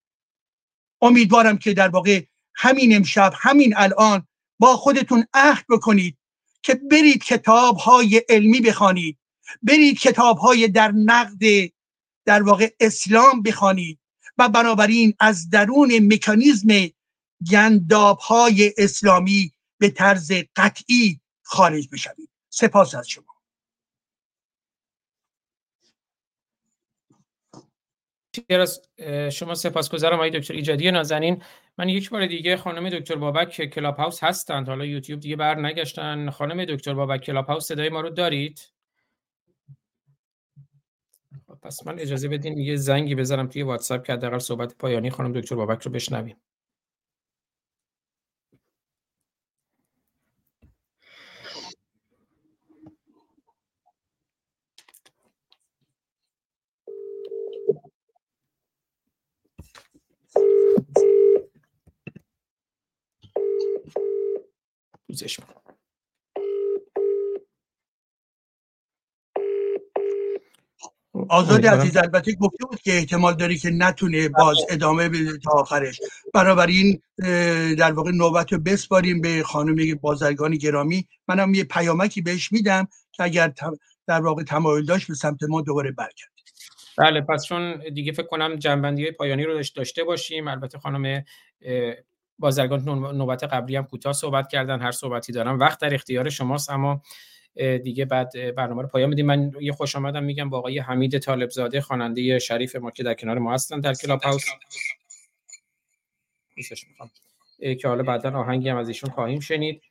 امیدوارم که در واقع همین امشب همین الان با خودتون عهد بکنید که برید کتاب های علمی بخوانید. برید کتاب های در نقد در واقع اسلام بخوانید و بنابراین از درون مکانیزم گنداب های اسلامی به طرز قطعی خارج بشوید. سپاس از شما. شما سپاسگزارم آقای دکتر ایجادی نازنین. من یک بار دیگه خانم دکتر بابک کلاب هاوس هستند. حالا یوتیوب دیگه بر نگشتن خانم دکتر بابک کلاب هاوس صدای ما رو دارید؟ پس من اجازه بدین یه زنگی بذارم توی واتساپ که حداقل صحبت پایانی خانم دکتر بابک رو بشنویم. پوزش آزاد عزیز البته گفته بود که احتمال داری که نتونه باز ادامه بده تا آخرش. بنابراین در واقع نوبت رو بسپاریم به خانم بازرگان گرامی. منم یه پیامکی بهش میدم که اگر در واقع تمایل داشت به سمت ما دوباره برگرد بله پس چون دیگه فکر کنم جنبندی پایانی رو داشته باشیم. البته خانم بازرگان نوبت قبلی هم کوتاه صحبت کردن هر صحبتی دارم. وقت در اختیار شماست اما دیگه بعد برنامه رو پایان میدیم. من یه خوش آمدم میگم با آقای حمید طالبزاده خواننده شریف ما که در کنار ما هستن در کلاب هاوس. که حالا بعدا آهنگی هم از ایشون خواهیم شنید.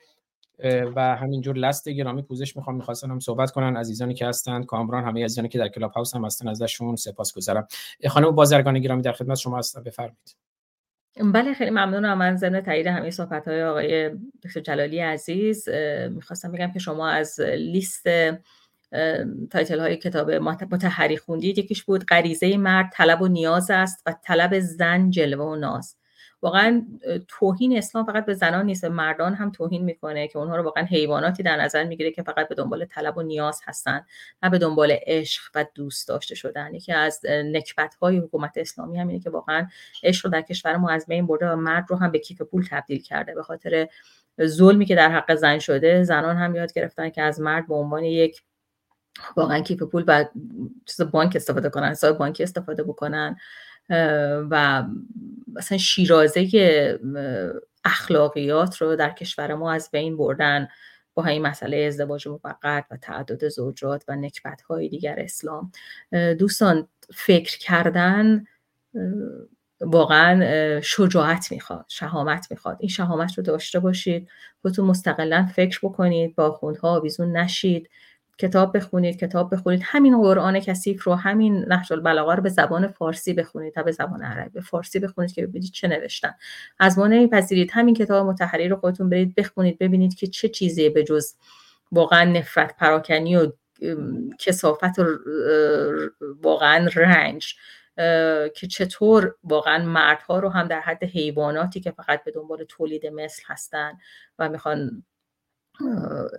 و همینجور لست گرامی پوزش می‌خوام. می‌خواستن هم صحبت کنن عزیزانی که هستند کامران همه عزیزانی که در کلاب هاوس هم هستن ازشون سپاسگزارم. خانم بازرگان گرامی در خدمت شما هستم. بفرمایید. بله خیلی ممنونم. من ضمن تایید همه صحبت های آقای دکتر جلالی عزیز می‌خواستم بگم که شما از لیست تایتل های کتاب متحری خوندید یکیش بود غریزه مرد طلب و نیاز است و طلب زن جلوه و ناز. واقعا توهین اسلام فقط به زنان نیست مردان هم توهین می‌کنه که اونها رو واقعا حیواناتی در نظر می‌گیره که فقط به دنبال طلب و نیاز هستن نه به دنبال عشق و دوست داشته شدن. یکی از نکبت های حکومت اسلامی هم اینه که واقعا عشق رو در کشور ما از بین برده و مرد رو هم به کیف پول تبدیل کرده. به خاطر ظلمی که در حق زن شده زنان هم یاد گرفتن که از مرد به عنوان یک واقعا کیف پول و چیز بانک استفاده کنن حساب بانکی استفاده بکنن. و مثلا شیرازه اخلاقیات رو در کشور ما از بین بردن با همین مسئله ازدواج موقت و تعدد زوجات و نکبت های دیگر اسلام. دوستان فکر کردن واقعا شجاعت می‌خواد شهامت می‌خواد. این شهامت رو داشته باشید. خودتون مستقلا فکر بکنید با خوندها آویزون نشید. کتاب بخونید کتاب بخونید. همین قرآن کثیف رو همین نهج البلاغه رو به زبان فارسی بخونید تا به زبان عربی به فارسی بخونید که ببینید چه نوشتن. از ما نمیپذیرید. همین کتاب متحری رو خودتون برید بخونید ببینید که چه چیزی به جز واقعا نفرت پراکنی و کسافت و واقعا رنج که چطور واقعا مردها رو هم در حد حیواناتی که فقط به دنبال تولید مثل هستن و می‌خوان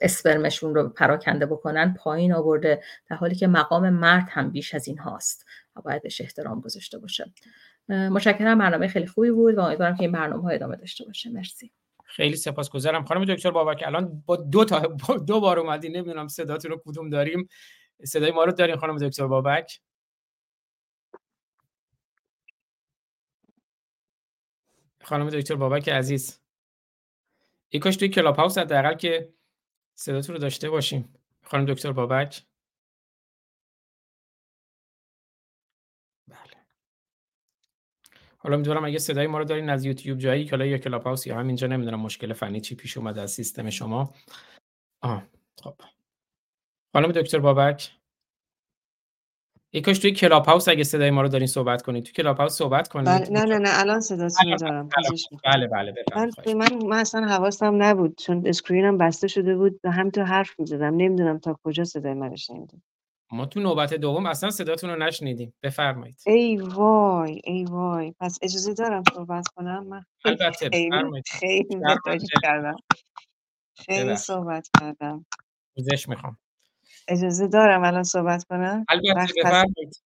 اسپرمشون رو پراکنده بکنن پایین آورده در حالی که مقام مرد هم بیش از این هاست و باید بهش احترام گذاشته باشه. مشکرم برنامه خیلی خوبی بود و امیدوارم که این برنامه ها ادامه داشته باشه. مرسی. خیلی سپاسگزارم. خانم دکتر بابک الان با دو تا با دو بار اومدی نمی‌دونم صداتون رو کدوم داریم. صدای ما رو دارین خانم دکتر بابک؟ خانم دکتر بابک عزیز. ای کاش توی کلاب هاوس حداقل که صداتون رو داشته باشیم. خانم دکتر بابک. بله. حالا می‌دونم اگه صدای ما رو دارین از یوتیوب جایی که یا کلاب هاوس یا همینجا نمی‌دونم مشکل فنی چی پیش اومده از سیستم شما. آه خب. خانم دکتر بابک. ای کاش توی کلاب هاوس اگه صدای ما رو دارین صحبت کنید. تو کلاب هاوس صحبت کنید. بله نه نه نه الان رو دارم. بله بله من, من, من اصلا حواسم نبود چون screen م بسته شده بود و همینطور حرف می‌زدم. نمی‌دونم تا کجا صدای من شنیدیم ما تو نوبت دوم اصلا صداتون رو نشنیدیم. بفرمایید. ای وای ای وای. پس اجازه دارم صحبت کنم؟ من البته خیلی خیلی کردم. خیلی صحبت کردم. پوزش می‌خوام. اجازه دارم الان صحبت کنم؟ البته بفرمایید.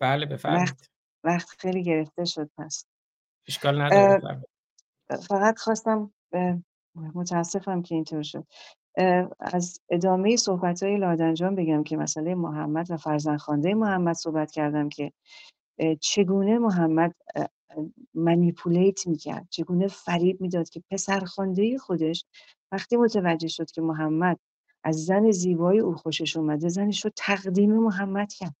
بله بفرمایید. وقت, وقت خیلی گرفته شد پس. اشکال نداره فقط خواستم متاسفم که اینطور شد. از ادامه صحبت های لادنجان بگم که مسئله محمد و فرزنخوانده محمد صحبت کردم که چگونه محمد منیپولیت می‌کرد چگونه فریب می‌داد که پسرخوانده خودش وقتی متوجه شد که محمد از زن زیبای او خوشش اومده زنش رو تقدیم محمد کرد.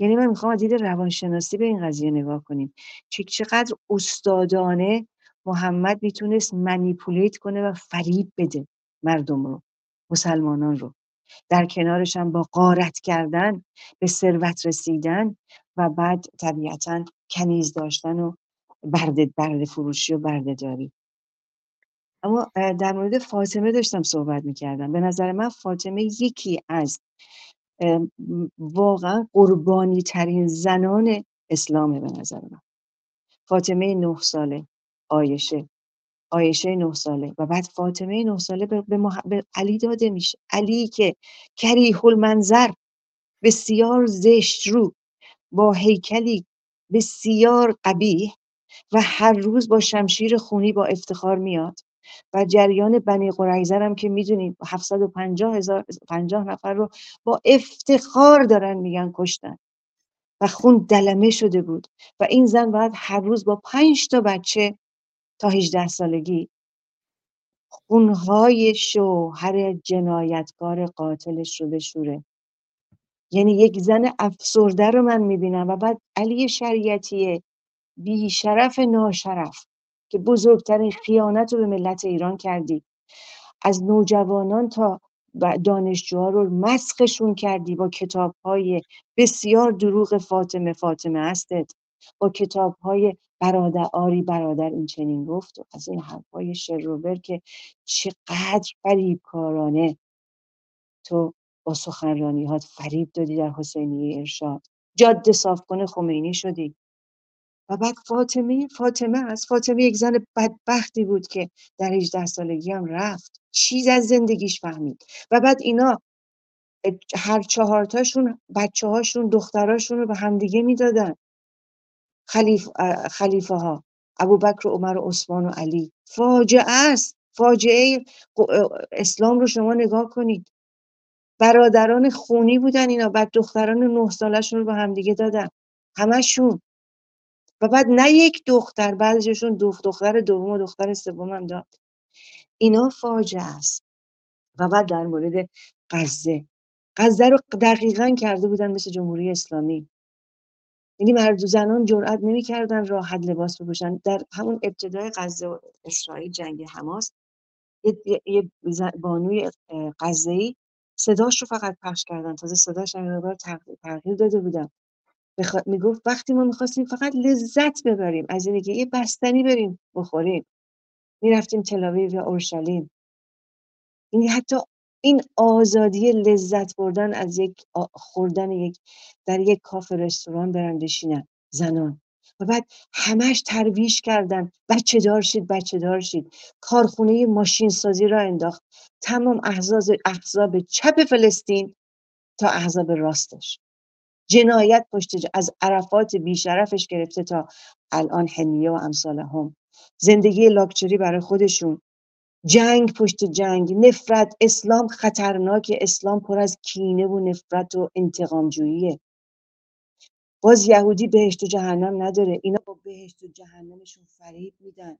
یعنی من می‌خوام دید روانشناسی به این قضیه نگاه کنیم. چه چقدر استادانه محمد می‌تونست منیپولیت کنه و فریب بده مردم رو مسلمانان رو. در کنارش هم با قارت کردن به ثروت رسیدن و بعد طبیعتا کنیز داشتن و برده, برده فروشی و برده داری. اما در مورد فاطمه داشتم صحبت می‌کردم. به نظر من فاطمه یکی از واقعا قربانی ترین زنان اسلامه به نظر من. فاطمه نه ساله آیشه آیشه نه ساله و بعد فاطمه نه ساله به, به, علی داده میشه. علی که کریه المنظر بسیار زشت رو با هیکلی بسیار قبیح و هر روز با شمشیر خونی با افتخار میاد. و جریان بنی قریزه هم که می‌دونید 750 هزار 50 نفر رو با افتخار دارن میگن کشتن. و خون دلمه شده بود. و این زن باید هر روز با پنج تا بچه تا 18 سالگی خونهای شوهر جنایتکار قاتلش رو بشوره. یعنی یک زن افسرده رو من می‌بینم و بعد علی شریعتی بی شرف ناشرف. که بزرگترین خیانت رو به ملت ایران کردی. از نوجوانان تا دانشجوها رو مسخشون کردی با کتاب های بسیار دروغ فاطمه. فاطمه هستت. با کتاب های برادر آری برادر این چنین گفت و از این حرفای شروبر که چقدر فریب کارانه تو با سخنرانی هات فریب دادی در حسینی ارشاد. جاده صاف کنه خمینی شدی. و بعد فاطمه فاطمه از فاطمه یک زن بدبختی بود که در 18 سالگی هم رفت. چیز از زندگیش فهمید. و بعد اینا هر چهارتاشون بچه هاشون دختراشون رو به همدیگه می‌دادن. خلیف خلیفه ها ابو بکر و عمر و عثمان و علی. فاجعه است. فاجعه اسلام رو شما نگاه کنید. برادران خونی بودن اینا. بعد دختران نه سالشون رو به همدیگه دادن. همشون. و بعد نه یک دختر بعضیشون دو دختر دوم و دختر سوم هم داد اینا فاجعه است. و بعد در مورد غزه. غزه رو دقیقا کرده بودن مثل جمهوری اسلامی. یعنی مرد زنان جرئت نمی‌کردن راحت لباس بپوشن. در همون ابتدای غزه و اسرائیل جنگ حماس یه بانوی غزه ای صداش رو فقط پخش کردن. تازه صداش هم تغییر داده بودن. می‌گفت وقتی ما می‌خواستیم فقط لذت ببریم از اینه که یه بستنی بریم بخوریم. می‌رفتیم تلاویو یا اورشلیم. این حتی این آزادی لذت بردن از یک خوردن یک در یک کافه رستوران برن بشینن. زنان. و بعد همش ترویش کردن. بچه دار شید بچه دار شید کارخونه ماشین سازی را انداخت. تمام احزاب احزاب چپ فلسطین تا احزاب راستش. جنایت پشت از عرفات بیشرفش گرفته تا الان حمیه و امثال هم. زندگی لاکچری برای خودشون. جنگ پشت جنگ. نفرت اسلام خطرناک. اسلام پر از کینه و نفرت و انتقام جوییه باز یهودی بهشت و جهنم نداره. اینا با بهشت و جهنمشون فریب میدن.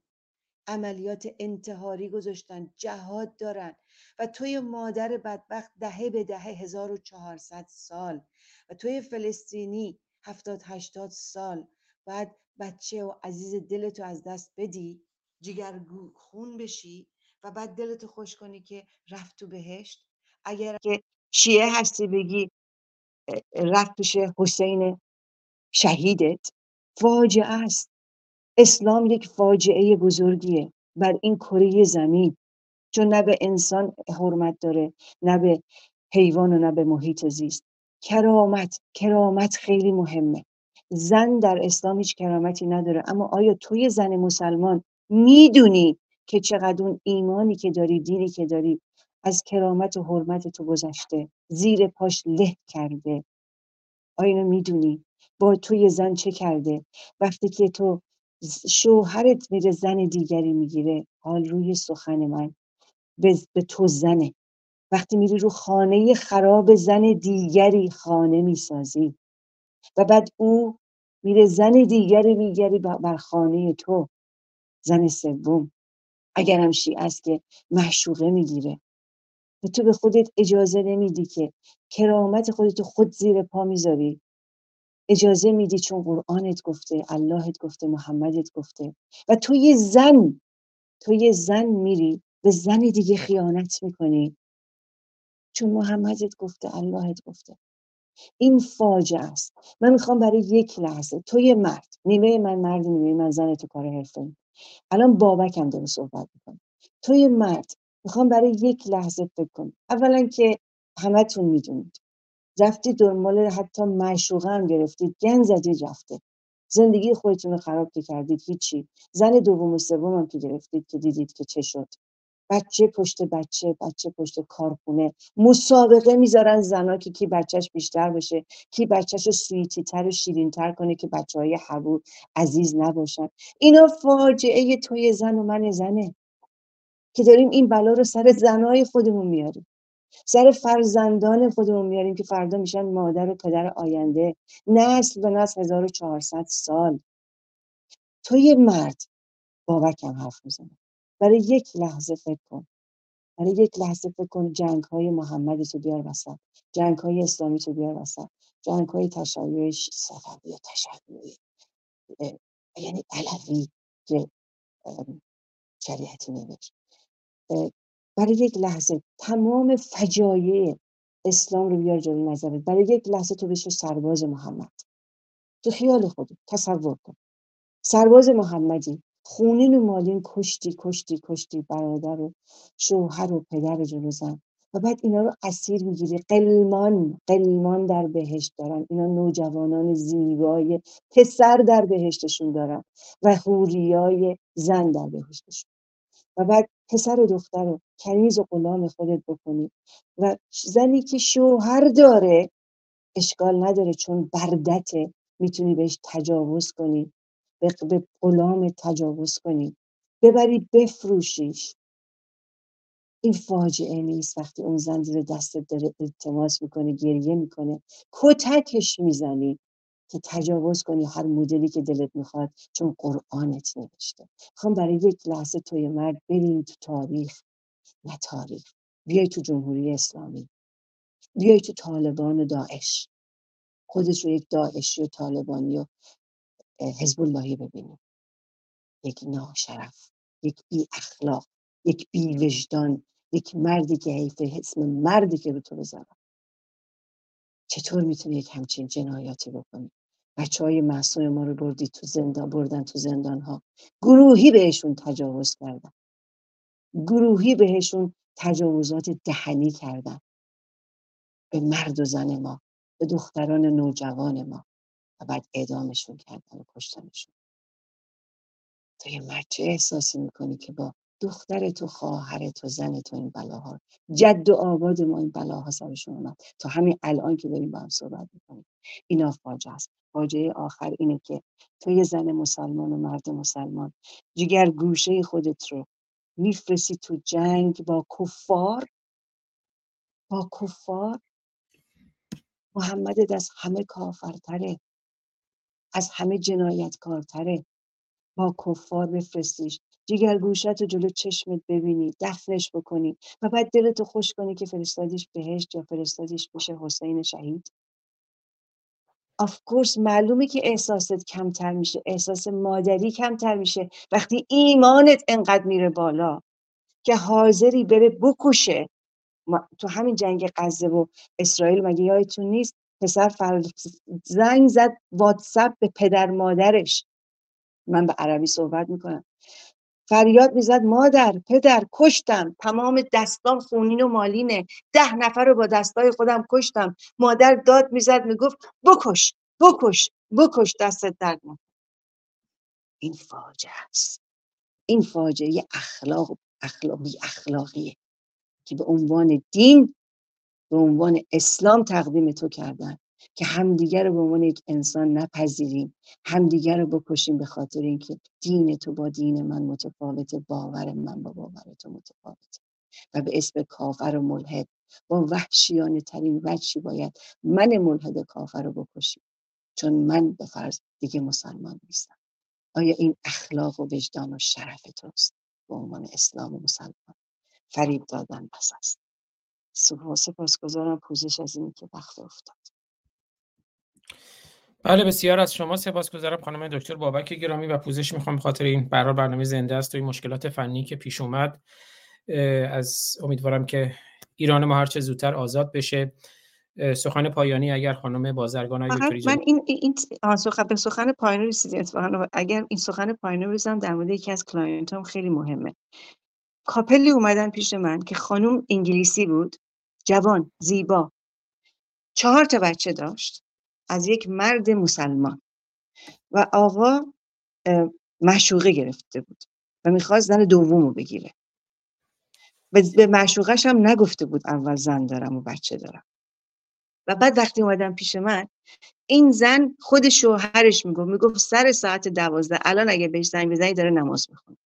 عملیات انتحاری گذاشتن جهاد دارن. و توی مادر بدبخت دهه به دهه 1400 سال. و توی فلسطینی هفتاد هشتاد سال. بعد بچه و عزیز دلتو از دست بدی جگر خون بشی و بعد دلتو خوش کنی که رفت تو بهشت. اگر که شیعه هستی بگی رفت پیش حسین شهیدت. فاجعه است. اسلام یک فاجعه بزرگیه بر این کره زمین. چون نه به انسان حرمت داره نه به حیوان و نه به محیط زیست. کرامت کرامت خیلی مهمه. زن در اسلام هیچ کرامتی نداره. اما آیا توی زن مسلمان می‌دونی که چقدر اون ایمانی که داری دینی که داری از کرامت و حرمت تو گذشته زیر پاش له کرده؟ آیا اینو می‌دونی با توی زن چه کرده؟ وقتی که تو شوهرت میره زن دیگری می‌گیره. حال روی سخن من. به, تو زنه. وقتی میری رو خانه خراب زن دیگری خانه می‌سازی. و بعد او میره زن دیگری میگری بر خانه تو. زن سوم. اگر هم شیعه است که محشوقه می‌گیره. و تو به خودت اجازه نمیدی که کرامت خودتو خود زیر پا می‌ذاری. اجازه میدی چون قرآنت گفته اللهت گفته محمدت گفته. و تو یه زن تو یه زن میری به زن دیگه خیانت می‌کنی. چون محمدت گفته اللهت گفته. این فاجعه است. من می‌خوام برای یک لحظه تو یه مرد نیمه من مرد نیمه من زن تو کار حرفه. الان بابکم داره صحبت می‌کنه. تو یه مرد می‌خوام برای یک لحظه فکر کن اولا که همتون می‌دونید. رفتید دنبال حتی معشوقه هم گرفتید گن زدید رفته زندگی خودتون رو خراب که کردید هیچی. زن دوم و سوم هم که گرفتید که دیدید که چه شد. بچه پشت بچه بچه پشت کارخونه. مسابقه می‌ذارن زنا که کی بچهش بیشتر باشه کی بچهش رو سویتی تر و شیرین تر کنه که بچه های حبو عزیز نباشن. اینا فاجعه توی زن و من زنه. که داریم این بلا رو سر زنای خودمون میاریم. سر فرزندان خودمون میاریم که فردا میشن مادر و پدر آینده نسل به نسل 1400 سال. تو یه مرد بابکم حرف می‌زنه. برای یک لحظه فکر کن. برای یک لحظه فکر کن جنگ های محمدی تو بیار وسط جنگ های اسلامی تو بیار وسط جنگ های تشیع صفوی و تشیعی یعنی علوی که شریعتی نوشت برای یک لحظه. تمام فجایع اسلام رو بیار جلوی نظرت برای یک لحظه تو بشه سرباز محمد. تو خیال خودت تصور کن. سرباز محمدی خونین و مالین کشتی کشتی کشتی برادر و شوهر و پدر جلو زن. و بعد اینا رو اسیر می‌گیری. قلمان قلمان در بهشت دارن. اینا نوجوانان زیبای پسر در بهشتشون دارن. و حوریای زن در بهشتشون. و بعد پسر و دختر رو کنیز و غلام خودت بکنی. و زنی که شوهر داره اشکال نداره چون بردته می‌تونی بهش تجاوز کنی به غلام تجاوز کنی. ببری بفروشیش. این فاجعه نیست. وقتی اون زن زیر دستت داره التماس می‌کنه گریه می‌کنه کتکش می‌زنی. که تجاوز کنی هر مدلی که دلت می‌خواد چون قرآنت نوشته. خوام برای یک لحظه توی مرد بریم تو تاریخ. نه تاریخ. بیای تو جمهوری اسلامی. بیای تو طالبان و داعش. خودش رو یک داعشی و طالبانی و حزب اللهی ببینیم یک ناشرف یک بی اخلاق یک بی وجدان یک مردی که حیف اسم مردی که رو تو بذارم چطور می‌تونی یک همچین جنایاتی بکنی؟ بچه های ما رو بردی تو زندان بردن تو زندان ها گروهی بهشون تجاوز کردن. گروهی بهشون تجاوزات دهنی کردن. به مرد و زن ما به دختران نوجوان ما. و بعد اعدامشون کردن و کشتنشون. تو یه مرد چه احساسی می‌کنی که با دختر تو خواهر تو زن تو این بلاها؟ جد و آباد ما این بلاها سرشون اومد. تا همین الان که داریم با هم صحبت می‌کنیم. اینا فاجعه است. فاجعه آخر اینه که تو یه زن مسلمان و مرد مسلمان جگر گوشه خودت رو میفرستی تو جنگ با کفار؟ با کفار؟ محمد از همه کافرتره از همه جنایتکارتره. با کفار بفرستیش. جگر گوشت رو جلو چشمت ببینی دفنش بکنی و بعد دلتو خوش کنی که فرستادیش بهشت یا فرستادیش پیش حسین شهید. آف کورس معلومه که احساست کمتر میشه احساس مادری کمتر میشه. وقتی ایمانت انقدر میره بالا که حاضری بره بکشه. تو همین جنگ غزه و اسرائیل مگه یادتون نیست؟ پسر فر... زنگ زد واتساپ به پدر مادرش. من به عربی صحبت می‌کنم. فریاد می‌زد مادر پدر کشتم. تمام دستام خونین و مالینه. ده نفر رو با دستای خودم کشتم. مادر داد می‌زد می‌گفت بکش بکش بکش دستت درد این فاجعه است. این فاجعه اخلاق اخلاقی اخلاقیه که به عنوان دین به عنوان اسلام تقدیم تو کردن. که همدیگر رو به عنوان یک انسان نپذیریم. همدیگر رو بکشیم به خاطر اینکه دین تو با دین من متفاوت باور من با باور تو متفاوت و به اسم کافر و ملحد. با وحشیانه ترین وجهی باید من ملحد کافر رو بکشیم. چون من به فرض دیگه مسلمان نیستم. آیا این اخلاق و وجدان و شرف توست؟ به عنوان اسلام و مسلمان. فریب دادن بس است. سپاسگزارم. پوزش از این که وقت افتاد. بله بسیار از شما. سپاسگزارم خانم دکتر بابک گرامی و پوزش می‌خوام به خاطر این برنامه برنامه زنده است و این مشکلات فنی که پیش اومد از امیدوارم که ایران ما هرچه زودتر آزاد بشه. سخن پایانی اگر خانم بازرگان من این این سخن به سخن پایانی رسیدیم. اگر این سخن پایانی بزنم در مورد یکی از client خیلی مهمه. کاپلی اومدن پیش من که خانم انگلیسی بود. جوان زیبا. چهار تا بچه داشت. از یک مرد مسلمان. و آقا معشوقه گرفته بود و می‌خواست زن دوم رو بگیره. و به مشوقش هم نگفته بود اول زن دارم و بچه دارم. و بعد وقتی اومدم پیش من این زن خود شوهرش می‌گفت می‌گفت سر ساعت دوازده الان اگه بهش زنگ بزنی داره نماز می‌خونه.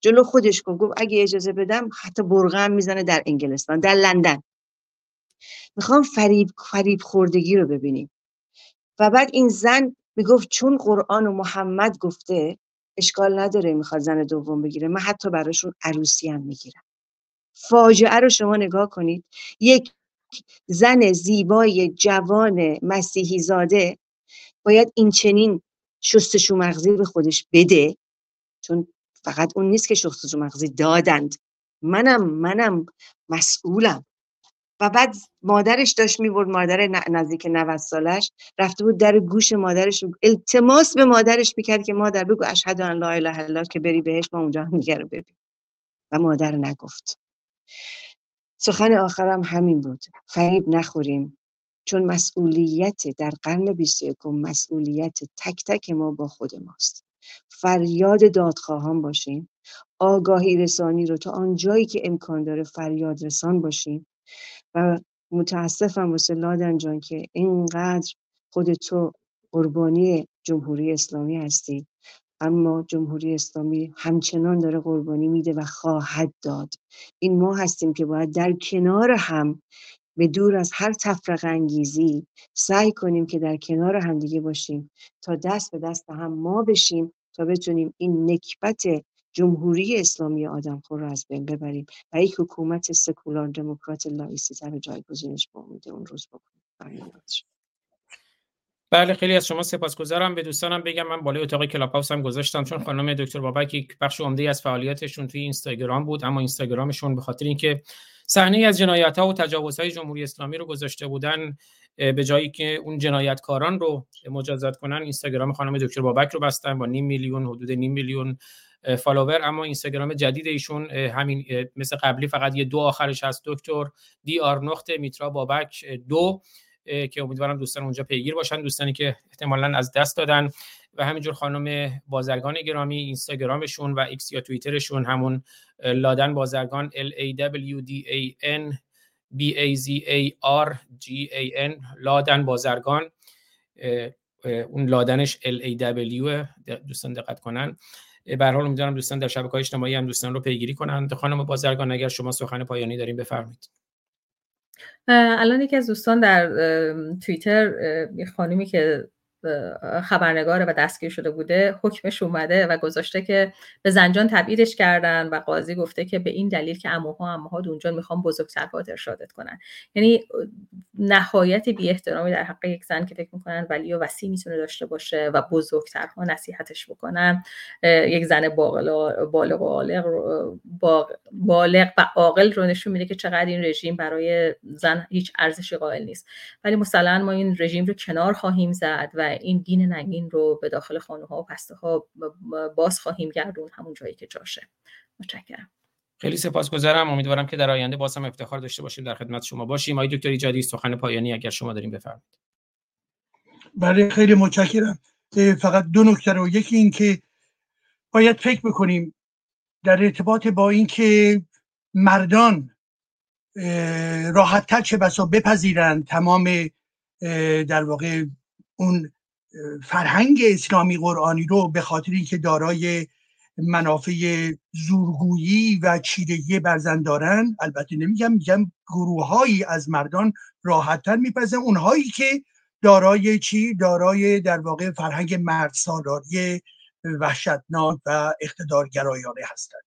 جلو خودش گفت گفت اگه اجازه بدم حتی برغم می‌زنه در انگلستان در لندن. می‌خوام فریب فریب خوردگی رو ببینیم. و بعد این زن می‌گفت چون قرآن و محمد گفته اشکال نداره می‌خواد زن دوم بگیره من حتی براشون عروسی هم می‌گیرم. فاجعه رو شما نگاه کنید یک زن زیبای جوان مسیحی زاده باید این چنین شستشو مغزی به خودش بده چون فقط اون نیست که شستشو مغزی دادند. منم منم مسئولم. و بعد مادرش داشت می‌برد مادر نزدیک 90 سالش رفته بود در گوش مادرش التماس به مادرش می‌کرد که مادر بگو اشهد ان لا اله الا که بری بهش ما اونجا رو ببین و مادر نگفت. سخن آخرم همین بود. فریب نخوریم. چون مسئولیت در قرن 21 مسئولیت تک تک ما با خود ماست. فریاد دادخواهان باشیم. آگاهی رسانی رو تا آنجایی که امکان داره فریاد رسان باشیم. و متاسفم واسه لادن جان که اینقدر خود تو قربانی جمهوری اسلامی هستی اما جمهوری اسلامی همچنان داره قربانی میده و خواهد داد. این ما هستیم که باید در کنار هم به دور از هر تفرق انگیزی سعی کنیم که در کنار همدیگه باشیم تا دست به دست هم ما بشیم تا بتونیم این نکبت جمهوری اسلامی آدمخور رو از بین ببریم و یک حکومت سکولار دموکرات لائیسیته جایگزینش به امید اون روز بکنیم. بله خیلی از شما سپاسگزارم. به دوستانم بگم من بالای اتاق کلاب هاوس هم گذاشتم چون خانم دکتر بابک یک بخش عمده از فعالیتشون توی اینستاگرام بود اما اینستاگرامشون به خاطر اینکه صحنه از جنایت ها و تجاوز های جمهوری اسلامی رو گذاشته بودن به جایی که اون جنایتکاران رو مجازات کنن اینستاگرام خانم دکتر بابک رو بستن با نیم میلیون حدود نیم میلیون follower اما اینستاگرام جدید ایشون همین مثل قبلی فقط یه دو آخرش هست دکتر DR نقطه میترا بابک دو که امیدوارم دوستان اونجا پیگیر باشن دوستانی که احتمالا از دست دادن. و همینجور خانم بازرگان گرامی اینستاگرامشون و ایکس یا توییترشون همون لادن بازرگان L A W D A N B A Z A R G A N لادن بازرگان اون لادنش L A W دوستان دقت کنن. به حال امیدوارم دوستان در شبکه‌های اجتماعی هم دوستان رو پیگیری کنند. خانم بازرگان اگر شما سخن پایانی داریم بفرمایید. الان یکی از دوستان در توییتر خانمی که خبرنگاره و دستگیر شده بوده حکمش اومده و گذاشته که به زنجان تبعیدش کردن و قاضی گفته که به این دلیل که اموها اموها اونجا می‌خوام بزرگترها ارشادت کنن. یعنی نهایت بی احترامی در حق یک زن که فکر می‌کنن ولی و وسیع می‌تونه داشته باشه و بزرگترها نصیحتش بکنن. یک زن بالغ بالغ بالغ و عاقل رو نشون میده که چقدر این رژیم برای زن هیچ ارزشی قائل نیست. ولی مثلا ما این رژیم رو کنار خواهیم زد و این دین نگین رو به داخل خانه ها و پسته ها باز خواهیم گردون همون جایی که جاشه. متشکرم. خیلی سپاسگزارم. امیدوارم که در آینده باز هم افتخار داشته باشیم در خدمت شما باشیم. آقای دکتر ایجادی سخن پایانی اگر شما داریم بفرمایید. بله خیلی متشکرم. فقط دو نکته رو. یکی این که باید فکر بکنیم در ارتباط با اینکه مردان راحتتر چه بسا بپذیرند تمام در واقع اون فرهنگ اسلامی قرآنی رو به خاطر اینکه دارای منافع زورگویی و چیرگی برزن دارن البته نمیگم میگم گروههایی از مردان راحتتر میپذن اونهایی که دارای چی؟ دارای در واقع فرهنگ مرد سالاری وحشتناک و اقتدارگرایانه هستند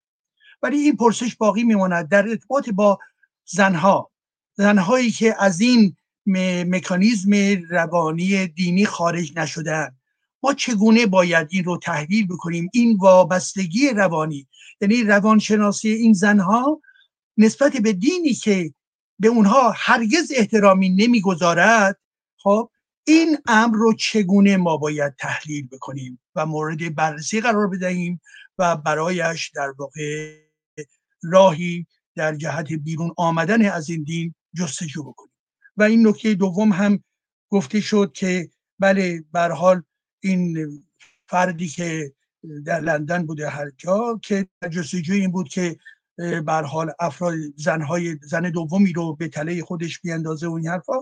ولی این پرسش باقی میماند در ارتباط با زنها. زنهایی که از این مکانیزم روانی دینی خارج نشدن. ما چگونه باید این رو تحلیل بکنیم؟ این وابستگی روانی یعنی روانشناسی این زنها نسبت به دینی که به اونها هرگز احترامی نمی‌گذارد خب این امر رو چگونه ما باید تحلیل بکنیم و مورد بررسی قرار بدهیم و برایش در واقع راهی در جهت بیرون آمدن از این دین جستجو بکنیم. و این نکته دوم هم گفته شد که بله بر حال این فردی که در لندن بوده هر جا که جستجو این بود که بر حال افراد زنهای زن دومی رو به تله خودش بیاندازه و این حرفا.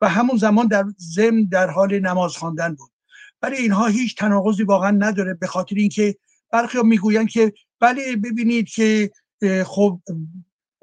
و همون زمان در زم در حال نماز خواندن بود. برای اینها هیچ تناقضی واقعا نداره به خاطر اینکه برخی می‌گویند که بله ببینید که خب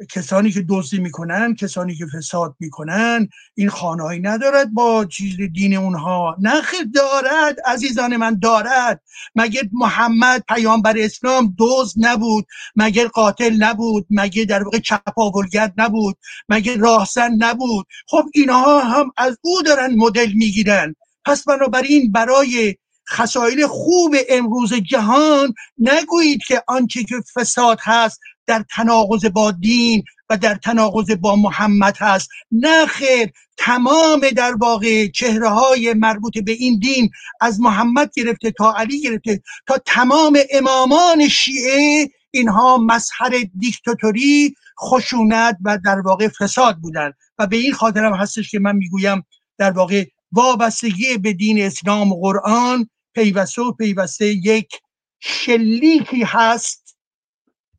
کسانی که دزدی می‌کنن کسانی که فساد می‌کنن این خانهایی ندارد با چیز دین اونها. نه دارد عزیزان من دارد. مگه محمد پیامبر اسلام دزد نبود مگه قاتل نبود مگه در واقع چپاولگرد نبود مگه راهزن نبود. خب اینها هم از او دارن مدل می‌گیرن. پس بنابراین برای خسایل خوب امروز جهان نگویید که آنچه که فساد هست در تناقض با دین و در تناقض با محمد هست. نه خیر تمام در واقع چهره های مربوط به این دین از محمد گرفته تا علی گرفته تا تمام امامان شیعه اینها مظهر دیکتاتوری خشونت و در واقع فساد بودن و به این خاطرم هستش که من می‌گویم در واقع وابستگی به دین اسلام و قرآن پیوسته و پیوسته یک شلیکی هست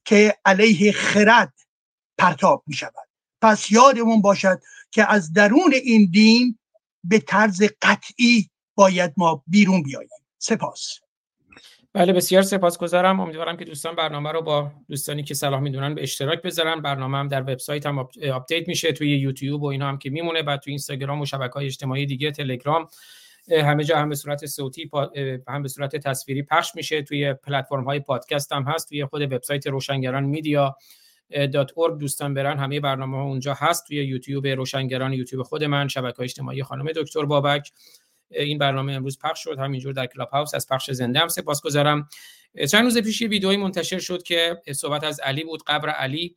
که علیه خرد پرتاب می شود پس یادمون باشد که از درون این دین به طرز قطعی باید ما بیرون بیاییم. سپاس. بله بسیار سپاسگزارم. امیدوارم که دوستان برنامه رو با دوستانی که صلاح می‌دونن به اشتراک بذارن. برنامه هم در وبسایت هم update میشه توی یوتیوب و اینا هم که میمونه بعد توی اینستاگرام و شبکه های اجتماعی دیگه تلگرام. همه جا هم به صورت صوتی هم به صورت تصویری پخش میشه. توی پلتفرم های پادکست هم هست. توی خود وبسایت روشنگران media dot دوستان برن. همه برنامه ها اونجا هست. توی یوتیوب روشنگران یوتیوب خود من شبکه اجتماعی خانم دکتر بابک. این برنامه امروز پخش شد. همینجور در کلاب هاوس از پخش زنده هم سپاسگزارم چند روز پیش یه ویدئویی منتشر شد که صحبت از علی بود. قبر علی.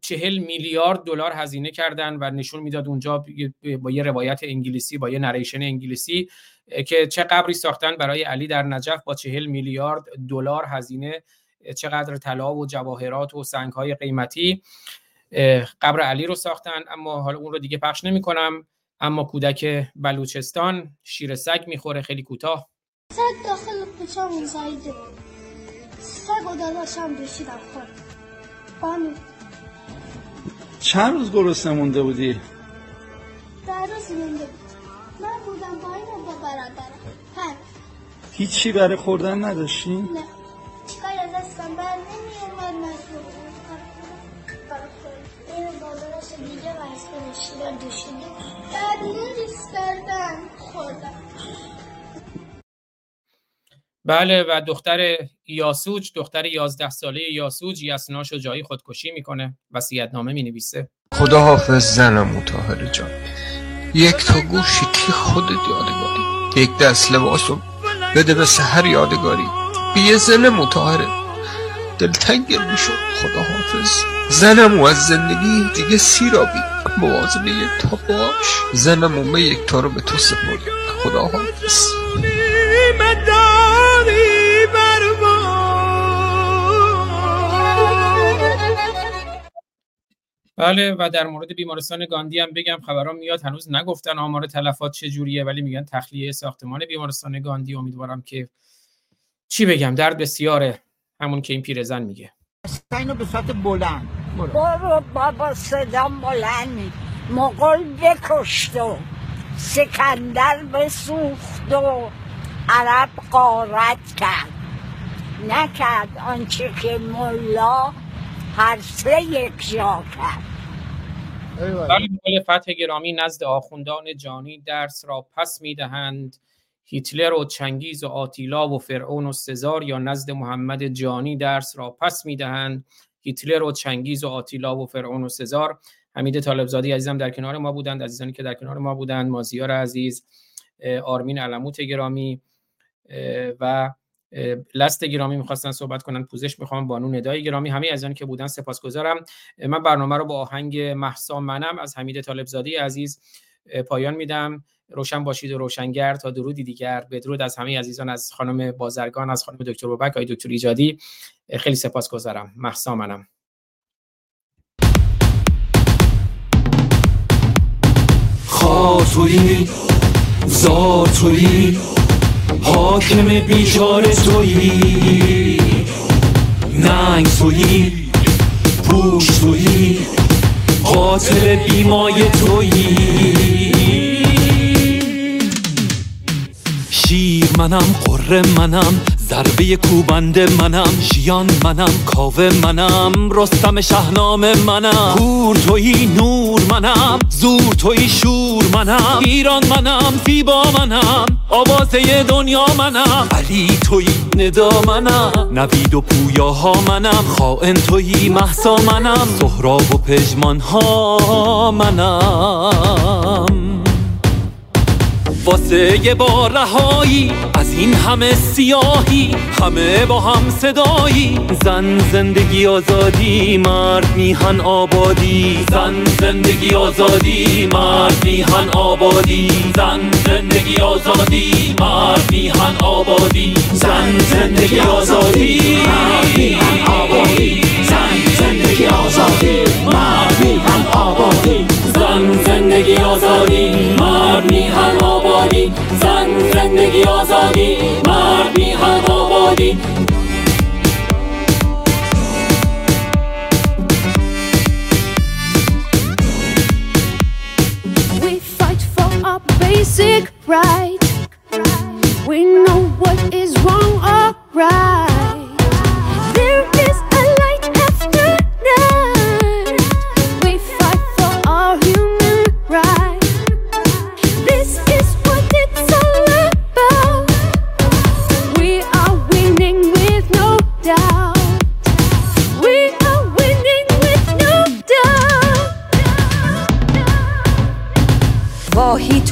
چهل میلیارد دلار هزینه کردن و نشون می‌داد اونجا با یه روایت انگلیسی با یه نریشن انگلیسی که چه قبری ساختن برای علی در نجف با چهل میلیارد دلار هزینه چقدر طلا و جواهرات و سنگ های قیمتی. قبر علی رو ساختن اما حالا اون رو دیگه پخش نمی کنم اما کودک بلوچستان شیر سگ می‌خوره خیلی کوتاه. سگ داخل زایده سگ و داداشم دوشیدم خورد. چند روز گرسنه مونده بودی؟ در روز مونده بود. من بودم با این با برادرم. هر هیچی برای خوردن نداشتی؟ نه. کار از دستم بر نمی اومد مجبور این بادرش دیگه و اسم شیر دوشیده. بعد نریس کردن خوردم. بله و دختر یاسوج دختر 11 ساله یاسوج یسنا جایی خودکشی می‌کنه وصیت نامه می نویسه خدا حافظ زنم متاهر جان. یک تا گوشی کی خودت یادگاری؟ یک دست لباسو بده به سهر یادگاری. بیه زن متاهره دلتنگم می‌شد خدا حافظ زنم و از زندگی دیگه سیرابی. موازنه یک تا باش. زنم و یک تا رو به تو سپرد خدا حافظ بله و در مورد بیمارستان گاندی هم بگم خبران میاد هنوز نگفتن آمار تلفات چجوریه ولی میگن تخلیه ساختمان بیمارستان گاندی. امیدوارم که چی بگم درد بسیاره. همون که این پیرزن میگه. اینو به صورت بلند برو. بابا صدام بلند مغل بکشت و سکندر بسوخت و عرب قارت کرد. نکرد آنچه که ملا هر سه یک جا کرد. ولی فتح گرامی نزد آخوندان جانی درس را پس می‌دهند هیتلر و چنگیز و آتیلا و فرعون و سزار یا نزد محمد جانی درس را پس می‌دهند هیتلر و چنگیز و آتیلا و فرعون و سزار. حمید طالبزادی عزیزم در کنار ما بودند. عزیزانی که در کنار ما بودند. مازیار عزیز آرمین علموت گرامی. و لست گرامی می‌خواستن صحبت کنن پوزش می‌خوام بانو ندای گرامی همه از که بودن سپاسگزارم. من برنامه رو با آهنگ محسا منم از حمید طالبزادی عزیز پایان میدم. روشن باشید و روشنگر تا درودی دیگر. بدرود از همه عزیزان از خانم بازرگان از خانم دکتر بابک آقای دکتر ایجادی. خیلی سپاسگزارم. محسا منم. خاطری زاتوی حاکم بیچار تویی. ننگ تویی. پوش تویی. قاتل بیمای تویی. شیر منم قره منم. ضربه کوبند منم جیان منم کاوه منم رستم شهنام منم. پور توی نور منم زور توی شور منم. ایران منم فیبا منم آوازه دنیا منم. علی توی ندا منم نوید و پویاها منم. خائن توی محسا منم سهراب و پژمان ها منم. واسه یه بار رهایی از این همه سیاهی همه با هم صدایی. زن زندگی آزادی مرد میهن آبادی. زن زندگی آزادی مرد میهن آبادی. زن زندگی آزادی مرد میهن آبادی. زن زندگی آزادی مرد میهن آبادی. زن زندگی آزادی مرد میهن آبادی. زن زندگی آزادی مرد میهن آبادی زن زندگی آزادی مرد میهن آبادی We fight for our basic right. We know what is wrong or right.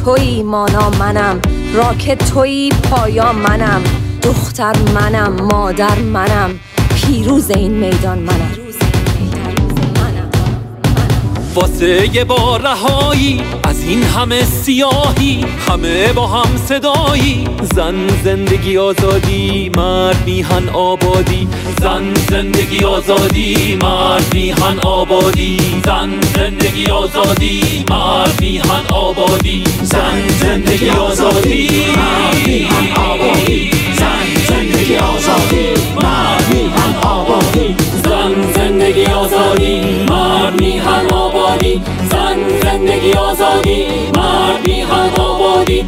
تویی مانا منم. راکت تویی پایا منم. دختر منم مادر منم. پیروز این میدان منم. واسه یه بار رهایی. از این همه سیاهی همه با هم صدایی. زن زندگی آزادی مرد میهن آبادی. زن زندگی آزادی مرد میهن آبادی. زن زندگی آزادی مرد میهن آبادی. زن زندگی آزادی مرد میهن آبادی. زن زندگی آزادی مرد میهن آبادی. زن آزادی مرد میهن آبادی زن زندگی آزادی مرد میهن آبادی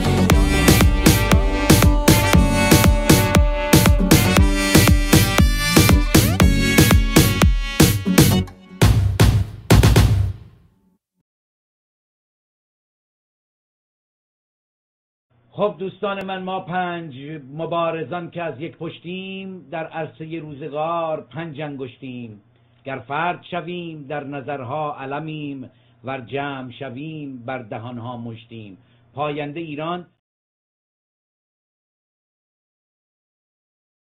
خب دوستان من ما پنج مبارزان که از یک پشتیم در عرصه روزگار پنج انگشتیم. گر فرد شویم در نظرها علمیم ور جمع شویم بر دهانها مشتیم. پاینده ایران